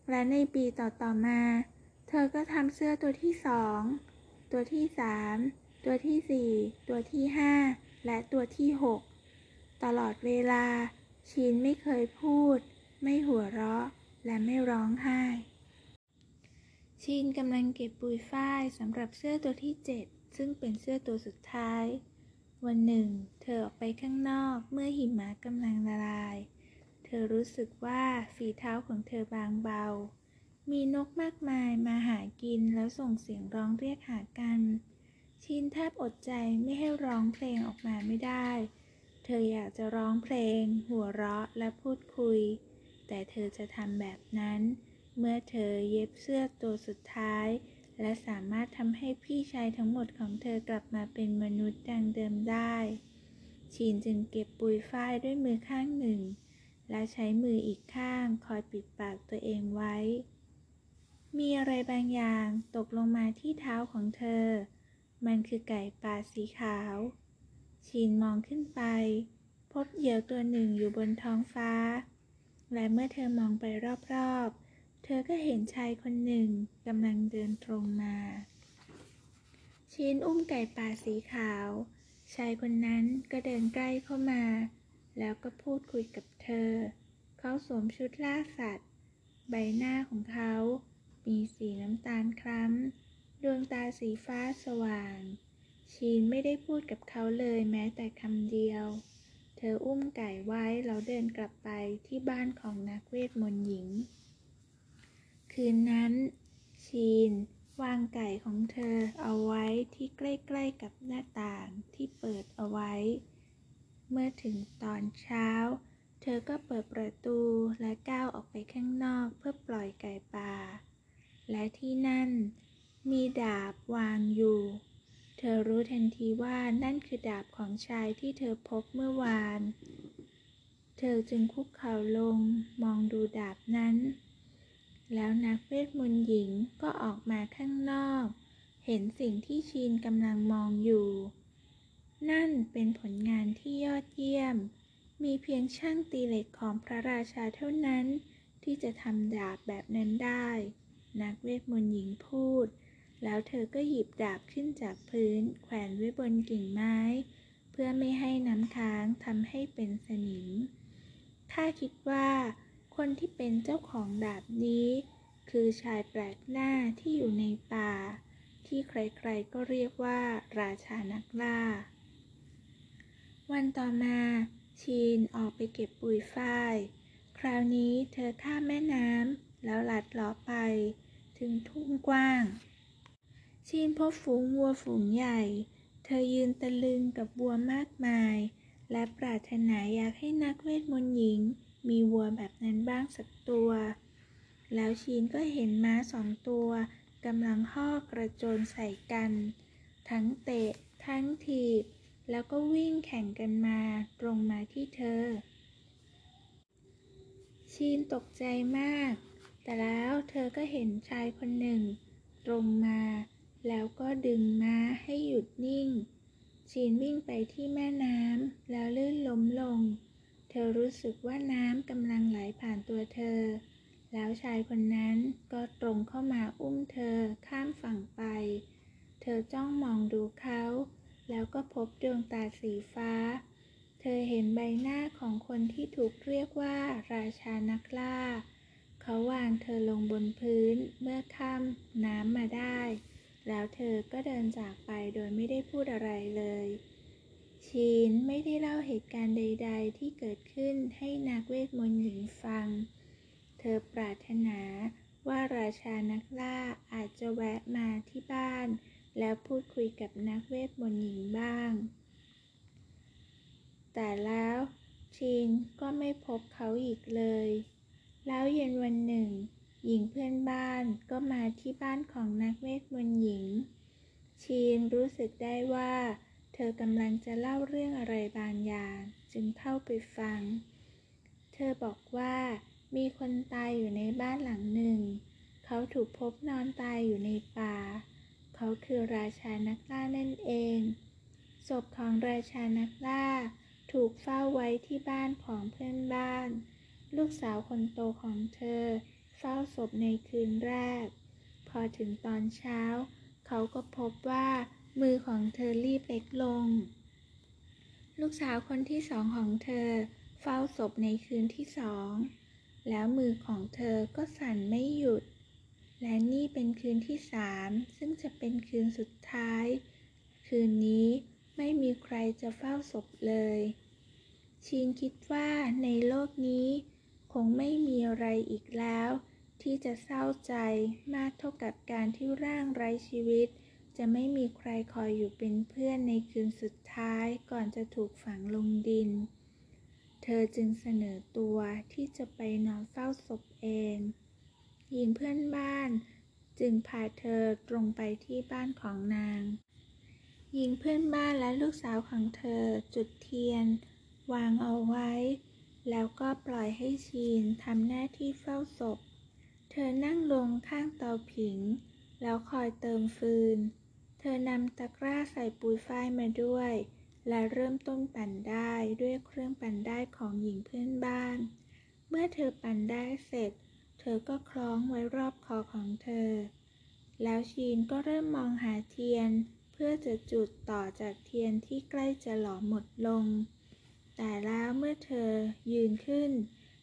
และในปีต่อๆมา เธอก็ทำเสื้อตัวที่สอง ตัวที่สาม ตัวที่สี่ตัวที่ห้า และตัวที่หก ตลอดเวลา ชีนไม่เคยพูด ไม่หัวเราะ และไม่ร้องไห้ ชีนกำลังเก็บปุยฝ้ายสำหรับเสื้อตัวที่เจ็ดซึ่งเป็นเสื้อตัวสุดท้าย วันหนึ่ง เธอออกไปข้างนอกเมื่อหิมะกำลังละลาย ธอรู้สึกว่าฝีเท้าของเธอบางเบา มีนกมากมายมาหากินแล้วส่งเสียงร้องเรียกหากัน ชินแทบอดใจไม่ให้ร้องเพลงออกมาไม่ได้ เธออยากจะร้องเพลง หัวเราะและพูดคุย แต่เธอจะทำแบบนั้น เมื่อเธอเย็บเสื้อตัวสุดท้าย และสามารถทำให้พี่ชายทั้งหมดของเธอกลับมาเป็นมนุษย์ดังเดิมได้ชีนจึงเก็บปุยฝ้ายด้วยมือข้างหนึ่ง และใช้มืออีกข้างคอยปิดปากตัวเองไว้ มีอะไรบางอย่างตกลงมาที่เท้าของเธอ มันคือไก่ป่าสีขาว ชีนมองขึ้นไป พบเหยี่ยวตัวหนึ่งอยู่บนท้องฟ้า และเมื่อเธอมองไปรอบๆ เธอก็เห็นชายคนหนึ่งกำลังเดินตรงมา ชีนอุ้มไก่ป่าสีขาว ชายคนนั้นก็เดินใกล้เข้ามา แล้วก็พูดคุยกับเธอ เขาสวมชุดล่าสัตว์ ใบหน้าของเขา มีสีน้ำตาลคล้ำ ดวงตาสีฟ้าสว่าง ชีนไม่ได้พูดกับเขาเลยแม้แต่คำเดียว เธออุ้มไก่ไว้แล้วเดินกลับไปที่บ้านของนักเวทมนต์หญิง คืนนั้น ชีนวางไก่ของเธอเอาไว้ที่ใกล้ ๆ กับหน้าต่างที่เปิดเอาไว้ เมื่อถึงตอนเช้า เธอก็เปิดประตูและก้าวออกไปข้างนอกเพื่อปล่อยไก่ป่า และที่นั่นมีดาบวางอยู่ เธอรู้ทันทีว่านั่นคือดาบของชายที่เธอพบเมื่อวาน เธอจึงคุกเข่าลงมองดูดาบนั้น แล้วนักเวทมนต์หญิงก็ออกมาข้างนอก เห็นสิ่งที่ชีนกำลังมองอยู่ นั่นเป็นผลงานที่ยอดเยี่ยม มีเพียงช่างตีเหล็กของพระราชาเท่านั้น ที่จะทำดาบแบบนั้นได้ นักเวทมนต์หญิงพูด แล้วเธอก็หยิบดาบขึ้นจากพื้น แขวนไว้บนกิ่งไม้ เพื่อไม่ให้น้ำค้างทำให้เป็นสนิม ข้าคิดว่า คนที่เป็นเจ้าของดาบนี้ คือชายแปลกหน้าที่อยู่ในป่าที่ใครๆก็เรียกว่าราชานักล่า วันต่อมาชีนออกไปเก็บปุ๋ยฝ้าย คราวนี้เธอข้ามแม่น้ำแล้วลัดเลาะไป ถึงทุ่งกว้าง ชีนพบฝูงวัวฝูงใหญ่ เธอยืนตะลึงกับวัวมากมาย และปรารถนาอยากให้นักเวทมนต์หญิง มีวัวแบบนั้นบ้างสักตัว แล้วชีนก็เห็นม้าสองตัวกำลังห่อกระโจนใส่กัน ทั้งเตะ ทั้งถีบ แล้วก็วิ่งแข่งกันมาตรงมาที่เธอ ชีนตกใจมาก แต่แล้วเธอก็เห็นชายคนหนึ่ง ตรงมา แล้วก็ดึงม้าให้หยุดนิ่ง ชีนวิ่งไปที่แม่น้ำแล้วลื่นล้มลง เธอรู้สึกว่าน้ำกำลังไหลผ่านตัวเธอ แล้วชายคนนั้นก็ตรงเข้ามาอุ้มเธอข้ามฝั่งไป เธอจ้องมองดูเขา แล้วก็พบดวงตาสีฟ้า เธอเห็นใบหน้าของคนที่ถูกเรียกว่าราชานักล่า เขาวางเธอลงบนพื้นเมื่อข้ามน้ำมาได้ แล้วเธอก็เดินจากไปโดยไม่ได้พูดอะไรเลยชีนไม่ได้เล่าเหตุการณ์ใด ๆ ที่เกิดขึ้นให้นักเวทมนต์หญิงฟัง เธอปรารถนาว่าราชานักล่าอาจจะแวะมาที่บ้าน แล้วพูดคุยกับนักเวทมนต์หญิงบ้าง แต่แล้วชีนก็ไม่พบเขาอีกเลย แล้วเย็นวันหนึ่ง หญิงเพื่อนบ้านก็มาที่บ้านของนักเวทมนต์หญิง ชีนรู้สึกได้ว่า เธอกำลังจะเล่าเรื่องอะไรบางอย่างจึงเข้าไปฟัง เธอบอกว่ามีคนตายอยู่ในบ้านหลังหนึ่ง เขาถูกพบนอนตายอยู่ในป่า เขาคือราชานักล่านั่นเอง ศพของราชานักล่า ถูกเฝ้าไว้ที่บ้านของเพื่อนบ้าน ลูกสาวคนโตของเธอ เฝ้าศพในคืนแรก พอถึงตอนเช้า เขาก็พบว่ามือของเธอรีบเล็กลง ลูกสาวคนที่สองของเธอ เฝ้าศพในคืนที่สอง แล้วมือของเธอก็สั่นไม่หยุด และนี่เป็นคืนที่สามซึ่งจะเป็นคืนสุดท้าย คืนนี้ไม่มีใครจะเฝ้าศพเลยชินคิดว่าในโลกนี้ คงไม่มีอะไรอีกแล้ว ที่จะเศร้าใจมากเท่ากับการที่ร่างไร้ชีวิต จะไม่มีใครคอยอยู่เป็นเพื่อนในคืนสุดท้ายก่อนจะถูกฝังลงดิน เธอจึงเสนอตัวที่จะไปนอนเฝ้าศพเอง หญิงเพื่อนบ้าน จึงพาเธอตรงไปที่บ้านของนาง หญิงเพื่อนบ้านและลูกสาวของเธอจุดเทียน วางเอาไว้ แล้วก็ปล่อยให้ชีนทำหน้าที่เฝ้าศพ เธอนั่งลงข้างเตาผิง แล้วคอยเติมฟืน เธอนำตะกร้าใส่ปุยฝ้ายมาด้วย และเริ่มต้นปั่นได้ด้วยเครื่องปั่นได้ของหญิงเพื่อนบ้าน เมื่อเธอปั่นได้เสร็จ เธอก็คล้องไว้รอบคอของเธอ แล้วชีนก็เริ่มมองหาเทียน เพื่อจะจุดต่อจากเทียนที่ใกล้จะหลอมหมดลง แต่แล้วเมื่อเธอยืนขึ้น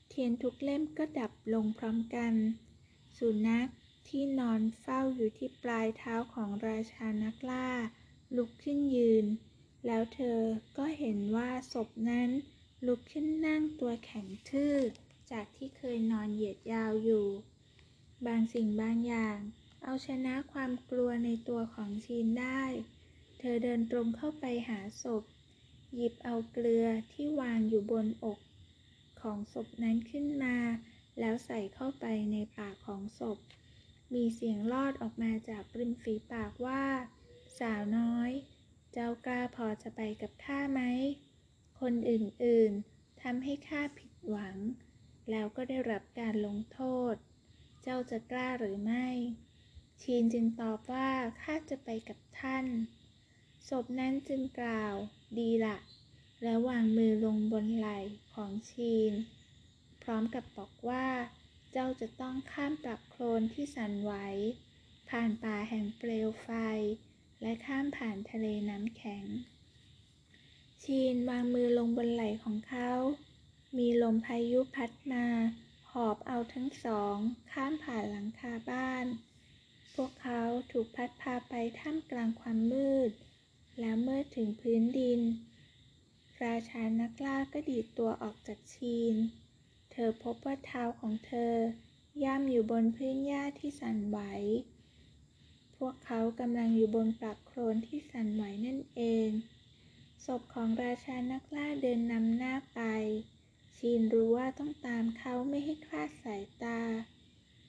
เทียนทุกเล่มก็ดับลงพร้อมกัน สุนัขที่นอนเฝ้าอยู่ที่ปลายเท้าของราชานักล่า ลุกขึ้นยืน แล้วเธอก็เห็นว่าศพนั้นลุกขึ้นนั่งตัวแข็งทื่อ จากที่เคยนอนเหยียดยาวอยู่ บางสิ่งบางอย่าง เอาชนะความกลัวในตัวของชีนได้ เธอเดินตรงเข้าไปหาศพ หยิบเอาเกลือที่วางอยู่บนอกของศพนั้นขึ้นมา แล้วใส่เข้าไปในปากของศพ มีเสียงลอดออกมาจากริมฝีปากว่า สาวน้อย เจ้ากล้าพอจะไปกับข้าไหม คนอื่นๆทำให้ข้าผิดหวัง แล้วก็ได้รับการลงโทษ เจ้าจะกล้าหรือไม่ ชีนจึงตอบว่าข้าจะไปกับท่าน ศพนั้นจึงกล่าว ดีละ แล้ววางมือลงบนไหล่ของชีน พร้อมกับบอกว่า เจ้าจะต้องข้ามปลักโคลนที่สั่นไหว ผ่านป่าแห่งเปลวไฟ และข้ามผ่านทะเลน้ำแข็ง ชีนวางมือลงบนไหล่ของเขา มีลมพายุพัดมา หอบเอาทั้งสอง ข้ามผ่านหลังคาบ้าน พวกเขาถูกพัดพาไปท่ามกลางความมืด แล้วเมื่อถึงพื้นดิน ราชานักล่าก็ดีดตัวออกจากชีน เธอพบว่าเท้าของเธอย่ำอยู่บนพื้นหญ้าที่สั่นไหว พวกเขากำลังอยู่บนปลักโคลนที่สั่นไหวนั่นเอง ศพของราชานักล่าเดินนำหน้าไป ชีนรู้ว่าต้องตามเขาไม่ให้คลาดสายตา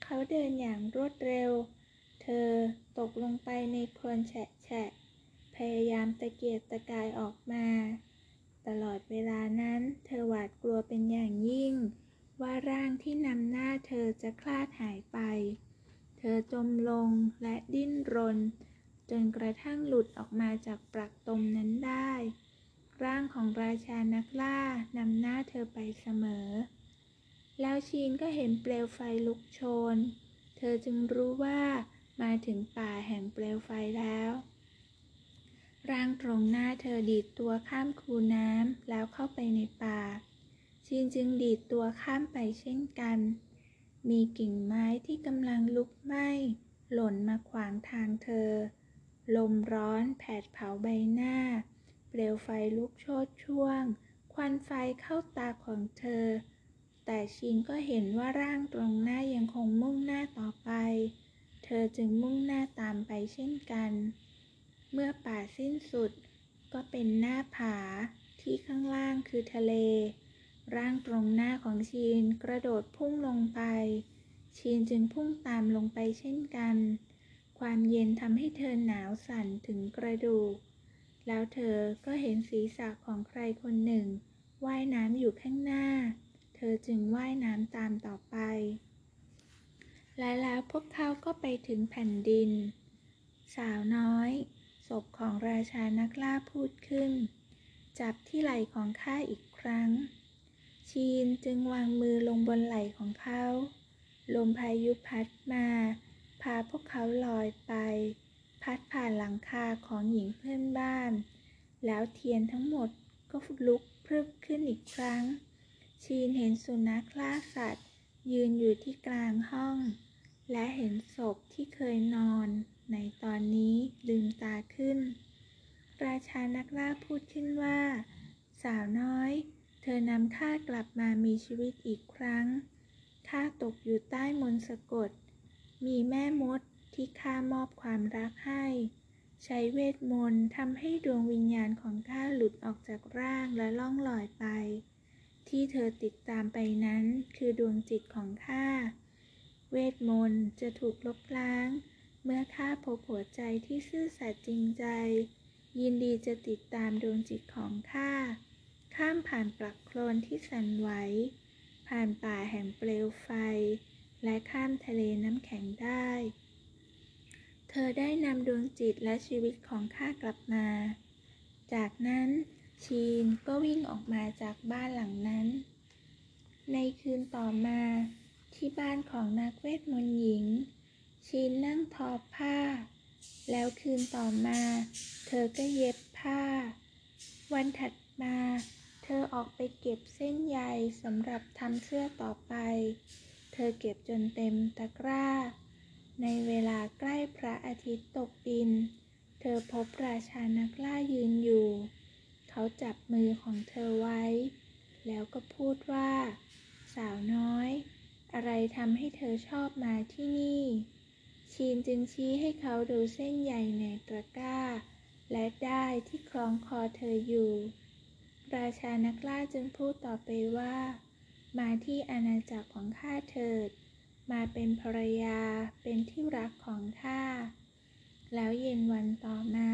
เขาเดินอย่างรวดเร็ว เธอตกลงไปในโคลนแฉะ พยายามตะเกียกตะกายออกมา ตลอดเวลานั้นเธอหวาดกลัวเป็นอย่างยิ่ง ว่าร่างที่นำหน้าเธอจะคลาดหายไป เธอจมลงและดิ้นรน จนกระทั่งหลุดออกมาจากปลักตมนั้นได้ ร่างของราชานักล่านำหน้าเธอไปเสมอ แล้วชีนก็เห็นเปลวไฟลุกโชน เธอจึงรู้ว่ามาถึงป่าแห่งเปลวไฟแล้ว ร่างตรงหน้าเธอดีดตัวข้ามคูน้ำแล้วเข้าไปในป่า ชีนจึงดีดตัวข้ามไปเช่นกัน มีกิ่งไม้ที่กำลังลุกไหม้หล่นมาขวางทางเธอ ลมร้อนแผดเผาใบหน้า เปลวไฟลุกโชดช่วง ควันไฟเข้าตาของเธอ แต่ชินก็เห็นว่าร่างตรงหน้ายังคงมุ่งหน้าต่อไป เธอจึงมุ่งหน้าตามไปเช่นกัน เมื่อป่าสิ้นสุด ก็เป็นหน้าผาที่ข้างล่างคือทะเล ร่างตรงหน้าของชีนกระโดดพุ่งลงไป ชีนจึงพุ่งตามลงไปเช่นกัน ความเย็นทำให้เธอหนาวสั่นถึงกระดูก แล้วเธอก็เห็นศีรษะของใครคนหนึ่งว่ายน้ำอยู่ข้างหน้า เธอจึงว่ายน้ำตามต่อไป และแล้วพวกเขาก็ไปถึงแผ่นดิน สาวน้อย ศพของราชานักล่าพูดขึ้น จับที่ไหล่ของข้าอีกครั้ง ชีนจึงวางมือลงบนไหล่ของเขา ลมพายุพัดมา พาพวกเขาลอยไป พัดผ่านหลังคาของหญิงเพื่อนบ้าน แล้วเทียนทั้งหมดก็ลุกพรึบขึ้นอีกครั้ง ชีนเห็นสุนัขล่าสัตว์ ยืนอยู่ที่กลางห้อง และเห็นศพที่เคยนอน ในตอนนี้ลืมตาขึ้น ราชานักล่าพูดขึ้นว่า สาวน้อย เธอนำข้ากลับมามีชีวิตอีกครั้งข้าตกอยู่ใต้มนต์สะกด มีแม่มด ที่ข้ามอบความรักให้ ใช้เวทมนต์ทำให้ดวงวิญญาณของข้าหลุดออกจากร่างและล่องลอยไป ที่เธอติดตามไปนั้นคือดวงจิตของข้า เวทมนต์จะถูกลบล้าง เมื่อข้าพบหัวใจที่ซื่อสัตย์จริงใจ ยินดีจะติดตามดวงจิตของข้า ข้ามผ่านปลักโคลนที่สั่นไหว ผ่านป่าแห่งเปลวไฟ และข้ามทะเลน้ำแข็งได้ เธอได้นำดวงจิตและชีวิตของข้ากลับมา จากนั้นชีนก็วิ่งออกมาจากบ้านหลังนั้น ในคืนต่อมาที่บ้านของนักเวทมนต์หญิง ชีนนั่งทอผ้า แล้วคืนต่อมา เธอก็เย็บผ้า วันถัดมา เธอออกไปเก็บเส้นใยสำหรับทำเสื้อต่อไป เธอเก็บจนเต็มตะกร้า ในเวลาใกล้พระอาทิตย์ตกดิน เธอพบราชานักล่ายืนอยู่ เขาจับมือของเธอไว้ แล้วก็พูดว่า สาวน้อย อะไรทำให้เธอชอบมาที่นี่ ชีนจึงชี้ให้เขาดูเส้นใยในตะกร้า และได้ที่คล้องคอเธออยู่ ราชานักล่าจึงพูดต่อไปว่า มาที่อาณาจักรของข้าเถิด มาเป็นภรรยาเป็นที่รักของข้า แล้วเย็นวันต่อมา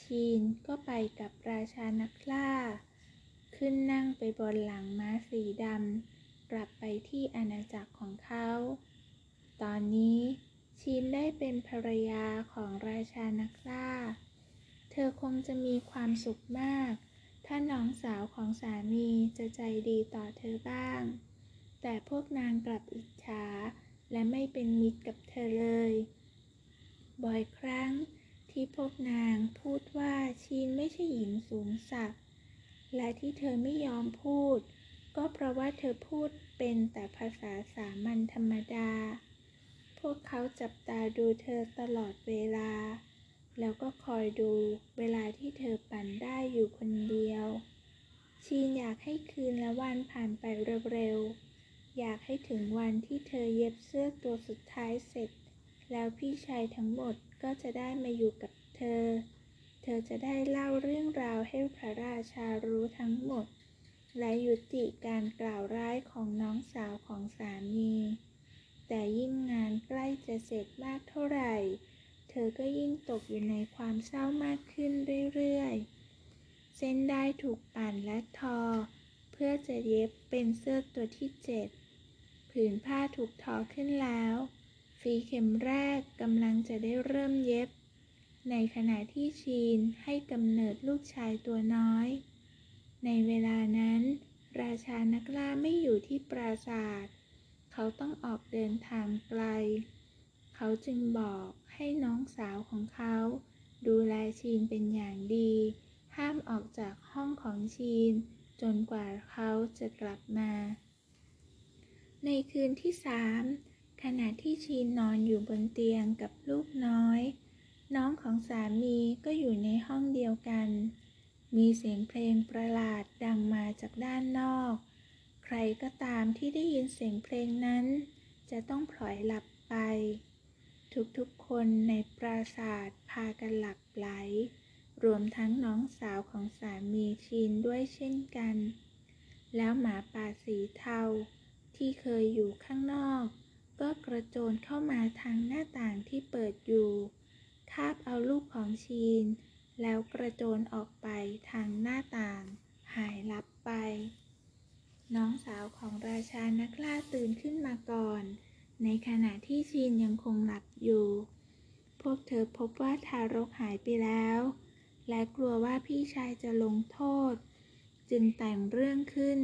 ชีนก็ไปกับราชานักล่า ขึ้นนั่งไปบนหลังม้าสีดำ กลับไปที่อาณาจักรของเขา ตอนนี้ชีนได้เป็นภรรยาของราชานักล่า เธอคงจะมีความสุขมาก ถ้าน้องสาวของสามีจะใจดีต่อเธอบ้าง แต่พวกนางกลับอิจฉา และไม่เป็นมิตรกับเธอเลย บ่อยครั้งที่พวกนางพูดว่าชีนไม่ใช่หญิงสูงศักดิ์และที่เธอไม่ยอมพูด ก็เพราะว่าเธอพูดเป็นแต่ภาษาสามัญธรรมดา พวกเขาจับตาดูเธอตลอดเวลา แล้วก็คอยดูเวลาที่เธอปั่นได้อยู่คนเดียว ชีนอยากให้คืนและวันผ่านไปเร็วๆ อยากให้ถึงวันที่เธอเย็บเสื้อตัวสุดท้ายเสร็จ แล้วพี่ชายทั้งหมดก็จะได้มาอยู่กับเธอ เธอจะได้เล่าเรื่องราวให้พระราชารู้ทั้งหมด และยุติการกล่าวร้ายของน้องสาวของสามี แต่ยิ่งงานใกล้จะเสร็จมากเท่าไหร่ เธอก็ยิ่งตกอยู่ในความเศร้ามากขึ้นเรื่อยๆ เส้นได้ถูกปั่นและทอ เพื่อจะเย็บเป็นเสื้อตัวที่เจ็ด ผืนผ้าถูกทอขึ้นแล้ว ฝีเข็มแรกกำลังจะได้เริ่มเย็บ ในขณะที่ชีนให้กำเนิดลูกชายตัวน้อย ในเวลานั้น ราชานักล่าไม่อยู่ที่ปราสาทเขาต้องออกเดินทางไกล เขาจึงบอกให้น้องสาวของเขา ดูแลชีนเป็นอย่างดี ห้ามออกจากห้องของชีน จนกว่าเขาจะกลับมา ในคืนที่สามขณะที่ชีนนอนอยู่บนเตียงกับลูกน้อย น้องของสามีก็อยู่ในห้องเดียวกัน มีเสียงเพลงประหลาดดังมาจากด้านนอก ใครก็ตามที่ได้ยินเสียงเพลงนั้น จะต้องพลอยหลับไป ทุกๆคนในปราสาทพากันหลับไหล รวมทั้งน้องสาวของสามีชีนด้วยเช่นกัน แล้วหมาป่าสีเทา ที่เคยอยู่ข้างนอก ก็กระโจนเข้ามาทางหน้าต่างที่เปิดอยู่ คาบเอาลูกของชีน แล้วกระโจนออกไปทางหน้าต่าง หายลับไป น้องสาวของราชานักล่าตื่นขึ้นมาก่อน ในขณะที่ชีนยังคงหลับอยู่ พวกเธอพบว่าทารกหายไปแล้ว และกลัวว่าพี่ชายจะลงโทษ จึงแต่งเรื่องขึ้น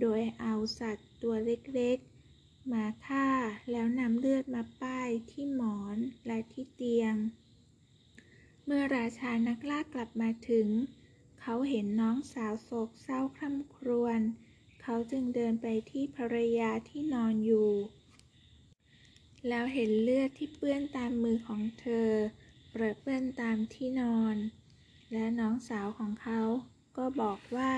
โดยเอาสัตว์ ตัวเล็กๆ มาฆ่าแล้วนำเลือดมาป้ายที่หมอนและที่เตียง เมื่อราชานักล่ากลับมาถึง เขาเห็นน้องสาวโศกเศร้าคร่ำครวญเขาจึงเดินไปที่ภรรยาที่นอนอยู่ แล้วเห็นเลือดที่เปื้อนตามมือของเธอ เปรอะเปื้อนตามที่นอน และน้องสาวของเขาก็บอกว่า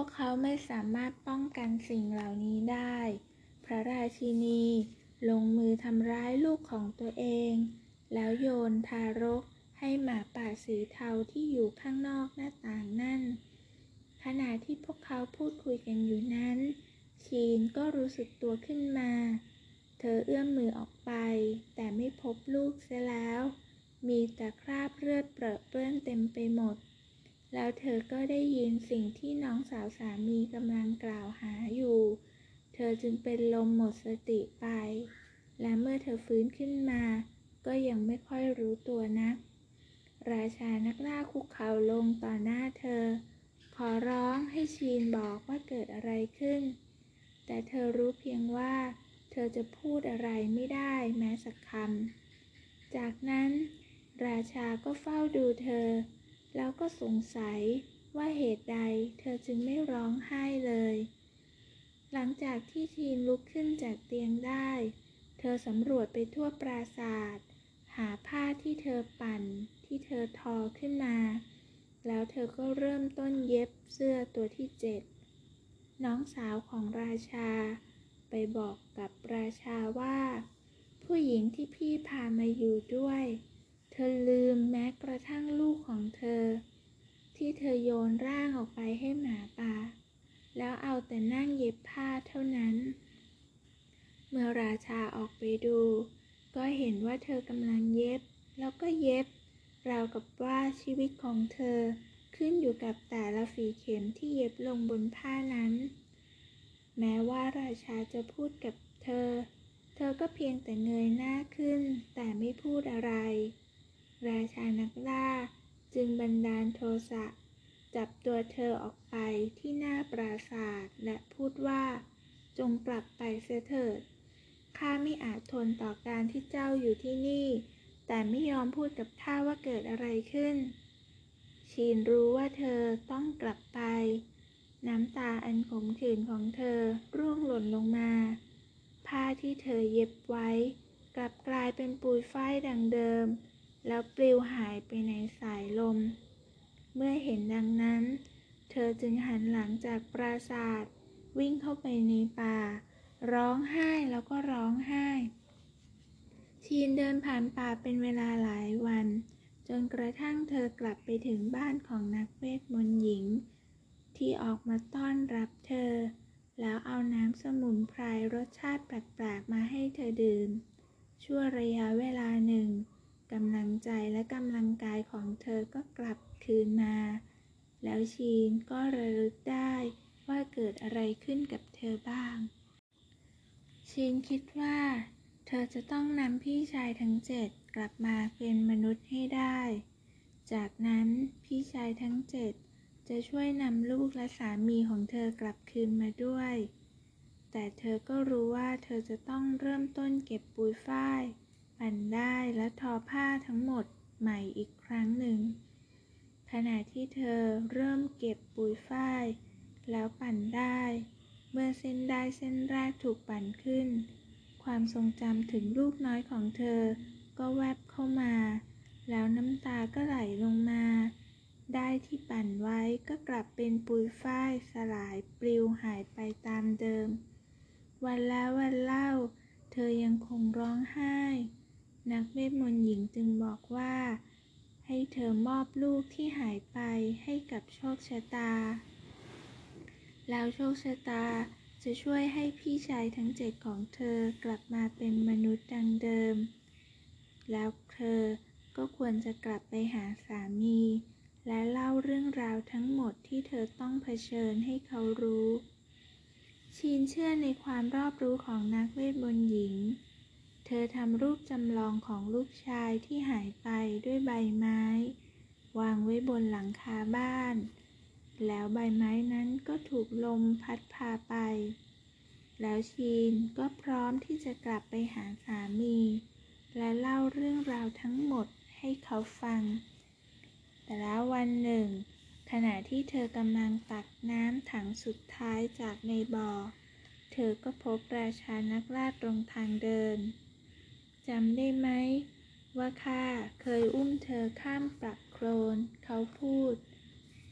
วกเขาไม่สามารถป้องกันสิ่งเหล่านี้ได้ พระราชินีลงมือทำร้ายลูกของตัวเอง แล้วโยนทารกให้หมาป่าสีเทาที่อยู่ข้างนอกหน้าต่างนั่น ขณะที่พวกเขาพูดคุยกันอยู่นั้น ชีนก็รู้สึกตัวขึ้นมา เธอเอื้อมมือออกไป แต่ไม่พบลูกเสียแล้ว มีแต่คราบเลือดเปรอะเปื้อนเต็มไปหมด แล้วเธอก็ได้ยินสิ่งที่น้องสาวสามีกำลังกล่าวหาอยู่ เธอจึงเป็นลมหมดสติไป และเมื่อเธอฟื้นขึ้นมา ก็ยังไม่ค่อยรู้ตัวนัก ราชานักล่าคุกเข่าลงต่อหน้าเธอ ขอร้องให้ชีนบอกว่าเกิดอะไรขึ้น แต่เธอรู้เพียงว่า เธอจะพูดอะไรไม่ได้แม้สักคำ จากนั้น ราชาก็เฝ้าดูเธอ แล้วก็สงสัยว่าเหตุใดเธอจึงไม่ร้องไห้เลย หลังจากที่ชีนลุกขึ้นจากเตียงได้ เธอสำรวจไปทั่วปราสาท หาผ้าที่เธอปั่นที่เธอทอขึ้นมา แล้วเธอก็เริ่มต้นเย็บเสื้อตัวที่เจ็ดน้องสาวของราชา ไปบอกกับราชาว่า ผู้หญิงที่พี่พามาอยู่ด้วย ธอลืมแม้กระทั่งลูกของเธอ ที่เธอโยนร่างออกไปให้หมาป่า แล้วเอาแต่นั่งเย็บผ้าเท่านั้น เมื่อราชาออกไปดู ก็เห็นว่าเธอกำลังเย็บ แล้วก็เย็บ ราวกับว่าชีวิตของเธอขึ้นอยู่กับแต่ละฝีเข็มที่เย็บลงบนผ้านั้น แม้ว่าราชาจะพูดกับเธอ เธอก็เพียงแต่เงยหน้าขึ้นแต่ไม่พูดอะไร ราชานักล่าจึงบันดาลโทสะ จับตัวเธอออกไปที่หน้าปราสาทและพูดว่า จงกลับไปเสียเถิด ข้าไม่อาจทนต่อการที่เจ้าอยู่ที่นี่ แต่ไม่ยอมพูดกับข้าว่าเกิดอะไรขึ้น ชีนรู้ว่าเธอต้องกลับไป น้ำตาอันขมขื่นของเธอร่วงหล่นลงมา ผ้าที่เธอเย็บไว้ กลับกลายเป็นปุยฝ้ายดังเดิม แล้วปลิวหายไปในสายลม เมื่อเห็นดังนั้น เธอจึงหันหลังจากปราสาทวิ่งเข้าไปในป่า ร้องไห้แล้วก็ร้องไห้ ชีนเดินผ่านป่าเป็นเวลาหลายวัน จนกระทั่งเธอกลับไปถึงบ้านของนักเวทมนต์หญิง ที่ออกมาต้อนรับเธอ แล้วเอาน้ำสมุนไพรรสชาติแปลกๆมาให้เธอดื่ม ชั่วระยะเวลาหนึ่ง กำลังใจและกำลังกายของเธอก็กลับคืนมา แล้วชีนก็ระลึกได้ว่าเกิดอะไรขึ้นกับเธอบ้าง ชีนคิดว่า เธอจะต้องนำพี่ชายทั้งเจ็ดกลับมาเป็นมนุษย์ให้ได้ จากนั้นพี่ชายทั้งเจ็ดจะช่วยนำลูกและสามีของเธอกลับคืนมาด้วย แต่เธอก็รู้ว่าเธอจะต้องเริ่มต้นเก็บปุยฝ้าย ปั่นได้และทอผ้าทั้งหมดใหม่อีกครั้งหนึ่ง ขณะที่เธอเริ่มเก็บปุยฝ้าย แล้วปั่นได้ เมื่อเส้นได้เส้นแรกถูกปั่นขึ้น ความทรงจำถึงลูกน้อยของเธอก็แวบเข้ามา แล้วน้ำตาก็ไหลลงมา ได้ที่ปั่นไว้ก็กลับเป็นปุยฝ้ายสลายปลิวหายไปตามเดิม วันแล้ววันเล่า เธอยังคงร้องไห้ นักเวทมนต์หญิงจึงบอกว่า ให้เธอมอบลูกที่หายไปให้กับโชคชะตา แล้วโชคชะตาจะช่วยให้พี่ชายทั้งเจ็ดของเธอกลับมาเป็นมนุษย์ดังเดิม แล้วเธอก็ควรจะกลับไปหาสามี และเล่าเรื่องราวทั้งหมดที่เธอต้องเผชิญให้เขารู้ ชีนเชื่อในความรอบรู้ของนักเวทมนต์หญิง เธอทำรูปจำลองของลูกชายที่หายไปด้วยใบไม้ วางไว้บนหลังคาบ้าน แล้วใบไม้นั้นก็ถูกลมพัดพาไป แล้วชีนก็พร้อมที่จะกลับไปหาสามี และเล่าเรื่องราวทั้งหมดให้เขาฟัง แต่แล้ววันหนึ่ง ขณะที่เธอกำลังตักน้ำถังสุดท้ายจากในบ่อ เธอก็พบราชานักล่าตรงทางเดิน จำได้ไหม ว่าข้าเคยอุ้มเธอข้ามปลักโคลน เขาพูด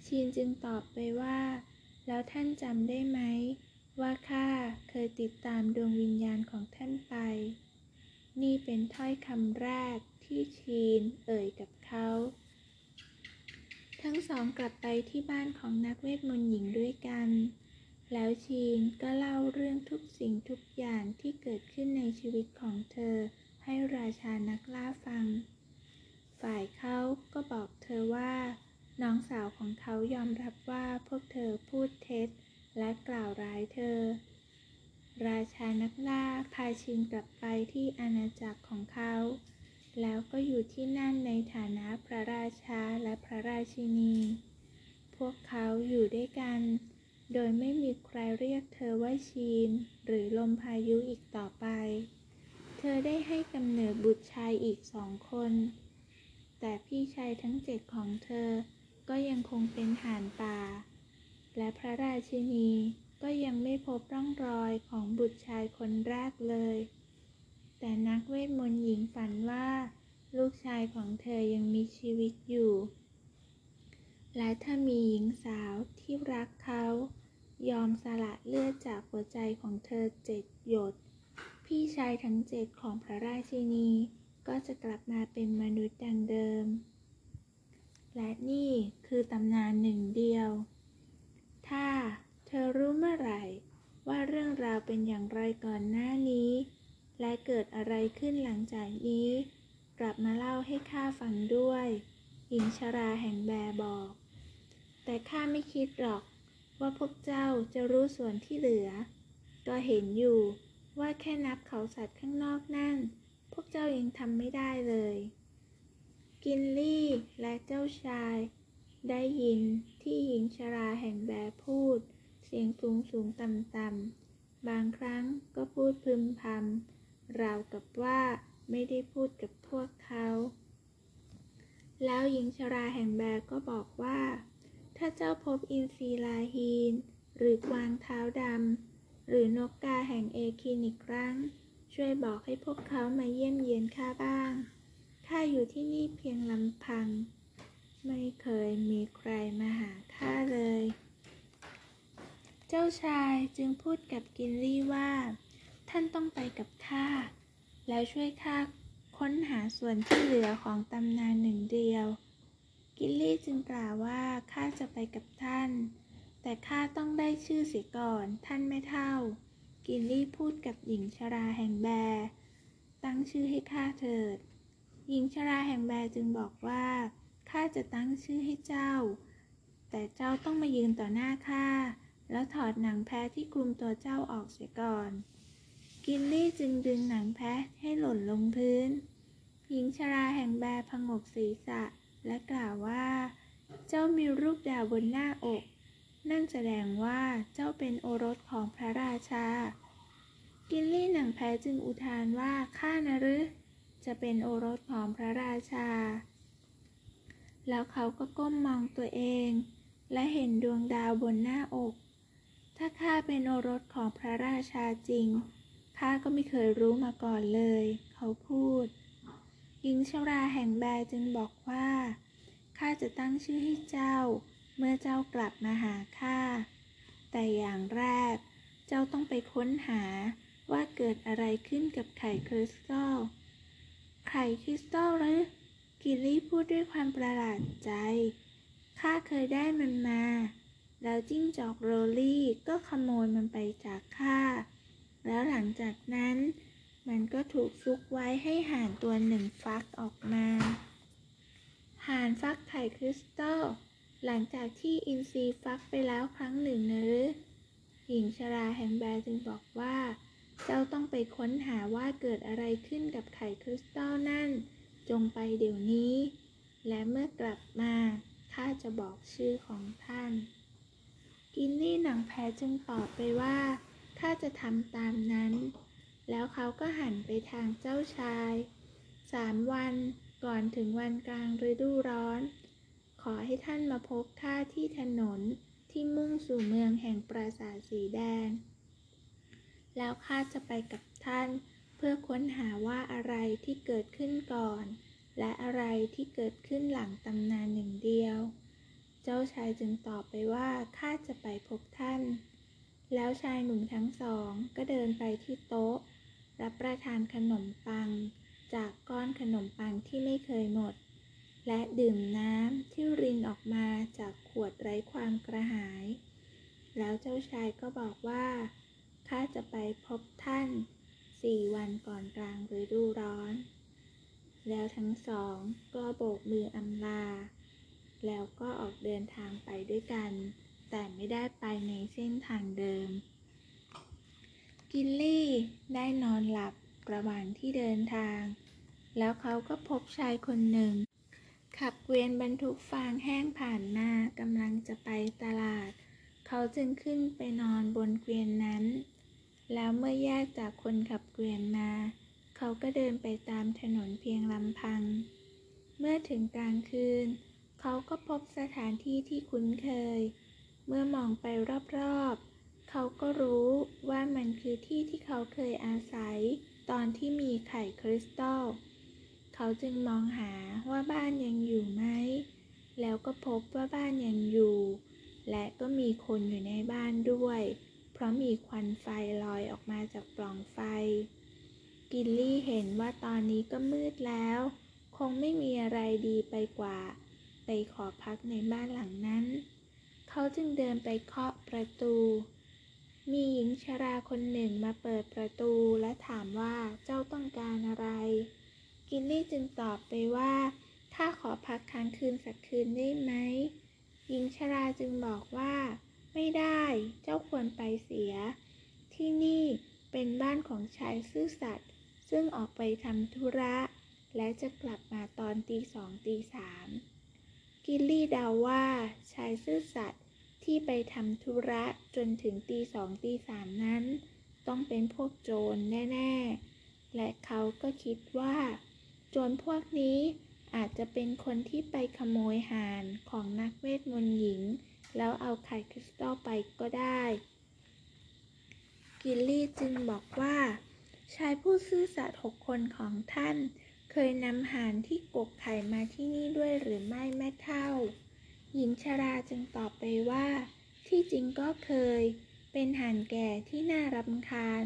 ชีนจึงตอบไปว่า แล้วท่านจำได้ไหม ว่าข้าเคยติดตามดวงวิญญาณของท่านไป นี่เป็นถ้อยคำแรกที่ชีนเอ่ยกับเขา ทั้งสองกลับไปที่บ้านของนักเวทมนต์หญิงด้วยกัน แล้วชีนก็เล่าเรื่องทุกสิ่งทุกอย่างที่เกิดขึ้นในชีวิตของเธอ ให้ราชานักล่าฟัง ฝ่ายเขาก็บอกเธอว่า น้องสาวของเขายอมรับว่าพวกเธอพูดเท็จ และกล่าวร้ายเธอ ราชานักล่าพาชินกลับไปที่อาณาจักรของเขา แล้วก็อยู่ที่นั่นในฐานะพระราชาและพระราชินี พวกเขาอยู่ด้วยกันโดยไม่มีใครเรียกเธอว่าชีน หรือลมพายุอีกต่อไป เธอได้ให้กำเนิดบุตรชายอีกสองคน แต่พี่ชายทั้งเจ็ดของเธอก็ยังคงเป็นห่านป่า และพระราชินีก็ยังไม่พบร่องรอยของบุตรชายคนแรกเลย แต่นักเวทมนต์หญิงฝันว่า ลูกชายของเธอยังมีชีวิตอยู่ และถ้ามีหญิงสาวที่รักเขา ยอมสละเลือดจากหัวใจของเธอเจ็ดหยด พี่ชายทั้งเจ็ดของพระราชินี ก็จะกลับมาเป็นมนุษย์ดังเดิม และนี่คือตำนานหนึ่งเดียว ถ้าเธอรู้เมื่อไหร่ว่าเรื่องราวเป็นอย่างไรก่อนหน้านี้ และเกิดอะไรขึ้นหลังจากนี้ กลับมาเล่าให้ข้าฟังด้วยหญิงชราแห่งแบบอก แต่ข้าไม่คิดหรอกว่าพวกเจ้าจะรู้ส่วนที่เหลือ ก็เห็นอยู่ ว่าแค่นับเขาสัตว์ข้างนอกนั่น พวกเจ้ายังทำไม่ได้เลย กินลี่และเจ้าชาย ได้ยินที่หญิงชราแห่งแบพูด เสียงสูงสูงต่ำต่ำบางครั้งก็พูดพึมพำราวกับว่าไม่ได้พูดกับพวกเขา แล้วหญิงชราแห่งแบก็บอกว่า ถ้าเจ้าพบอินทรีลาฮีน หรือกวางเท้าดำ หรือนกกาแห่งเอคินอีกครั้ง ช่วยบอกให้พวกเขามาเยี่ยมเยียนข้าบ้าง ข้าอยู่ที่นี่เพียงลำพัง ไม่เคยมีใครมาหาข้าเลย เจ้าชายจึงพูดกับกินลี่ว่า ท่านต้องไปกับข้า แล้วช่วยข้าค้นหาส่วนที่เหลือของตำนานหนึ่งเดียว กิลลี่จึงกล่าวว่าข้าจะไปกับท่าน แต่ข้าต้องได้ชื่อเสียก่อน ท่านไม่เท่า กิลลี่พูดกับหญิงชราแห่งแบร์ตั้งชื่อให้ข้าเถิด หญิงชราแห่งแบร์จึงบอกว่า ข้าจะตั้งชื่อให้เจ้า แต่เจ้าต้องมายืนต่อหน้าข้า แล้วถอดหนังแพะที่คลุมตัวเจ้าออกเสียก่อน กินลี่จึงดึงหนังแพะให้หล่นลงพื้น หญิงชราแห่งแบร์พงกศีรษะและกล่าวว่า เจ้ามีรูปดาวบนหน้าอก นั่นแสดงว่าเจ้าเป็นโอรสของพระราชา กินลี่หนังแพ้จึงอุทานว่าข้านะหรือ จะเป็นโอรสของพระราชา แล้วเขาก็ก้มมองตัวเอง และเห็นดวงดาวบนหน้าอก ถ้าข้าเป็นโอรสของพระราชาจริง ข้าก็ไม่เคยรู้มาก่อนเลย เขาพูดหญิงชราแห่งแบร์จึงบอกว่า ข้าจะตั้งชื่อให้เจ้า เมื่อเจ้ากลับมาหาข้า แต่อย่างแรก เจ้าต้องไปค้นหาว่าเกิดอะไรขึ้นกับไข่คริสตัล ไข่คริสตัลหรือ กิลลี่พูดด้วยความประหลาดใจ ข้าเคยได้มันมา แล้วจิ้งจอกโรลี่ก็ขโมยมันไปจากข้า แล้วหลังจากนั้น มันก็ถูกซุกไว้ให้ห่านตัวหนึ่งฟักออกมา ห่านฟักไข่คริสตัล หลังจากที่อินทรีฟักไปแล้วครั้งหนึ่งนะหรือหญิงชราแห่งแบร์จึงบอกว่า เจ้าต้องไปค้นหาว่าเกิดอะไรขึ้นกับไข่คริสตัลนั่น จงไปเดี๋ยวนี้ และเมื่อกลับมาข้าจะบอกชื่อของท่าน กินนี่หนังแพ้จึงตอบไปว่าข้าจะทำตามนั้น แล้วเขาก็หันไปทางเจ้าชายสามวันก่อนถึงวันกลางฤดูร้อน อให้ท่านมาพบข้าที่ถนนที่มุ่งสู่เมืองแห่งปราสาทสีแดง แล้วข้าจะไปกับท่านเพื่อค้นหาว่าอะไรที่เกิดขึ้นก่อน และอะไรที่เกิดขึ้นหลังตำนานหนึ่งเดียว เจ้าชายจึงตอบไปว่าข้าจะไปพบท่าน แล้วชายหนุ่มทั้งสองก็เดินไปที่โต๊ะ รับประทานขนมปัง จากก้อนขนมปังที่ไม่เคยหมด และดื่มน้ำที่รินออกมาจากขวดไร้ความกระหาย แล้วเจ้าชายก็บอกว่า ข้าจะไปพบท่านสี่วันก่อนกลางฤดูร้อน แล้วทั้งสองก็โบกมืออำลา แล้วก็ออกเดินทางไปด้วยกัน แต่ไม่ได้ไปในเส้นทางเดิม กิลลี่ได้นอนหลับระหว่างที่เดินทาง แล้วเขาก็พบชายคนหนึ่ง ขับเกวียนบรรทุกฟางแห้งผ่านมากำลังจะไปตลาด เขาจึงขึ้นไปนอนบนเกวียนนั้น แล้วเมื่อแยกจากคนขับเกวียนมา เขาก็เดินไปตามถนนเพียงลำพัง เมื่อถึงกลางคืน เขาก็พบสถานที่ที่คุ้นเคย เมื่อมองไปรอบๆ เขาก็รู้ว่ามันคือที่ที่เขาเคยอาศัย ตอนที่มีไข่คริสตัล เขาจึงมองหาว่าบ้านยังอยู่ไหม แล้วก็พบว่าบ้านยังอยู่ และก็มีคนอยู่ในบ้านด้วย เพราะมีควันไฟลอยออกมาจากปล่องไฟ กิลลี่เห็นว่าตอนนี้ก็มืดแล้ว คงไม่มีอะไรดีไปกว่า ไปขอพักในบ้านหลังนั้น เขาจึงเดินไปเคาะประตู มีหญิงชราคนหนึ่งมาเปิดประตูและถามว่าเจ้าต้องการอะไร กินลี่จึงตอบไปว่าข้าขอพักค้างคืนสักคืนได้ไหมหญิงชราจึงบอกว่า ไม่ได้ เจ้าควรไปเสีย ที่นี่เป็นบ้านของชายซื่อสัตย์ซึ่งออกไปทำธุระ และจะกลับมาตอนตีสองตีสามกิลลี่เดาว่าชายซื่อสัตย์ที่ไปทำธุระจนถึงตีสองตีสามนั้น ต้องเป็นพวกโจรแน่ ๆ และเขาก็คิดว่า จรพวกนี้อาจจะเป็นคนที่ไปขโมยหานของนักเวทมนต์หญิง แล้วเอาไข่คริสตัลไปก็ได้ กิลลี่จึงบอกว่า ชายผู้ซื่อสัตย์หกคนของท่าน เคยนำหานที่กกไข่มาที่นี่ด้วยหรือไม่แม่เท่า หญิงชราจึงตอบไปว่า ที่จริงก็เคย เป็นหานแก่ที่น่ารำคาญ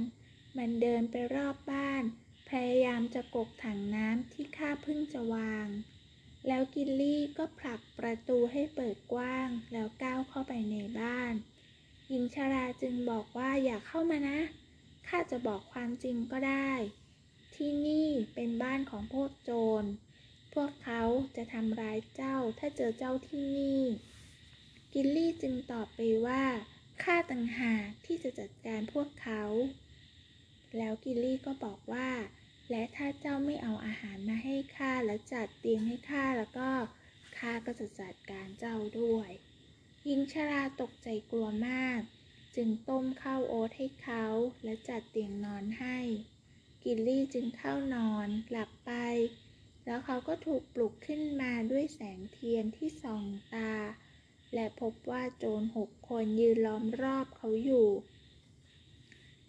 มันเดินไปรอบบ้าน พยายามจะกกถังน้ำที่ข้าเพิ่งจะวาง แล้วกิลลี่ก็ผลักประตูให้เปิดกว้าง แล้วก้าวเข้าไปในบ้าน หญิงชราจึงบอกว่าอย่าเข้ามานะ ข้าจะบอกความจริงก็ได้ ที่นี่เป็นบ้านของพวกโจร พวกเขาจะทำร้ายเจ้าถ้าเจอเจ้าที่นี่ กิลลี่จึงตอบไปว่าข้าต่างหากที่จะจัดการพวกเขา แล้วกิลลี่ก็บอกว่า และถ้าเจ้าไม่เอาอาหารมาให้ข้าและจัดเตียงให้ข้าแล้วก็ข้าก็จะจัดการเจ้าด้วย หญิงชราตกใจกลัวมาก จึงต้มข้าวโอ๊ตให้เขาและจัดเตียงนอนให้ กิลลี่จึงเข้านอนหลับไป แล้วเขาก็ถูกปลุกขึ้นมาด้วยแสงเทียนที่ส่องตา และพบว่าโจรหกคนยืนล้อมรอบเขาอยู่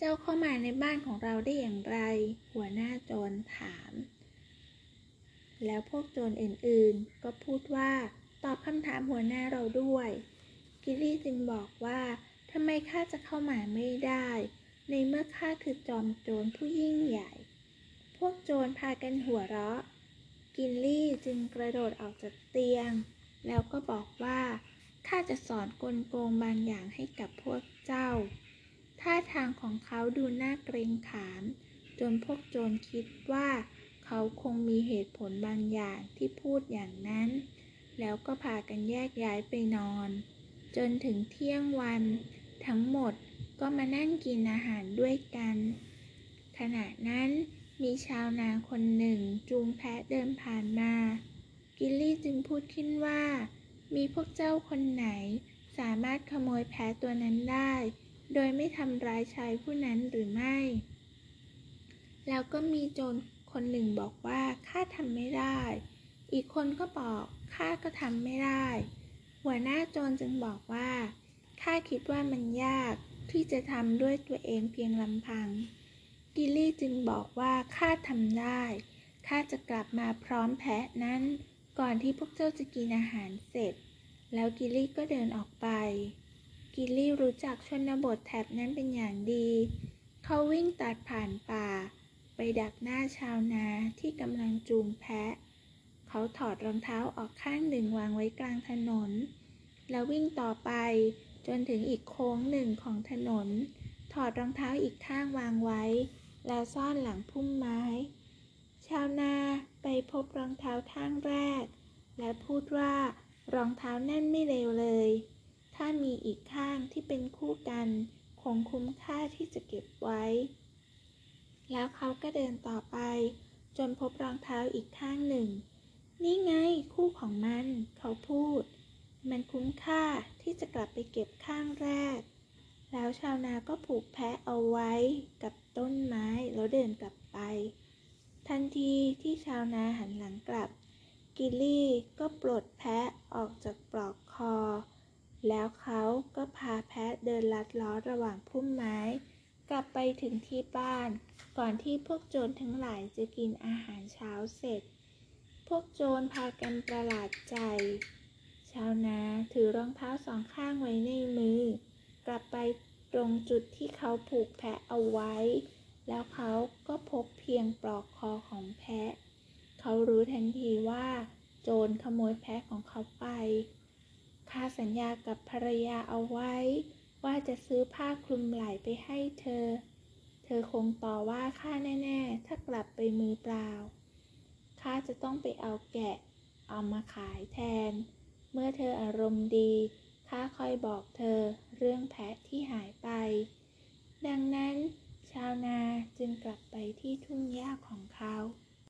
เจ้าเข้ามาในบ้านของเราได้อย่างไร หัวหน้าโจรถาม แล้วพวกโจรอื่นๆ ก็พูดว่าตอบคำถามหัวหน้าเราด้วย กิลลี่จึงบอกว่าทำไมข้าจะเข้ามาไม่ได้ ในเมื่อข้าคือจอมโจรผู้ยิ่งใหญ่ พวกโจรพากันหัวเราะ กินลี่จึงกระโดดออกจากเตียง แล้วก็บอกว่าข้าจะสอนกลโกงบางอย่างให้กับพวกเจ้า ท่าทางของเขาดูน่าเกรงขาม จนพวกโจรคิดว่า เขาคงมีเหตุผลบางอย่างที่พูดอย่างนั้น แล้วก็พากันแยกย้ายไปนอน จนถึงเที่ยงวัน ทั้งหมดก็มานั่งกินอาหารด้วยกัน ขณะนั้นมีชาวนาคนหนึ่งจูงแพะเดินผ่านมา กิลลี่จึงพูดขึ้นว่า มีพวกเจ้าคนไหน สามารถขโมยแพะตัวนั้นได้ โดยไม่ทำร้ายชายผู้นั้นหรือไม่ แล้วก็มีโจรคนหนึ่งบอกว่าข้าทำไม่ได้ อีกคนก็บอกข้าก็ทำไม่ได้ หัวหน้าโจรจึงบอกว่าข้าคิดว่ามันยากที่จะทำด้วยตัวเองเพียงลำพัง กิลลี่จึงบอกว่าข้าทำได้ข้าจะกลับมาพร้อมแพะนั้น ก่อนที่พวกเจ้าจะกินอาหารเสร็จ แล้วกิลลี่ก็เดินออกไป กิลลี่รู้จักชนบทแถบนั้นเป็นอย่างดี เขาวิ่งตัดผ่านป่า ไปดักหน้าชาวนาที่กำลังจูงแพะ เขาถอดรองเท้าออกข้างหนึ่งวางไว้กลางถนน แล้ววิ่งต่อไปจนถึงอีกโค้งหนึ่งของถนน ถอดรองเท้าอีกข้างวางไว้ แล้วซ่อนหลังพุ่มไม้ ชาวนาไปพบรองเท้าข้างแรก และพูดว่ารองเท้าแน่นไม่เลวเลย ถ้ามีอีกข้างที่เป็นคู่กัน คงคุ้มค่าที่จะเก็บไว้ แล้วเขาก็เดินต่อไป จนพบรองเท้าอีกข้างหนึ่ง นี่ไงคู่ของมัน เขาพูด มันคุ้มค่าที่จะกลับไปเก็บข้างแรก แล้วชาวนาก็ผูกแพะเอาไว้กับต้นไม้แล้วเดินกลับไป ทันทีที่ชาวนาหันหลังกลับ กิลลี่ก็ปลดแพะออกจากปลอกคอ แล้วเขาก็พาแพะเดินลัดล้อระหว่างพุ่มไม้ กลับไปถึงที่บ้าน ก่อนที่พวกโจรทั้งหลายจะกินอาหารเช้าเสร็จ พวกโจรพากันประหลาดใจ ชาวนาถือรองเท้าสองข้างไว้ในมือ กลับไปตรงจุดที่เขาผูกแพะเอาไว้ แล้วเขาก็พบเพียงปลอกคอของแพะ เขารู้ทันทีว่า โจรขโมยแพะของเขาไป ข้าสัญญากับภรรยาเอาไว้ ว่าจะซื้อผ้าคลุมไหล่ไปให้เธอ เธอคงต่อว่าข้าแน่ๆ ถ้ากลับไปมือเปล่า ข้าจะต้องไปเอาแกะ เอามาขายแทน เมื่อเธออารมณ์ดี ข้าค่อยบอกเธอเรื่องแพะที่หายไป ดังนั้น ชาวนาจึงกลับไปที่ทุ่งหญ้าของเขา「